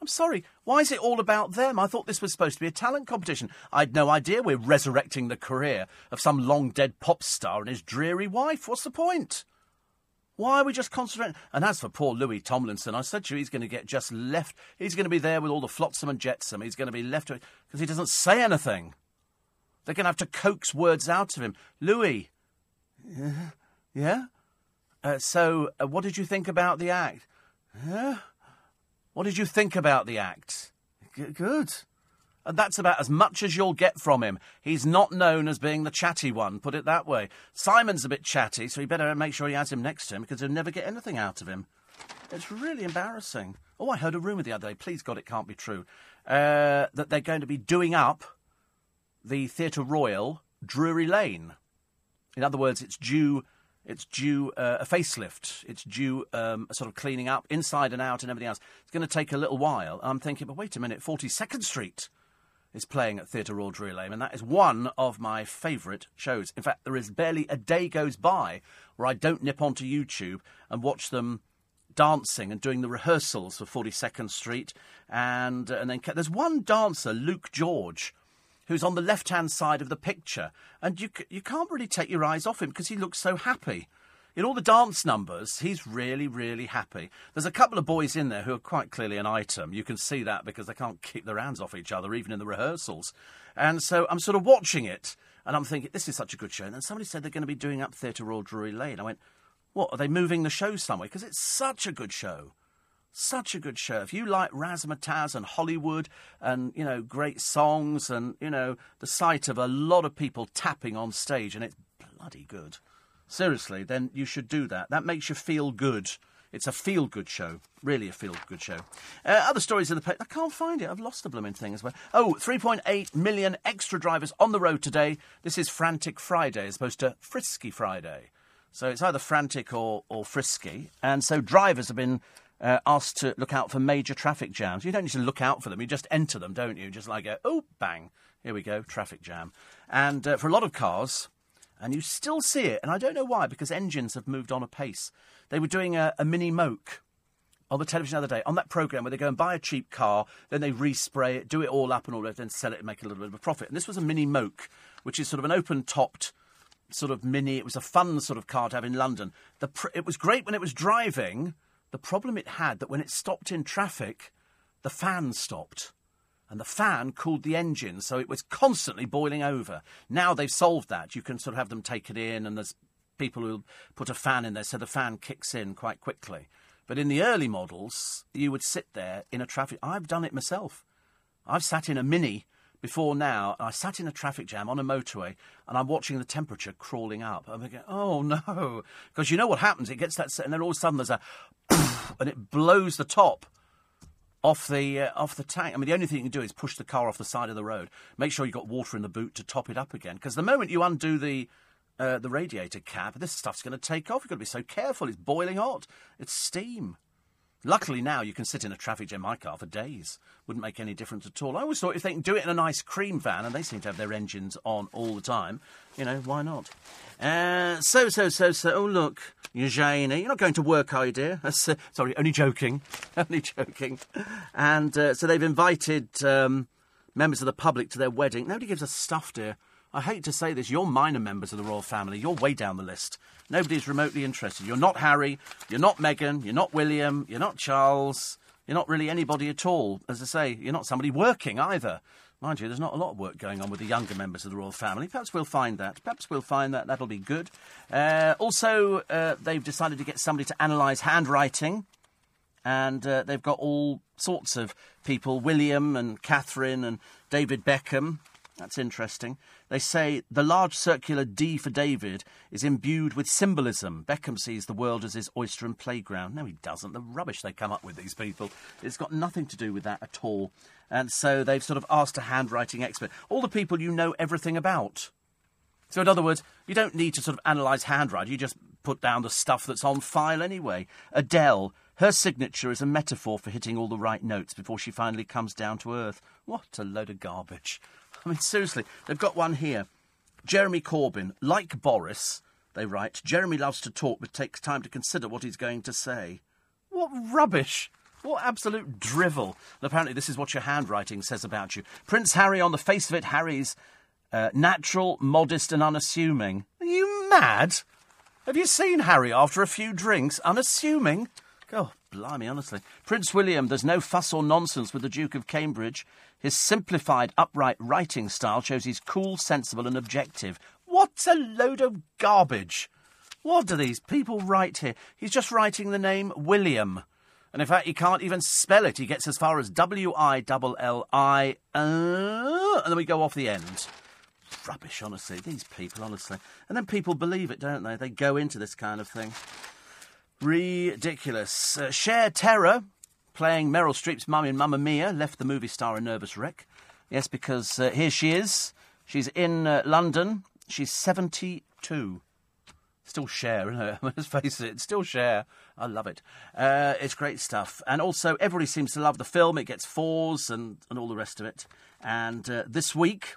I'm sorry, why is it all about them? I thought this was supposed to be a talent competition. I'd no idea we're resurrecting the career of some long dead pop star and his dreary wife. What's the point? Why are we just concentrating? And as for poor Louis Tomlinson, I said to you, he's going to get just left. He's going to be there with all the flotsam and jetsam. He's going to be left because he doesn't say anything. They're going to have to coax words out of him. Louis, yeah, yeah. Uh, so, uh, what did you think about the act? Yeah. What did you think about the act? G- good. And that's about as much as you'll get from him. He's not known as being the chatty one, put it that way. Simon's a bit chatty, so he better make sure he has him next to him because he'll never get anything out of him. It's really embarrassing. Oh, I heard a rumour the other day, please God, it can't be true, uh, that they're going to be doing up the Theatre Royal Drury Lane. In other words, it's due it's due uh, a facelift. It's due um, a sort of cleaning up inside and out and everything else. It's going to take a little while. I'm thinking, but wait a minute, 42nd Street is playing at Theatre Royal Drury Lane, and that is one of my favourite shows. In fact, there is barely a day goes by where I don't nip onto YouTube and watch them dancing and doing the rehearsals for 42nd Street. And, uh, and then there's one dancer, Luke George, who's on the left hand side of the picture. And you, you can't really take your eyes off him because he looks so happy. In all the dance numbers, he's really, really happy. There's a couple of boys in there who are quite clearly an item. You can see that because they can't keep their hands off each other, even in the rehearsals. And so I'm sort of watching it, and I'm thinking, this is such a good show. And then somebody said they're going to be doing up Theatre Royal Drury Lane. I went, what, are they moving the show somewhere? Because it's such a good show. Such a good show. If you like razzmatazz and Hollywood and, you know, great songs and, you know, the sight of a lot of people tapping on stage and it's bloody good. Seriously, then you should do that. That makes you feel good. It's a feel good show. Really a feel good show. Uh, other stories in the paper. I can't find it. I've lost the blooming thing as well. Oh, 3.8 million extra drivers on the road today. This is Frantic Friday as opposed to Frisky Friday. So it's either frantic or, or frisky. And so drivers have been uh, asked to look out for major traffic jams. You don't need to look out for them. You just enter them, don't you? Just like, a, oh, bang. Here we go, traffic jam. And uh, for a lot of cars, and you still see it, and I don't know why, because engines have moved on apace. They were doing a, a mini moke on the television the other day on that program where they go and buy a cheap car, then they respray it, do it all up and all that, then sell it and make a little bit of a profit. And this was a mini moke, which is sort of an open topped sort of mini. It was a fun sort of car to have in London. The pr- it was great when it was driving. The problem it had that when it stopped in traffic, the fan stopped. And the fan cooled the engine, so it was constantly boiling over. Now they've solved that. You can sort of have them take it in, and there's people who put a fan in there, so the fan kicks in quite quickly. But in the early models, you would sit there in a traffic. I've done it myself. I've sat in a mini before now. I sat in a traffic jam on a motorway, and I'm watching the temperature crawling up. I'm thinking, oh no, because you know what happens? It gets that, and then all of a sudden there's a, and it blows the top off the uh, off the tank. I mean, the only thing you can do is push the car off the side of the road. Make sure you've got water in the boot to top it up again. Because the moment you undo the uh, the radiator cap, this stuff's going to take off. You've got to be so careful. It's boiling hot. It's steam. Luckily now you can sit in a traffic jam my car for days. Wouldn't make any difference at all. I always thought if they can do it in a nice cream van, and they seem to have their engines on all the time, you know, why not? Uh, so, so, so, so, oh look, Eugenie, you're not going to work, are you, dear? Uh, sorry, only joking. only joking. And uh, so they've invited um, members of the public to their wedding. Nobody gives a stuff, dear. I hate to say this, you're minor members of the royal family. You're way down the list. Nobody's remotely interested. You're not Harry, you're not Meghan, you're not William, you're not Charles, you're not really anybody at all. As I say, you're not somebody working either. Mind you, there's not a lot of work going on with the younger members of the royal family. Perhaps we'll find that. Perhaps we'll find that. That'll be good. Uh, also, uh, they've decided to get somebody to analyse handwriting. And uh, they've got all sorts of people William and Catherine and David Beckham. That's interesting. They say the large circular D for David is imbued with symbolism. Beckham sees the world as his oyster and playground. No, he doesn't. The rubbish they come up with, these people. It's got nothing to do with that at all. And so they've sort of asked a handwriting expert, all the people you know everything about. So, in other words, you don't need to sort of analyse handwriting, you just put down the stuff that's on file anyway. Adele, her signature is a metaphor for hitting all the right notes before she finally comes down to earth. What a load of garbage. I mean, seriously, they've got one here. Jeremy Corbyn, like Boris, they write, Jeremy loves to talk but takes time to consider what he's going to say. What rubbish! What absolute drivel. And apparently, this is what your handwriting says about you. Prince Harry, on the face of it, Harry's uh, natural, modest, and unassuming. Are you mad? Have you seen Harry after a few drinks? Unassuming? Oh, blimey, honestly. Prince William, there's no fuss or nonsense with the Duke of Cambridge. His simplified, upright writing style shows he's cool, sensible, and objective. What a load of garbage! What do these people write here? He's just writing the name William. And in fact, he can't even spell it. He gets as far as W I L L I, uh, and then we go off the end. Rubbish, honestly. These people, honestly. And then people believe it, don't they? They go into this kind of thing. Ridiculous. Uh, Cher Terror, playing Meryl Streep's mum in Mamma Mia, left the movie star a nervous wreck. Yes, because uh, here she is. She's in uh, London. She's 72. Still Cher, isn't it? Let's face it, still Cher. I love it. Uh, it's great stuff. And also, everybody seems to love the film. It gets fours and, and all the rest of it. And uh, this week,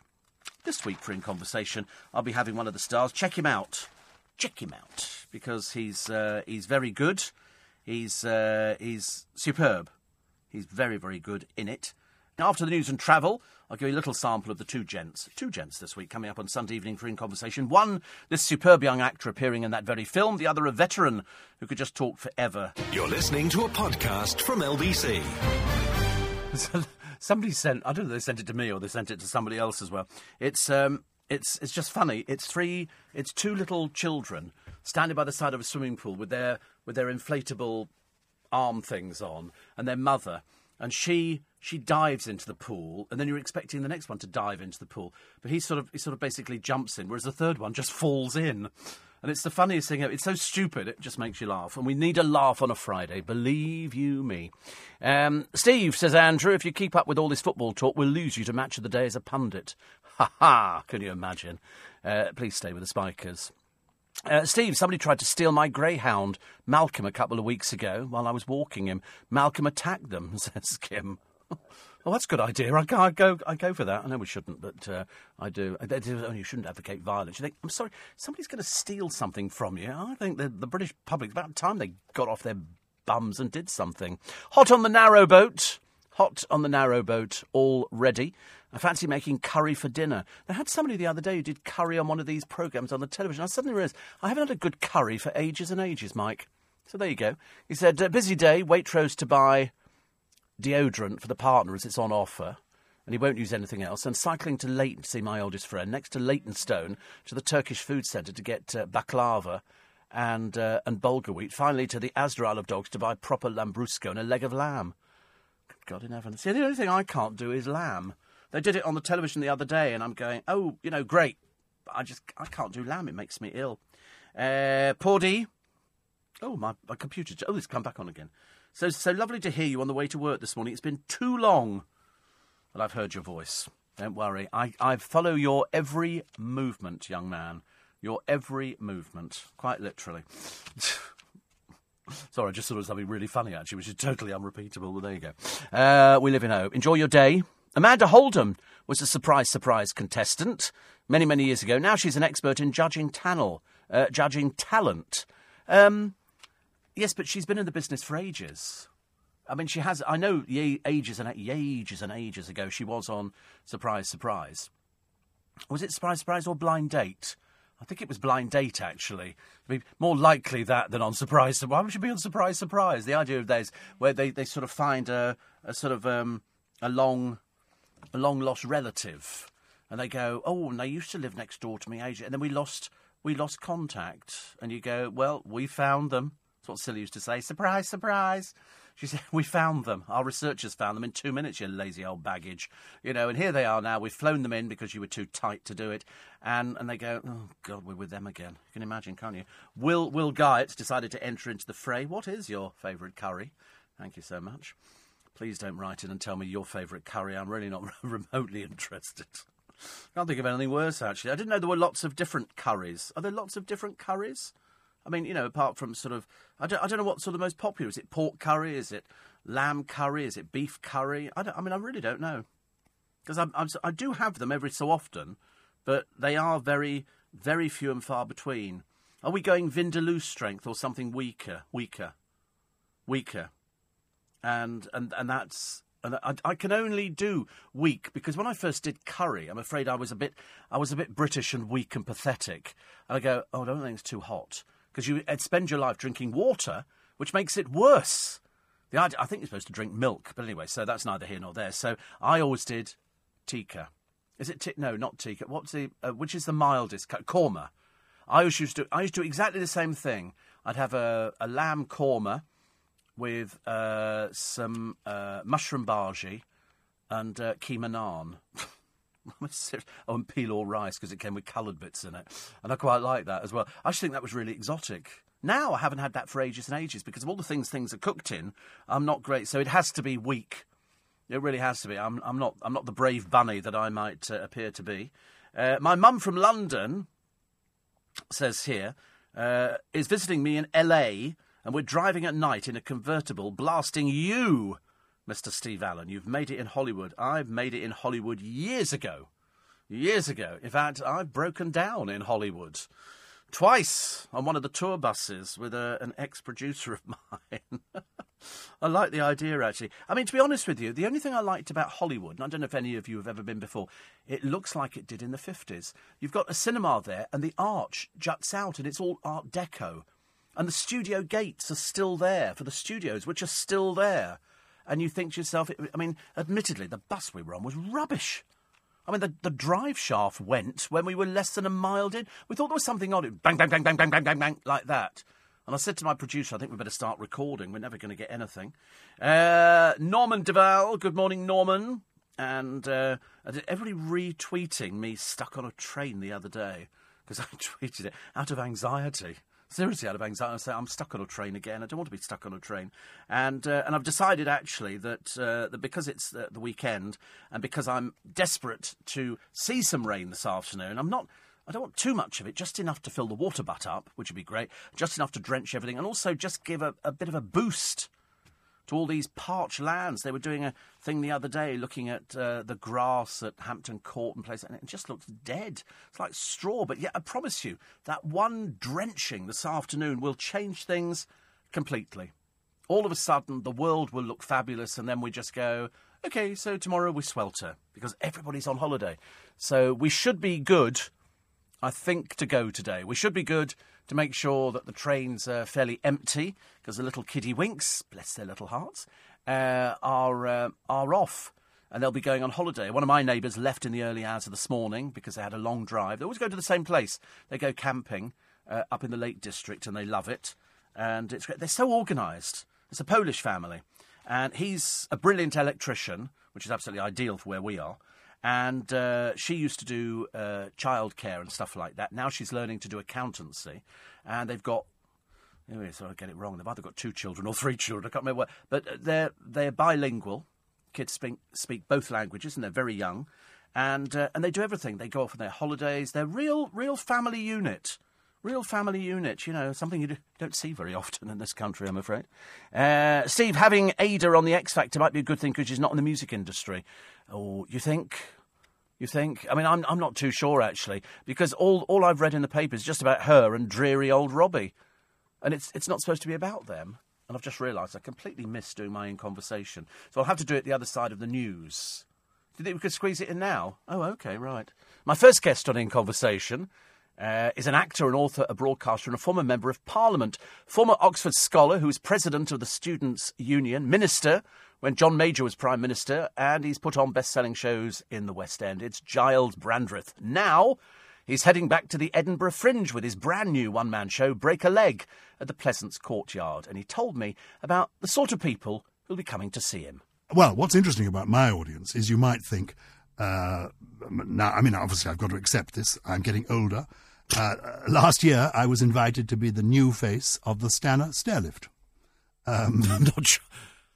this week for In Conversation, I'll be having one of the stars. Check him out check him out because he's uh, he's very good. He's uh, he's superb. He's very very good in it. Now, after the news and travel, I'll give you a little sample of the two gents. Two gents this week coming up on Sunday evening for In Conversation. One, this superb young actor appearing in that very film. The other, a veteran who could just talk forever. You're listening to a podcast from LBC. Somebody sent, I don't know if they sent it to me or they sent it to somebody else as well. It's um, it's it's just funny. It's three. It's two little children standing by the side of a swimming pool with their with their inflatable arm things on, and their mother, and she she dives into the pool, and then you're expecting the next one to dive into the pool, but he sort of he sort of basically jumps in, whereas the third one just falls in. And it's the funniest thing. It's so stupid, it just makes you laugh. And we need a laugh on a Friday, believe you me. Um, Steve, says Andrew, if you keep up with all this football talk, we'll lose you to match of the day as a pundit. Ha ha, can you imagine? Uh, please stay with the Spikers. Uh, Steve, somebody tried to steal my greyhound, Malcolm, a couple of weeks ago while I was walking him. Malcolm attacked them, says Kim. Oh, that's a good idea. I, I go, I go for that. I know we shouldn't, but uh, I do. I, I, you shouldn't advocate violence. You think, I'm sorry, somebody's going to steal something from you. I think the, the British public, about time they got off their bums and did something. Hot on the narrow boat. Hot on the narrow boat already. I fancy making curry for dinner. They had somebody the other day who did curry on one of these programmes on the television. I suddenly realised I haven't had a good curry for ages and ages, Mike. So there you go. He said, uh, busy day, Waitrose to buy deodorant for the partner as it's on offer, and he won't use anything else, and cycling to Leyton to see my oldest friend, next to Leytonstone to the Turkish Food Centre to get uh, baklava and, uh, and bulgur wheat, finally to the Isle of Dogs to buy proper lambrusco and a leg of lamb. God in heaven. See, the only thing I can't do is lamb. They did it on the television the other day, and I'm going, oh, you know, great. I just, I can't do lamb. It makes me ill. Uh, Pordy. Oh, my, my computer. Oh, it's come back on again. So, so lovely to hear you on the way to work this morning. It's been too long that I've heard your voice. Don't worry. I, I follow your every movement, young man. Your every movement. Quite literally. Sorry, I just thought it was something really funny, actually, which is totally unrepeatable. But there you go. Uh, we live in hope. Enjoy your day. Amanda Holden was a surprise, surprise contestant many, many years ago. Now she's an expert in judging tannel, uh, judging talent. Um, Yes, but she's been in the business for ages. I mean, she has. I know ages and ages and ages ago she was on Surprise, Surprise. Was it Surprise, Surprise or Blind Date? I think it was Blind Date, actually. It'd be more likely that than on Surprise. Why would she be on Surprise, Surprise? The idea of those where they, they sort of find a, a sort of um, a long, a long lost relative, and they go, "Oh, and they used to live next door to me, Asia, and then we lost we lost contact, and you go, "Well, we found them." That's what Cilla used to say. Surprise, surprise. She said, We found them. Our researchers found them in two minutes, you lazy old baggage. You know, and here they are now. We've flown them in because you were too tight to do it. And and they go, Oh, God, we're with them again. You can imagine, can't you? Will, Will Guyett decided to enter into the fray. What is your favourite curry? Thank you so much. Please don't write in and tell me your favourite curry. I'm really not remotely interested. Can't think of anything worse, actually. I didn't know there were lots of different curries. Are there lots of different curries? I mean, you know, apart from sort of, I don't, I don't know what sort of most popular is. It pork curry? Is it lamb curry? Is it beef curry? I, I mean, I really don't know because I'm, I'm, I do have them every so often, but they are very, very few and far between. Are we going Vindaloo strength or something weaker, weaker, weaker? And and and that's and I, I, can only do weak because when I first did curry, I'm afraid I was a bit I was a bit British and weak and pathetic. And I go, oh, I don't think it's too hot because you spend your life drinking water, which makes it worse. The idea, I think you're supposed to drink milk, but anyway, so that's neither here nor there. So I always did tikka. Is it t- no, not tikka? What's the uh, which is the mildest? Korma. I always used to I used to do exactly the same thing. I'd have a, a lamb korma with uh, some uh, mushroom bhaji and uh, keema naan. oh, and pilau rice because it came with coloured bits in it, and I quite like that as well. I just think that was really exotic. Now I haven't had that for ages and ages because of all the things things are cooked in. I'm not great, so it has to be weak. It really has to be. I'm, I'm not. I'm not the brave bunny that I might uh, appear to be. Uh, my mum from London says here uh, is visiting me in L.A. and we're driving at night in a convertible, blasting you Mr. Steve Allen. You've made it in Hollywood. I've made it in Hollywood years ago. Years ago. In fact, I've broken down in Hollywood. Twice on one of the tour buses with a, an ex producer of mine. I like the idea, actually. I mean, to be honest with you, the only thing I liked about Hollywood, and I don't know if any of you have ever been before, it looks like it did in the 50s. You've got a cinema there, and the arch juts out, and it's all Art Deco. And the studio gates are still there for the studios, which are still there and you think to yourself, I mean, admittedly, the bus we were on was rubbish. I mean, the, the drive shaft went when we were less than a mile in. We thought there was something on it. Bang, bang, bang, bang, bang, bang, bang, bang, like that. And I said to my producer, I think we better start recording. We're never going to get anything. Uh, Norman Duval, good morning, Norman. And uh, everybody retweeting me stuck on a train the other day because I tweeted it out of anxiety. Seriously, out of anxiety, I say I'm stuck on a train again. I don't want to be stuck on a train, and uh, and I've decided actually that uh, that because it's the, the weekend and because I'm desperate to see some rain this afternoon, I'm not I don't want too much of it, just enough to fill the water butt up, which would be great, just enough to drench everything, and also just give a, a bit of a boost to all these parched lands. They were doing a thing the other day looking at uh, the grass at Hampton Court and place, and it just looks dead. It's like straw. But yet, I promise you, that one drenching this afternoon will change things completely. All of a sudden, the world will look fabulous, and then we just go, okay, so tomorrow we swelter because everybody's on holiday. So we should be good I think, to go today. We should be good to make sure that the trains are fairly empty because the little kiddie winks, bless their little hearts, uh, are uh, are off and they'll be going on holiday. One of my neighbours left in the early hours of this morning because they had a long drive. They always go to the same place. They go camping uh, up in the Lake District and they love it. And it's great. They're so organised. It's a Polish family. And he's a brilliant electrician, which is absolutely ideal for where we are and uh, she used to do uh, childcare and stuff like that. Now she's learning to do accountancy, and they've got. Anyway, so I get it wrong. They've either got two children or three children. I can't remember what, but they're they're bilingual. Kids speak speak both languages, and they're very young, and uh, and they do everything. They go off on their holidays. They're real real family unit. Real family unit, you know, something you don't see very often in this country, I'm afraid. Uh, Steve, having Ayda on the X Factor might be a good thing because she's not in the music industry. Oh, you think? You think? I mean, I'm I'm not too sure actually because all all I've read in the paper is just about her and dreary old Robbie, and it's it's not supposed to be about them. And I've just realised I completely missed doing my in conversation, so I'll have to do it the other side of the news. Do you think we could squeeze it in now? Oh, okay, right. My first guest on in conversation. Uh, is an actor, an author, a broadcaster, and a former member of Parliament. Former Oxford scholar who was president of the Students' Union, minister when John Major was Prime Minister, and he's put on best selling shows in the West End. It's Giles Brandreth. Now, he's heading back to the Edinburgh Fringe with his brand new one man show, Break a Leg, at the Pleasance Courtyard. And he told me about the sort of people who'll be coming to see him. Well, what's interesting about my audience is you might think, uh, now, I mean, obviously, I've got to accept this. I'm getting older. Uh, last year, I was invited to be the new face of the Stannah stairlift. Um, I'm not sure.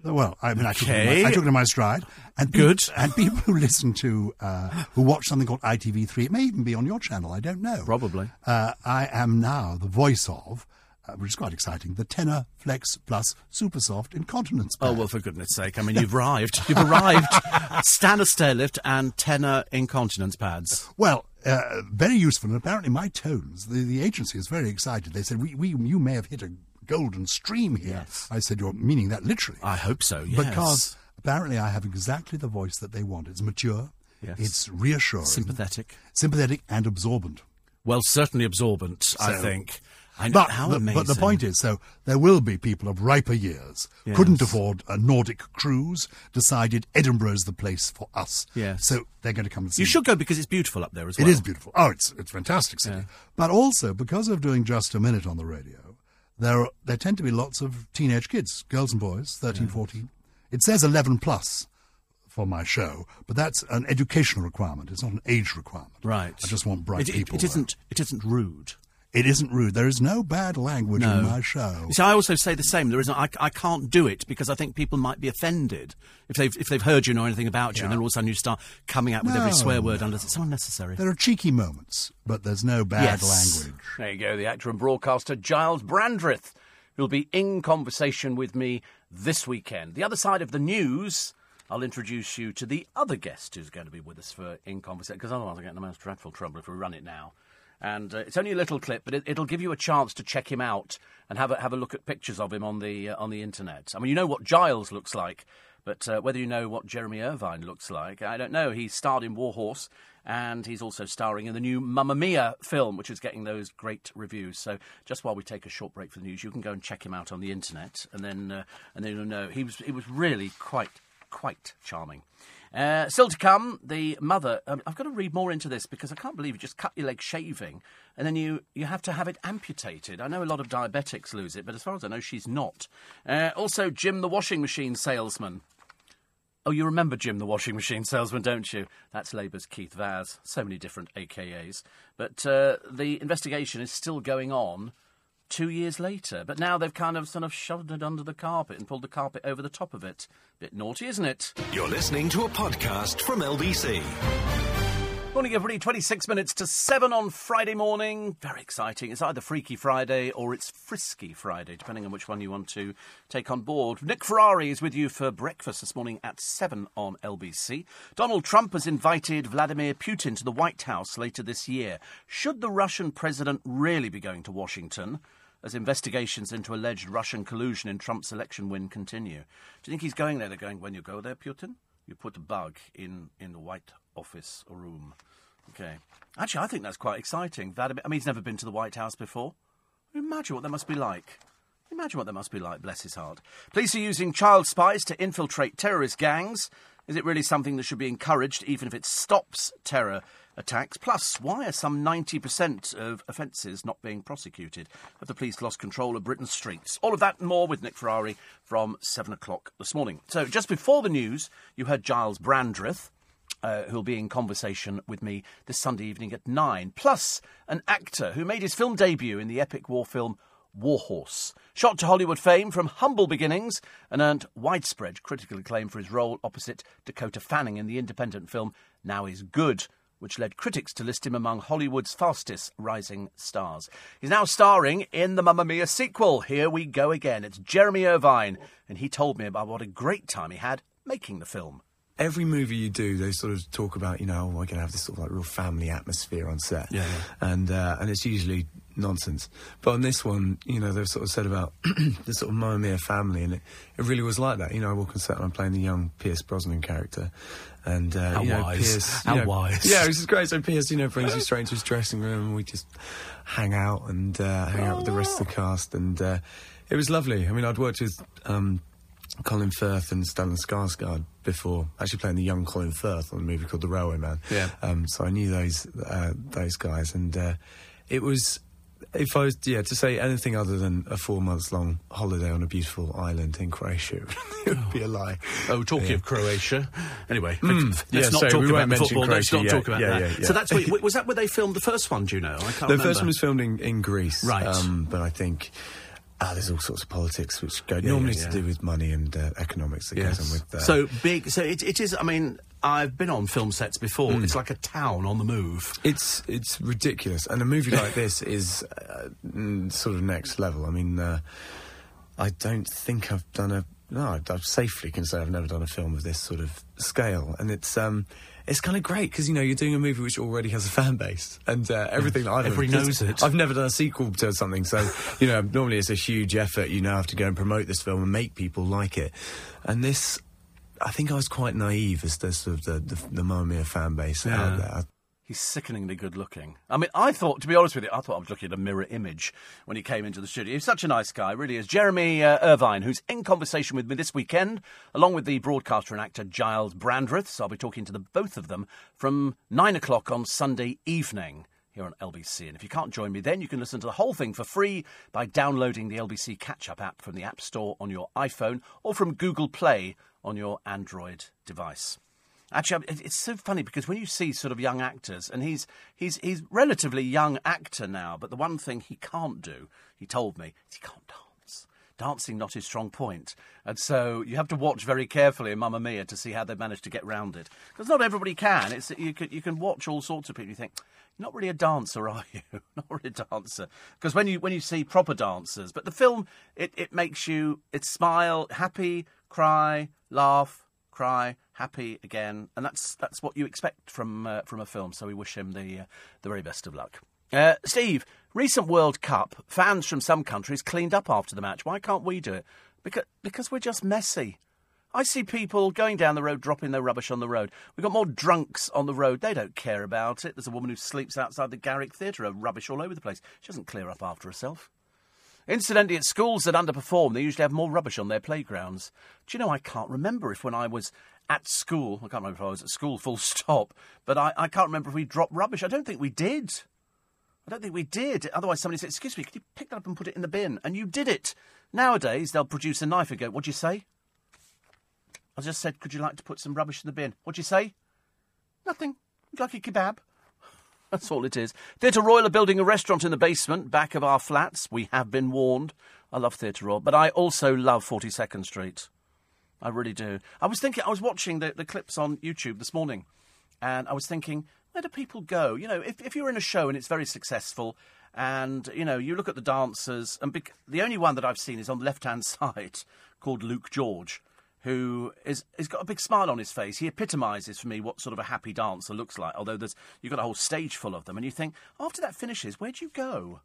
Well, I mean, I, took, it my, I took it in my stride. And Good. and people who listen to, uh, who watch something called ITV3, it may even be on your channel, I don't know. Probably. Uh, I am now the voice of, uh, which is quite exciting, the Tenor Flex Plus Super Soft Incontinence Pad. Oh, well, for goodness sake. I mean, you've arrived. You've arrived. Stannah stairlift and Tenor Incontinence Pads. Well, uh, very useful, and apparently my tones, the, the agency is very excited. They said, we, we, you may have hit a golden stream here. Yes. I said, You're meaning that literally. I hope so, yes. Because apparently I have exactly the voice that they want. It's mature, yes. it's reassuring, sympathetic, sympathetic and absorbent. Well, certainly absorbent, so, I think. I know, but, how the, amazing. but the point is, so there will be people of riper years, yes. couldn't afford a Nordic cruise, decided Edinburgh's the place for us. Yes. So they're going to come and see. You should go because it's beautiful up there as well. It is beautiful. Oh, it's it's fantastic city. Yeah. But also because of doing just a minute on the radio, there are, there tend to be lots of teenage kids, girls and boys, 13, yeah. 14. It says 11 plus for my show, but that's an educational requirement. It's not an age requirement. Right. I just want bright it, people. It, it isn't. It isn't rude. It isn't rude. There is no bad language no. in my show. See, I also say the same. There isn't. I, I can't do it because I think people might be offended if they've if they've heard you know anything about you, yeah. and then all of a sudden you start coming out with no, every swear word no. under. It's unnecessary. There are cheeky moments, but there's no bad yes. language. There you go. The actor and broadcaster Giles Brandreth, who'll be in conversation with me this weekend. The other side of the news. I'll introduce you to the other guest who's going to be with us for In Conversation, because otherwise I'll get in the most dreadful trouble if we run it now. And uh, it's only a little clip, but it, will give you a chance to check him out and have a, have a look at pictures of him on the uh, on the internet. I mean, you know what Giles looks like, but uh, whether you know what Jeremy Irvine looks like, I don't know. He starred in Warhorse, and he's also starring in the new Mamma Mia film, which is getting those great reviews. So, just while we take a short break for the news, you can go and check him out on the internet, and then uh, and then you'll know he was he was really quite quite charming. Uh, still to come, the mother. Um, I've got to read more into this because I can't believe you just cut your leg shaving and then you, you have to have it amputated. I know a lot of diabetics lose it, but as far as I know, she's not. Uh, also, Jim the washing machine salesman. Oh, you remember Jim the washing machine salesman, don't you? That's Labour's Keith Vaz. So many different AKAs. But uh, the investigation is still going on two years later. But now they've kind of sort of shoved it under the carpet and pulled the carpet over the top of it. Bit naughty, isn't it? You're listening to a podcast from LBC. Morning, everybody. 26 minutes to 7 on Friday morning. Very exciting. It's either Freaky Friday or it's Frisky Friday, depending on which one you want to take on board. Nick Ferrari is with you for breakfast this morning at 7 on LBC. Donald Trump has invited Vladimir Putin to the White House later this year. Should the Russian president really be going to Washington? As investigations into alleged Russian collusion in Trump's election win continue. Do you think he's going there? They're going, when you go there, Putin, you put a bug in, in the White Office room. Okay. Actually, I think that's quite exciting. Vladimir, I mean, he's never been to the White House before. Imagine what that must be like. Imagine what that must be like, bless his heart. Police are using child spies to infiltrate terrorist gangs. Is it really something that should be encouraged, even if it stops terror attacks? Plus, why are some 90% of offences not being prosecuted? Have the police lost control of Britain's streets? All of that and more with Nick Ferrari from 7 o'clock this morning. So, just before the news, you heard Giles Brandreth uh, who'll be in conversation with me this Sunday evening at nine. Plus, an actor who made his film debut in the epic war film Warhorse. Shot to Hollywood fame from humble beginnings and earned widespread critical acclaim for his role opposite Dakota Fanning in the independent film Now Is Good, which led critics to list him among Hollywood's fastest rising stars. He's now starring in the Mamma Mia sequel. Here we go again. It's Jeremy Irvine, and he told me about what a great time he had making the film every movie you do, they sort of talk about, you know, oh, we're going to have this sort of like real family atmosphere on set. Yeah, yeah. And, uh, and it's usually nonsense. But on this one, you know, they've sort of said about the sort of Mamma Mia family, and it, it really was like that. You know, I walk on set and I'm playing the young Pierce Brosnan character. And, uh, How you know, wise. Pierce. How you know, wise. Yeah, which is great. So Pierce, you know, brings you straight into his dressing room and we just hang out and uh, hang out with the rest of the cast. And uh, it was lovely. I mean, I'd worked with. Um, Colin Firth and Stellan Skarsgård before, actually playing the young Colin Firth on a movie called The Railway Man. Yeah. Um, so I knew those uh, those guys, and uh, it was. If I was, yeah, to say anything other than a four months long holiday on a beautiful island in Croatia, it would be a lie. Oh, talking Yeah. of Croatia. Anyway, Mm, let's yeah, not sorry, talk about won't the mention football. Let's not talk about that. So that's where, was that where they filmed the first one? Do you know? I can't The remember. first one was filmed in, in Greece, Right. Um, but I think ah, there's all sorts of politics which go normally to do with money and uh, economics that goes on with that. So big. So it, it is. I mean, I've been on film sets before. Hmm. It's like a town on the move. It's it's ridiculous, and a movie like this is uh, mm, sort of next level. I mean, uh, I don't think I've done a no. I, I safely can say I've never done a film of this sort of scale, and it's um. It's kind of great because you know you're doing a movie which already has a fan base and uh, everything that I've Everybody knows it. I've never done a sequel to something, so you know normally it's a huge effort. You now have to go and promote this film and make people like it, and this I think I was quite naive as to sort of the the, the Mamma Mia fan base Yeah. out there. I He's sickeningly good looking. I mean, I thought, to be honest with you, I thought I was looking at a mirror image when he came into the studio. He's such a nice guy, really is. Jeremy uh, Irvine, who's in conversation with me this weekend, along with the broadcaster and actor Giles Brandreth. So I'll be talking to the both of them from nine o'clock on Sunday evening here on LBC. And if you can't join me then, you can listen to the whole thing for free by downloading the LBC Catch Up app from the App Store on your iPhone or from Google Play on your Android device. Actually, it's so funny because when you see sort of young actors, and he's he's he's relatively young actor now, but the one thing he can't do, he told me, is he can't dance. Dancing not his strong point. and so you have to watch very carefully in Mamma Mia to see how they manage to get round it. Because not everybody can. It's you can you can watch all sorts of people. You think not really a dancer, are you? not really a dancer. Because when you when you see proper dancers, but the film it it makes you it smile, happy, cry, laugh, cry, happy again, and that's that's what you expect from uh, from a film. So we wish him the uh, the very best of luck. Uh, Steve, recent World Cup, fans from some countries cleaned up after the match. Why can't we do it? Because because we're just messy. I see people going down the road dropping their rubbish on the road. We've got more drunks on the road. They don't care about it. There's a woman who sleeps outside the Garrick Theatre, rubbish all over the place. She doesn't clear up after herself. Incidentally, at schools that underperform, they usually have more rubbish on their playgrounds. Do you know, I can't remember if when I was at school, I can't remember if I was at school full stop, but I, I can't remember if we dropped rubbish. I don't think we did. I don't think we did. Otherwise, somebody said, Excuse me, could you pick that up and put it in the bin? And you did it. Nowadays, they'll produce a knife and go, What'd you say? I just said, Could you like to put some rubbish in the bin? What'd you say? Nothing. Like a kebab? That's all it is. Theatre Royal are building a restaurant in the basement, back of our flats. We have been warned. I love Theatre Royal, but I also love 42nd Street. I really do. I was thinking, I was watching the, the clips on YouTube this morning, and I was thinking, where do people go? You know, if, if you're in a show and it's very successful, and, you know, you look at the dancers, and bec- the only one that I've seen is on the left hand side called Luke George who is has got a big smile on his face. He epitomises for me what sort of a happy dancer looks like. Although there's you've got a whole stage full of them, and you think after that finishes, where'd you go?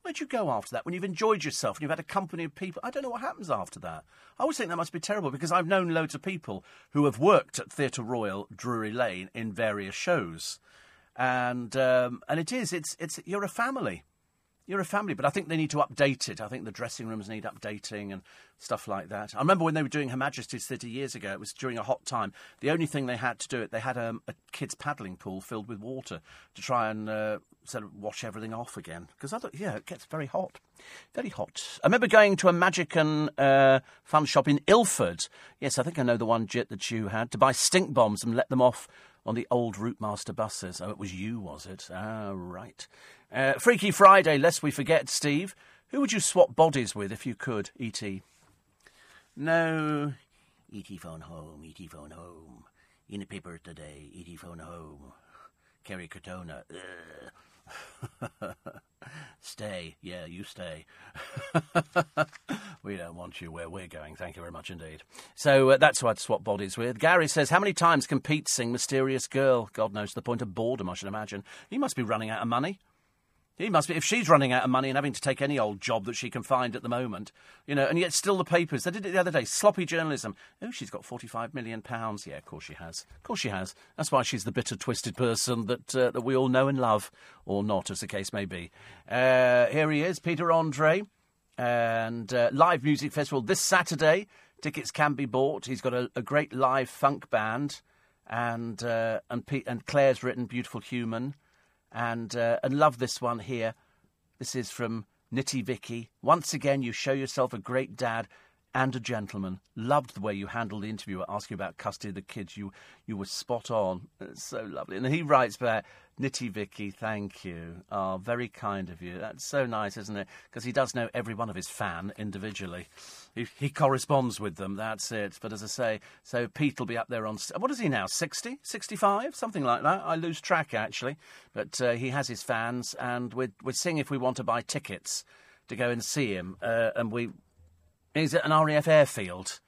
Where'd you go after that? When you've enjoyed yourself and you've had a company of people, I don't know what happens after that. I always think that must be terrible because I've known loads of people who have worked at Theatre Royal, Drury Lane, in various shows, and um, and it is it's it's you're a family you're a family, but I think they need to update it. I think the dressing rooms need updating and stuff like that. I remember when they were doing Her Majesty's Theatre years ago, it was during a hot time. The only thing they had to do it, they had um, a kids' paddling pool filled with water to try and uh, sort of wash everything off again. Because I thought, yeah, it gets very hot. Very hot. I remember going to a Magic and uh, Fun shop in Ilford. Yes, I think I know the one, Jit, that you had, to buy stink bombs and let them off on the old Routemaster buses. Oh, it was you, was it? Ah, right. Uh, Freaky Friday, lest we forget, Steve. Who would you swap bodies with if you could, E.T.? No. E.T. phone home, E.T. phone home. In the paper today, E.T. phone home. Kerry Katona. stay. Yeah, you stay. we don't want you where we're going. Thank you very much indeed. So uh, that's who I'd swap bodies with. Gary says, How many times can Pete sing Mysterious Girl? God knows, the point of boredom, I should imagine. He must be running out of money. He must be. If she's running out of money and having to take any old job that she can find at the moment, you know, and yet still the papers. They did it the other day. Sloppy journalism. Oh, she's got forty-five million pounds. Yeah, of course she has. Of course she has. That's why she's the bitter, twisted person that uh, that we all know and love, or not, as the case may be. Uh, here he is, Peter Andre, and uh, live music festival this Saturday. Tickets can be bought. He's got a, a great live funk band, and uh, and and Claire's written "Beautiful Human." And uh, and love this one here. This is from Nitty Vicky. Once again, you show yourself a great dad and a gentleman. Loved the way you handled the interviewer asking about custody of the kids. You you were spot on. It's so lovely. And he writes back, Nitty Vicky, thank you. Oh, very kind of you. That's so nice, isn't it? Because he does know every one of his fan individually. He, he, corresponds with them, that's it. But as I say, so Pete will be up there on. What is he now? 60? 65? Something like that. I lose track, actually. But uh, he has his fans, and we're, we're seeing if we want to buy tickets to go and see him. Uh, and we. He's at an RAF airfield.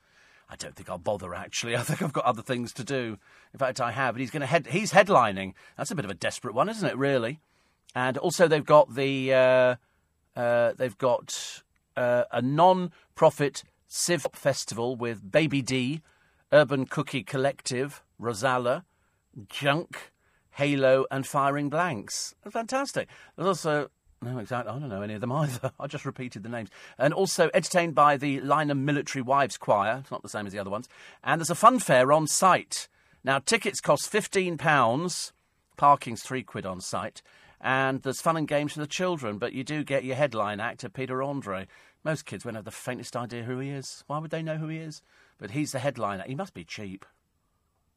I don't think I'll bother. Actually, I think I've got other things to do. In fact, I have. But he's going to head. He's headlining. That's a bit of a desperate one, isn't it? Really. And also, they've got the. Uh, uh, they've got uh, a non-profit Civ festival with Baby D, Urban Cookie Collective, Rozalla, Junk, Halo, and Firing Blanks. Fantastic. There's also no, exactly. I don't know any of them either. I just repeated the names. And also entertained by the Lyneham Military Wives Choir. It's not the same as the other ones. And there's a fun fair on site. Now, tickets cost £15. Parking's three quid on site. And there's fun and games for the children, but you do get your headline actor, Peter Andre. Most kids won't have the faintest idea who he is. Why would they know who he is? But he's the headliner. He must be cheap,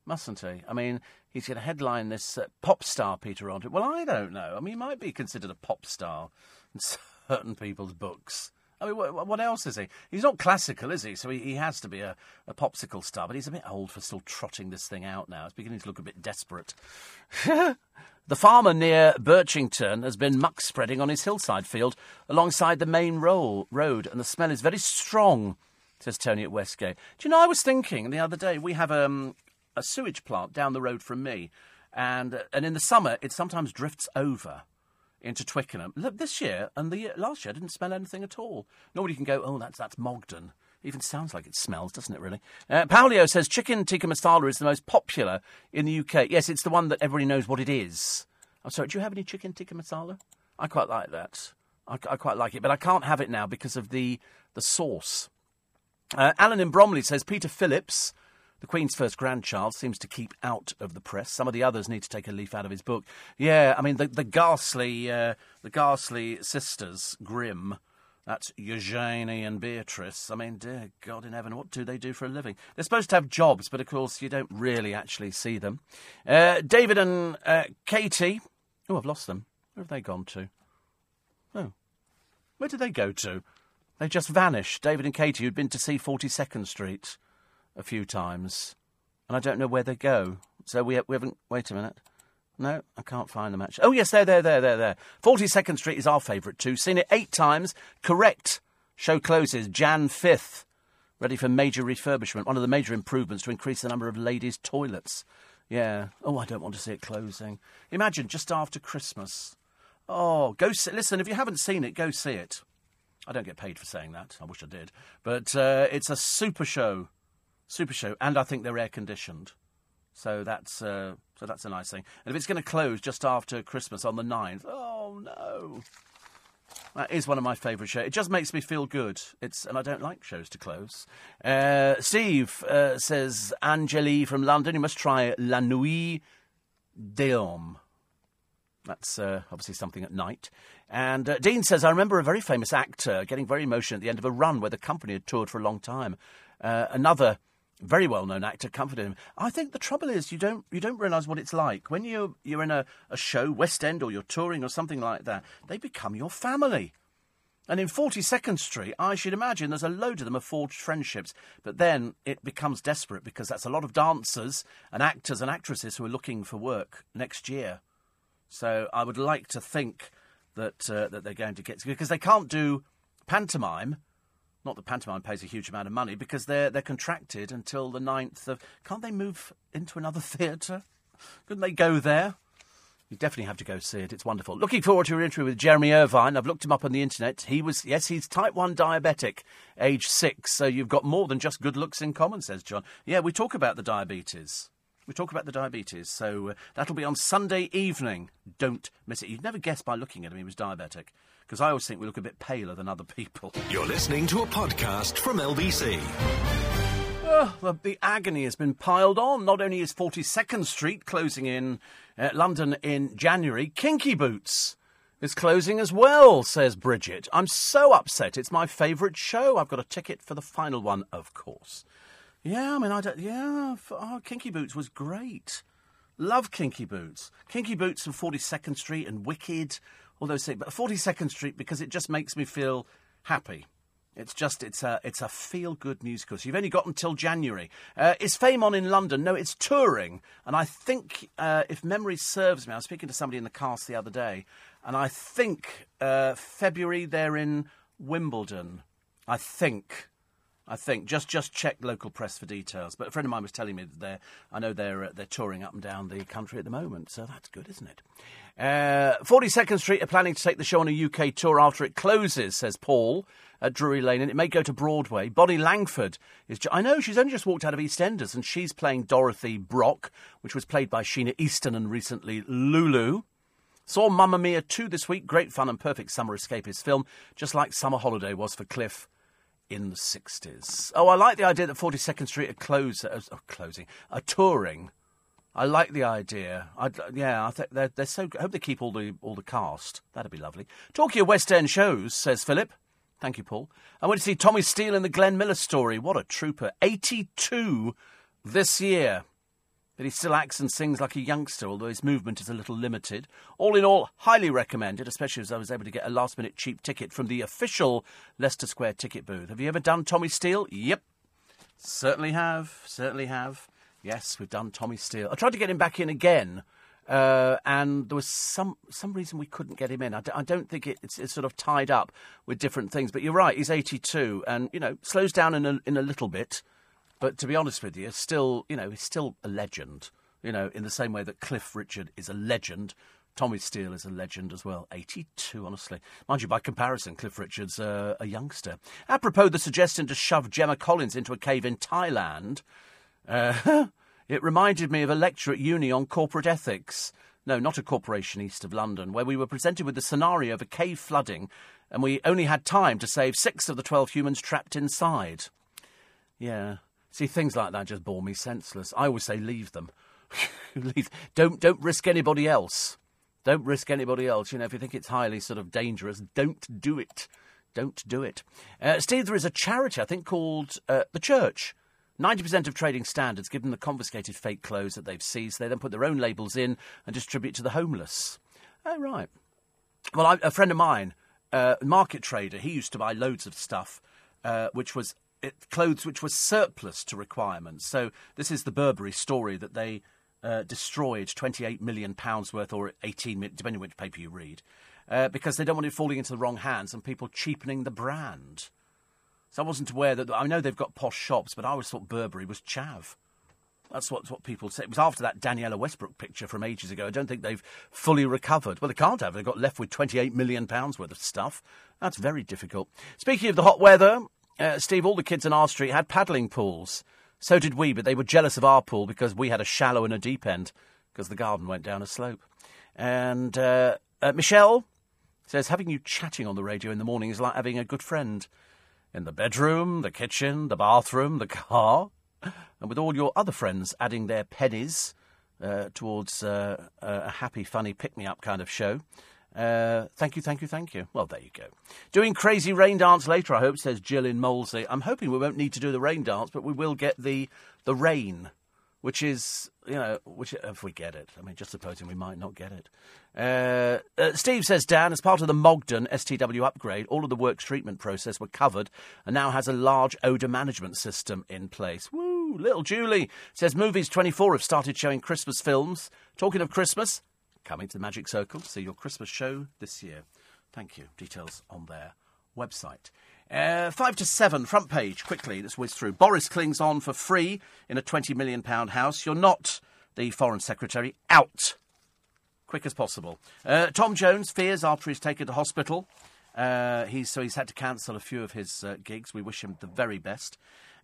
mustn't he? I mean, he's going to headline this uh, pop star, Peter Andre. Well, I don't know. I mean, he might be considered a pop star in certain people's books. I mean, what, what, else is he? He's not classical, is he? So he, he has to be a, a, popsicle star, but he's a bit old for still trotting this thing out now. It's beginning to look a bit desperate. the farmer near Birchington has been muck spreading on his hillside field alongside the main ro- road, and the smell is very strong, says Tony at Westgate. Do you know, I was thinking the other day, we have um, a sewage plant down the road from me, and, and in the summer it sometimes drifts over into Twickenham. Look, this year and the year, last year I didn't smell anything at all. Nobody can go, oh, that's that's Mogden. Even sounds like it smells, doesn't it? Really? Uh, Paulio says chicken tikka masala is the most popular in the UK. Yes, it's the one that everybody knows what it is. I'm sorry. Do you have any chicken tikka masala? I quite like that. I, I quite like it, but I can't have it now because of the the sauce. Uh, Alan in Bromley says Peter Phillips, the Queen's first grandchild, seems to keep out of the press. Some of the others need to take a leaf out of his book. Yeah, I mean the the ghastly uh, the ghastly sisters Grimm. That's Eugenie and Beatrice. I mean, dear God in heaven, what do they do for a living? They're supposed to have jobs, but of course you don't really actually see them. Uh, David and uh, Katie. Oh, I've lost them. Where have they gone to? Oh, where did they go to? They just vanished. David and Katie, who'd been to see 42nd Street a few times, and I don't know where they go. So we, we haven't. Wait a minute. No, I can't find them actually. Oh, yes, there, there, there, there, there. 42nd Street is our favourite too. Seen it eight times. Correct. Show closes Jan 5th. Ready for major refurbishment. One of the major improvements to increase the number of ladies' toilets. Yeah. Oh, I don't want to see it closing. Imagine just after Christmas. Oh, go see, listen. If you haven't seen it, go see it. I don't get paid for saying that. I wish I did, but uh, it's a super show, super show, and I think they're air conditioned. So that's uh, so that's a nice thing. And if it's going to close just after Christmas on the 9th, oh no. That is one of my favourite shows. It just makes me feel good. It's and I don't like shows to close. Uh, Steve uh, says, Angeli from London, you must try La Nuit d'Homme. That's uh, obviously something at night. And uh, Dean says, I remember a very famous actor getting very emotional at the end of a run where the company had toured for a long time. Uh, another very well known actor comforted him. I think the trouble is you don't you don't realise what it's like. When you're you're in a, a show, West End or you're touring or something like that, they become your family. And in 42nd Street, I should imagine there's a load of them have forged friendships. But then it becomes desperate because that's a lot of dancers and actors and actresses who are looking for work next year. So I would like to think that uh, that they're going to get because they can't do pantomime. Not that pantomime pays a huge amount of money because they're they're contracted until the 9th of. Can't they move into another theatre? Couldn't they go there? You definitely have to go see it. It's wonderful. Looking forward to your interview with Jeremy Irvine. I've looked him up on the internet. He was, yes, he's type 1 diabetic, age 6. So you've got more than just good looks in common, says John. Yeah, we talk about the diabetes. We talk about the diabetes. So uh, that'll be on Sunday evening. Don't miss it. You'd never guess by looking at him he was diabetic. Because I always think we look a bit paler than other people. You're listening to a podcast from LBC. Oh, the, the agony has been piled on. Not only is 42nd Street closing in uh, London in January, Kinky Boots is closing as well, says Bridget. I'm so upset. It's my favourite show. I've got a ticket for the final one, of course. Yeah, I mean, I don't, yeah, f- oh, Kinky Boots was great. Love Kinky Boots. Kinky Boots and 42nd Street and Wicked, those things. But 42nd Street because it just makes me feel happy. It's just it's a it's a feel good musical. So you've only got until January. Uh, is Fame on in London? No, it's touring, and I think uh, if memory serves me, I was speaking to somebody in the cast the other day, and I think uh, February they're in Wimbledon. I think. I think just just check local press for details. But a friend of mine was telling me that they're I know they're uh, they're touring up and down the country at the moment, so that's good, isn't it? Forty uh, Second Street are planning to take the show on a UK tour after it closes, says Paul at Drury Lane, and it may go to Broadway. Bonnie Langford is. Ju- I know she's only just walked out of EastEnders, and she's playing Dorothy Brock, which was played by Sheena Easton and recently Lulu. Saw Mamma Mia 2 this week. Great fun and perfect summer escapist film, just like Summer Holiday was for Cliff in the 60s. Oh, I like the idea that 42nd Street are close, uh, oh, closing, are touring. I like the idea. I'd, yeah, I think they're, they're so. I hope they keep all the all the cast. That'd be lovely. Talking of West End shows, says Philip. Thank you, Paul. I went to see Tommy Steele in the Glenn Miller story. What a trooper! Eighty-two this year. But he still acts and sings like a youngster, although his movement is a little limited. All in all, highly recommended, especially as I was able to get a last minute cheap ticket from the official Leicester Square ticket booth. Have you ever done Tommy Steele? Yep. Certainly have. Certainly have. Yes, we've done Tommy Steele. I tried to get him back in again, uh, and there was some some reason we couldn't get him in. I d- I don't think it, it's, it's sort of tied up with different things. But you're right, he's 82, and you know slows down in a, in a little bit. But to be honest with you, still, you know, he's still a legend. You know, in the same way that Cliff Richard is a legend, Tommy Steele is a legend as well. 82, honestly. Mind you, by comparison, Cliff Richard's uh, a youngster. Apropos the suggestion to shove Gemma Collins into a cave in Thailand, uh, it reminded me of a lecture at uni on corporate ethics. No, not a corporation east of London, where we were presented with the scenario of a cave flooding and we only had time to save six of the 12 humans trapped inside. Yeah. See, things like that just bore me senseless. I always say leave them. leave. Don't, don't risk anybody else. Don't risk anybody else. You know, if you think it's highly sort of dangerous, don't do it. Don't do it. Uh, Steve, there is a charity, I think, called uh, The Church. 90% of trading standards give them the confiscated fake clothes that they've seized. They then put their own labels in and distribute to the homeless. Oh, right. Well, I, a friend of mine, uh, market trader, he used to buy loads of stuff uh, which was it, clothes which were surplus to requirements. So this is the Burberry story that they uh, destroyed 28 million pounds worth, or 18, depending on which paper you read, uh, because they don't want it falling into the wrong hands and people cheapening the brand. So I wasn't aware that I know they've got posh shops, but I always thought Burberry was chav. That's what, what people say. It was after that Danniella Westbrook picture from ages ago. I don't think they've fully recovered. Well, they can't have. They've got left with £28 million worth of stuff. That's very difficult. Speaking of the hot weather, uh, Steve, all the kids in our street had paddling pools. So did we, but they were jealous of our pool because we had a shallow and a deep end because the garden went down a slope. And uh, uh, Michelle says, having you chatting on the radio in the morning is like having a good friend in the bedroom, the kitchen, the bathroom, the car and with all your other friends adding their pennies uh, towards uh, a happy, funny, pick me up kind of show. Uh, thank you, thank you, thank you. Well, there you go. Doing crazy rain dance later, I hope, says Jill in Molesey. I'm hoping we won't need to do the rain dance, but we will get the the rain which is, you know, which if we get it. I mean, just supposing we might not get it. Uh, uh, Steve says, Dan, as part of the Mogden STW upgrade, all of the works treatment process were covered and now has a large odour management system in place. Woo! Little Julie says, Movies 24 have started showing Christmas films. Talking of Christmas, coming to the Magic Circle to see your Christmas show this year. Thank you. Details on their website. Uh, five to seven, front page, quickly, let's whiz through. Boris clings on for free in a £20 million house. You're not the Foreign Secretary. Out. Quick as possible. Uh, Tom Jones fears after he's taken to hospital. Uh, he's, so he's had to cancel a few of his uh, gigs. We wish him the very best.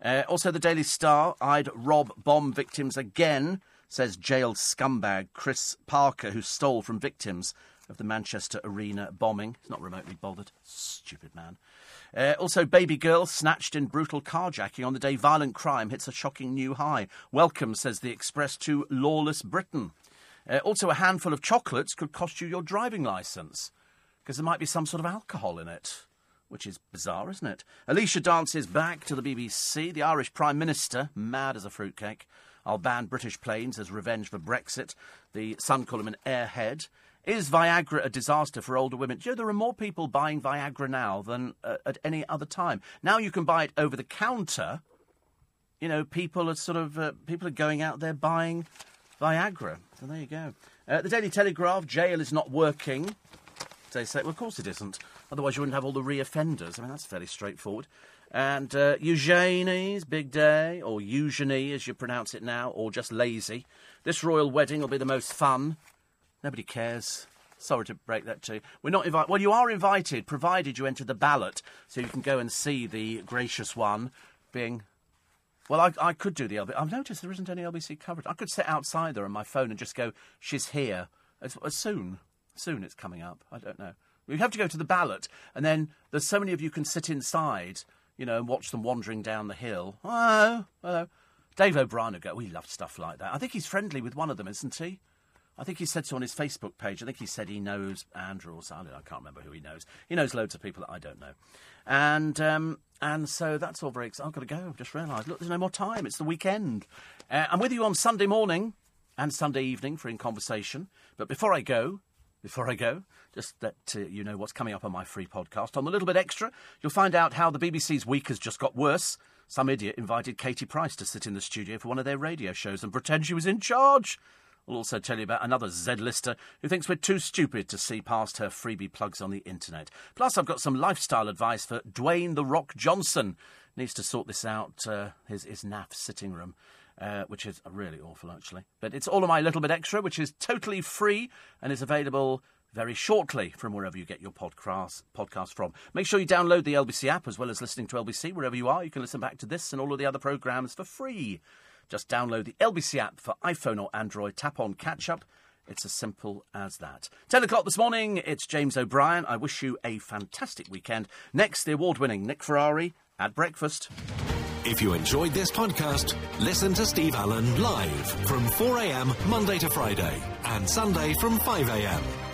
Uh, also, the Daily Star eyed rob bomb victims again, says jailed scumbag Chris Parker, who stole from victims of the Manchester Arena bombing. He's not remotely bothered. Stupid man. Uh, also, baby girl snatched in brutal carjacking on the day violent crime hits a shocking new high. Welcome, says the Express, to lawless Britain. Uh, also, a handful of chocolates could cost you your driving licence because there might be some sort of alcohol in it. Which is bizarre, isn't it? Alesha dances back to the BBC. The Irish Prime Minister, mad as a fruitcake. I'll ban British planes as revenge for Brexit. The Sun call him an airhead. Is Viagra a disaster for older women? Do you know, there are more people buying Viagra now than uh, at any other time. Now you can buy it over the counter. You know, people are sort of uh, people are going out there buying Viagra. So there you go. Uh, the Daily Telegraph: jail is not working. They say, well, of course it isn't. Otherwise, you wouldn't have all the reoffenders. I mean, that's fairly straightforward. And uh, Eugenie's big day, or Eugenie as you pronounce it now, or just lazy. This royal wedding will be the most fun Nobody cares. Sorry to break that to you. We're not invited. Well, you are invited, provided you enter the ballot, so you can go and see the gracious one being. Well, I, I could do the LBC. I've noticed there isn't any LBC coverage. I could sit outside there on my phone and just go, "She's here." As, soon, soon it's coming up. I don't know. You have to go to the ballot, and then there's so many of you can sit inside, you know, and watch them wandering down the hill. Oh, hello. Dave O'Brien would go. We love stuff like that. I think he's friendly with one of them, isn't he? I think he said so on his Facebook page. I think he said he knows Andrew or something. I can't remember who he knows. He knows loads of people that I don't know. And um, and so that's all very exciting. I've got to go. I've just realised. Look, there's no more time. It's the weekend. Uh, I'm with you on Sunday morning and Sunday evening for In Conversation. But before I go, before I go, just that uh, you know what's coming up on my free podcast. On a little bit extra, you'll find out how the BBC's week has just got worse. Some idiot invited Katie Price to sit in the studio for one of their radio shows and pretend she was in charge. I'll also tell you about another Z-lister who thinks we're too stupid to see past her freebie plugs on the internet. Plus, I've got some lifestyle advice for Dwayne The Rock Johnson. Needs to sort this out, uh, his, his NAF sitting room. Uh, which is really awful, actually. But it's all of my little bit extra, which is totally free and is available very shortly from wherever you get your podcast, podcast from. Make sure you download the LBC app as well as listening to LBC wherever you are. You can listen back to this and all of the other programmes for free. Just download the LBC app for iPhone or Android. Tap on Catch Up. It's as simple as that. 10 o'clock this morning, it's James O'Brien. I wish you a fantastic weekend. Next, the award winning Nick Ferrari at breakfast. If you enjoyed this podcast, listen to Steve Allen live from 4 a.m. Monday to Friday and Sunday from 5 a.m.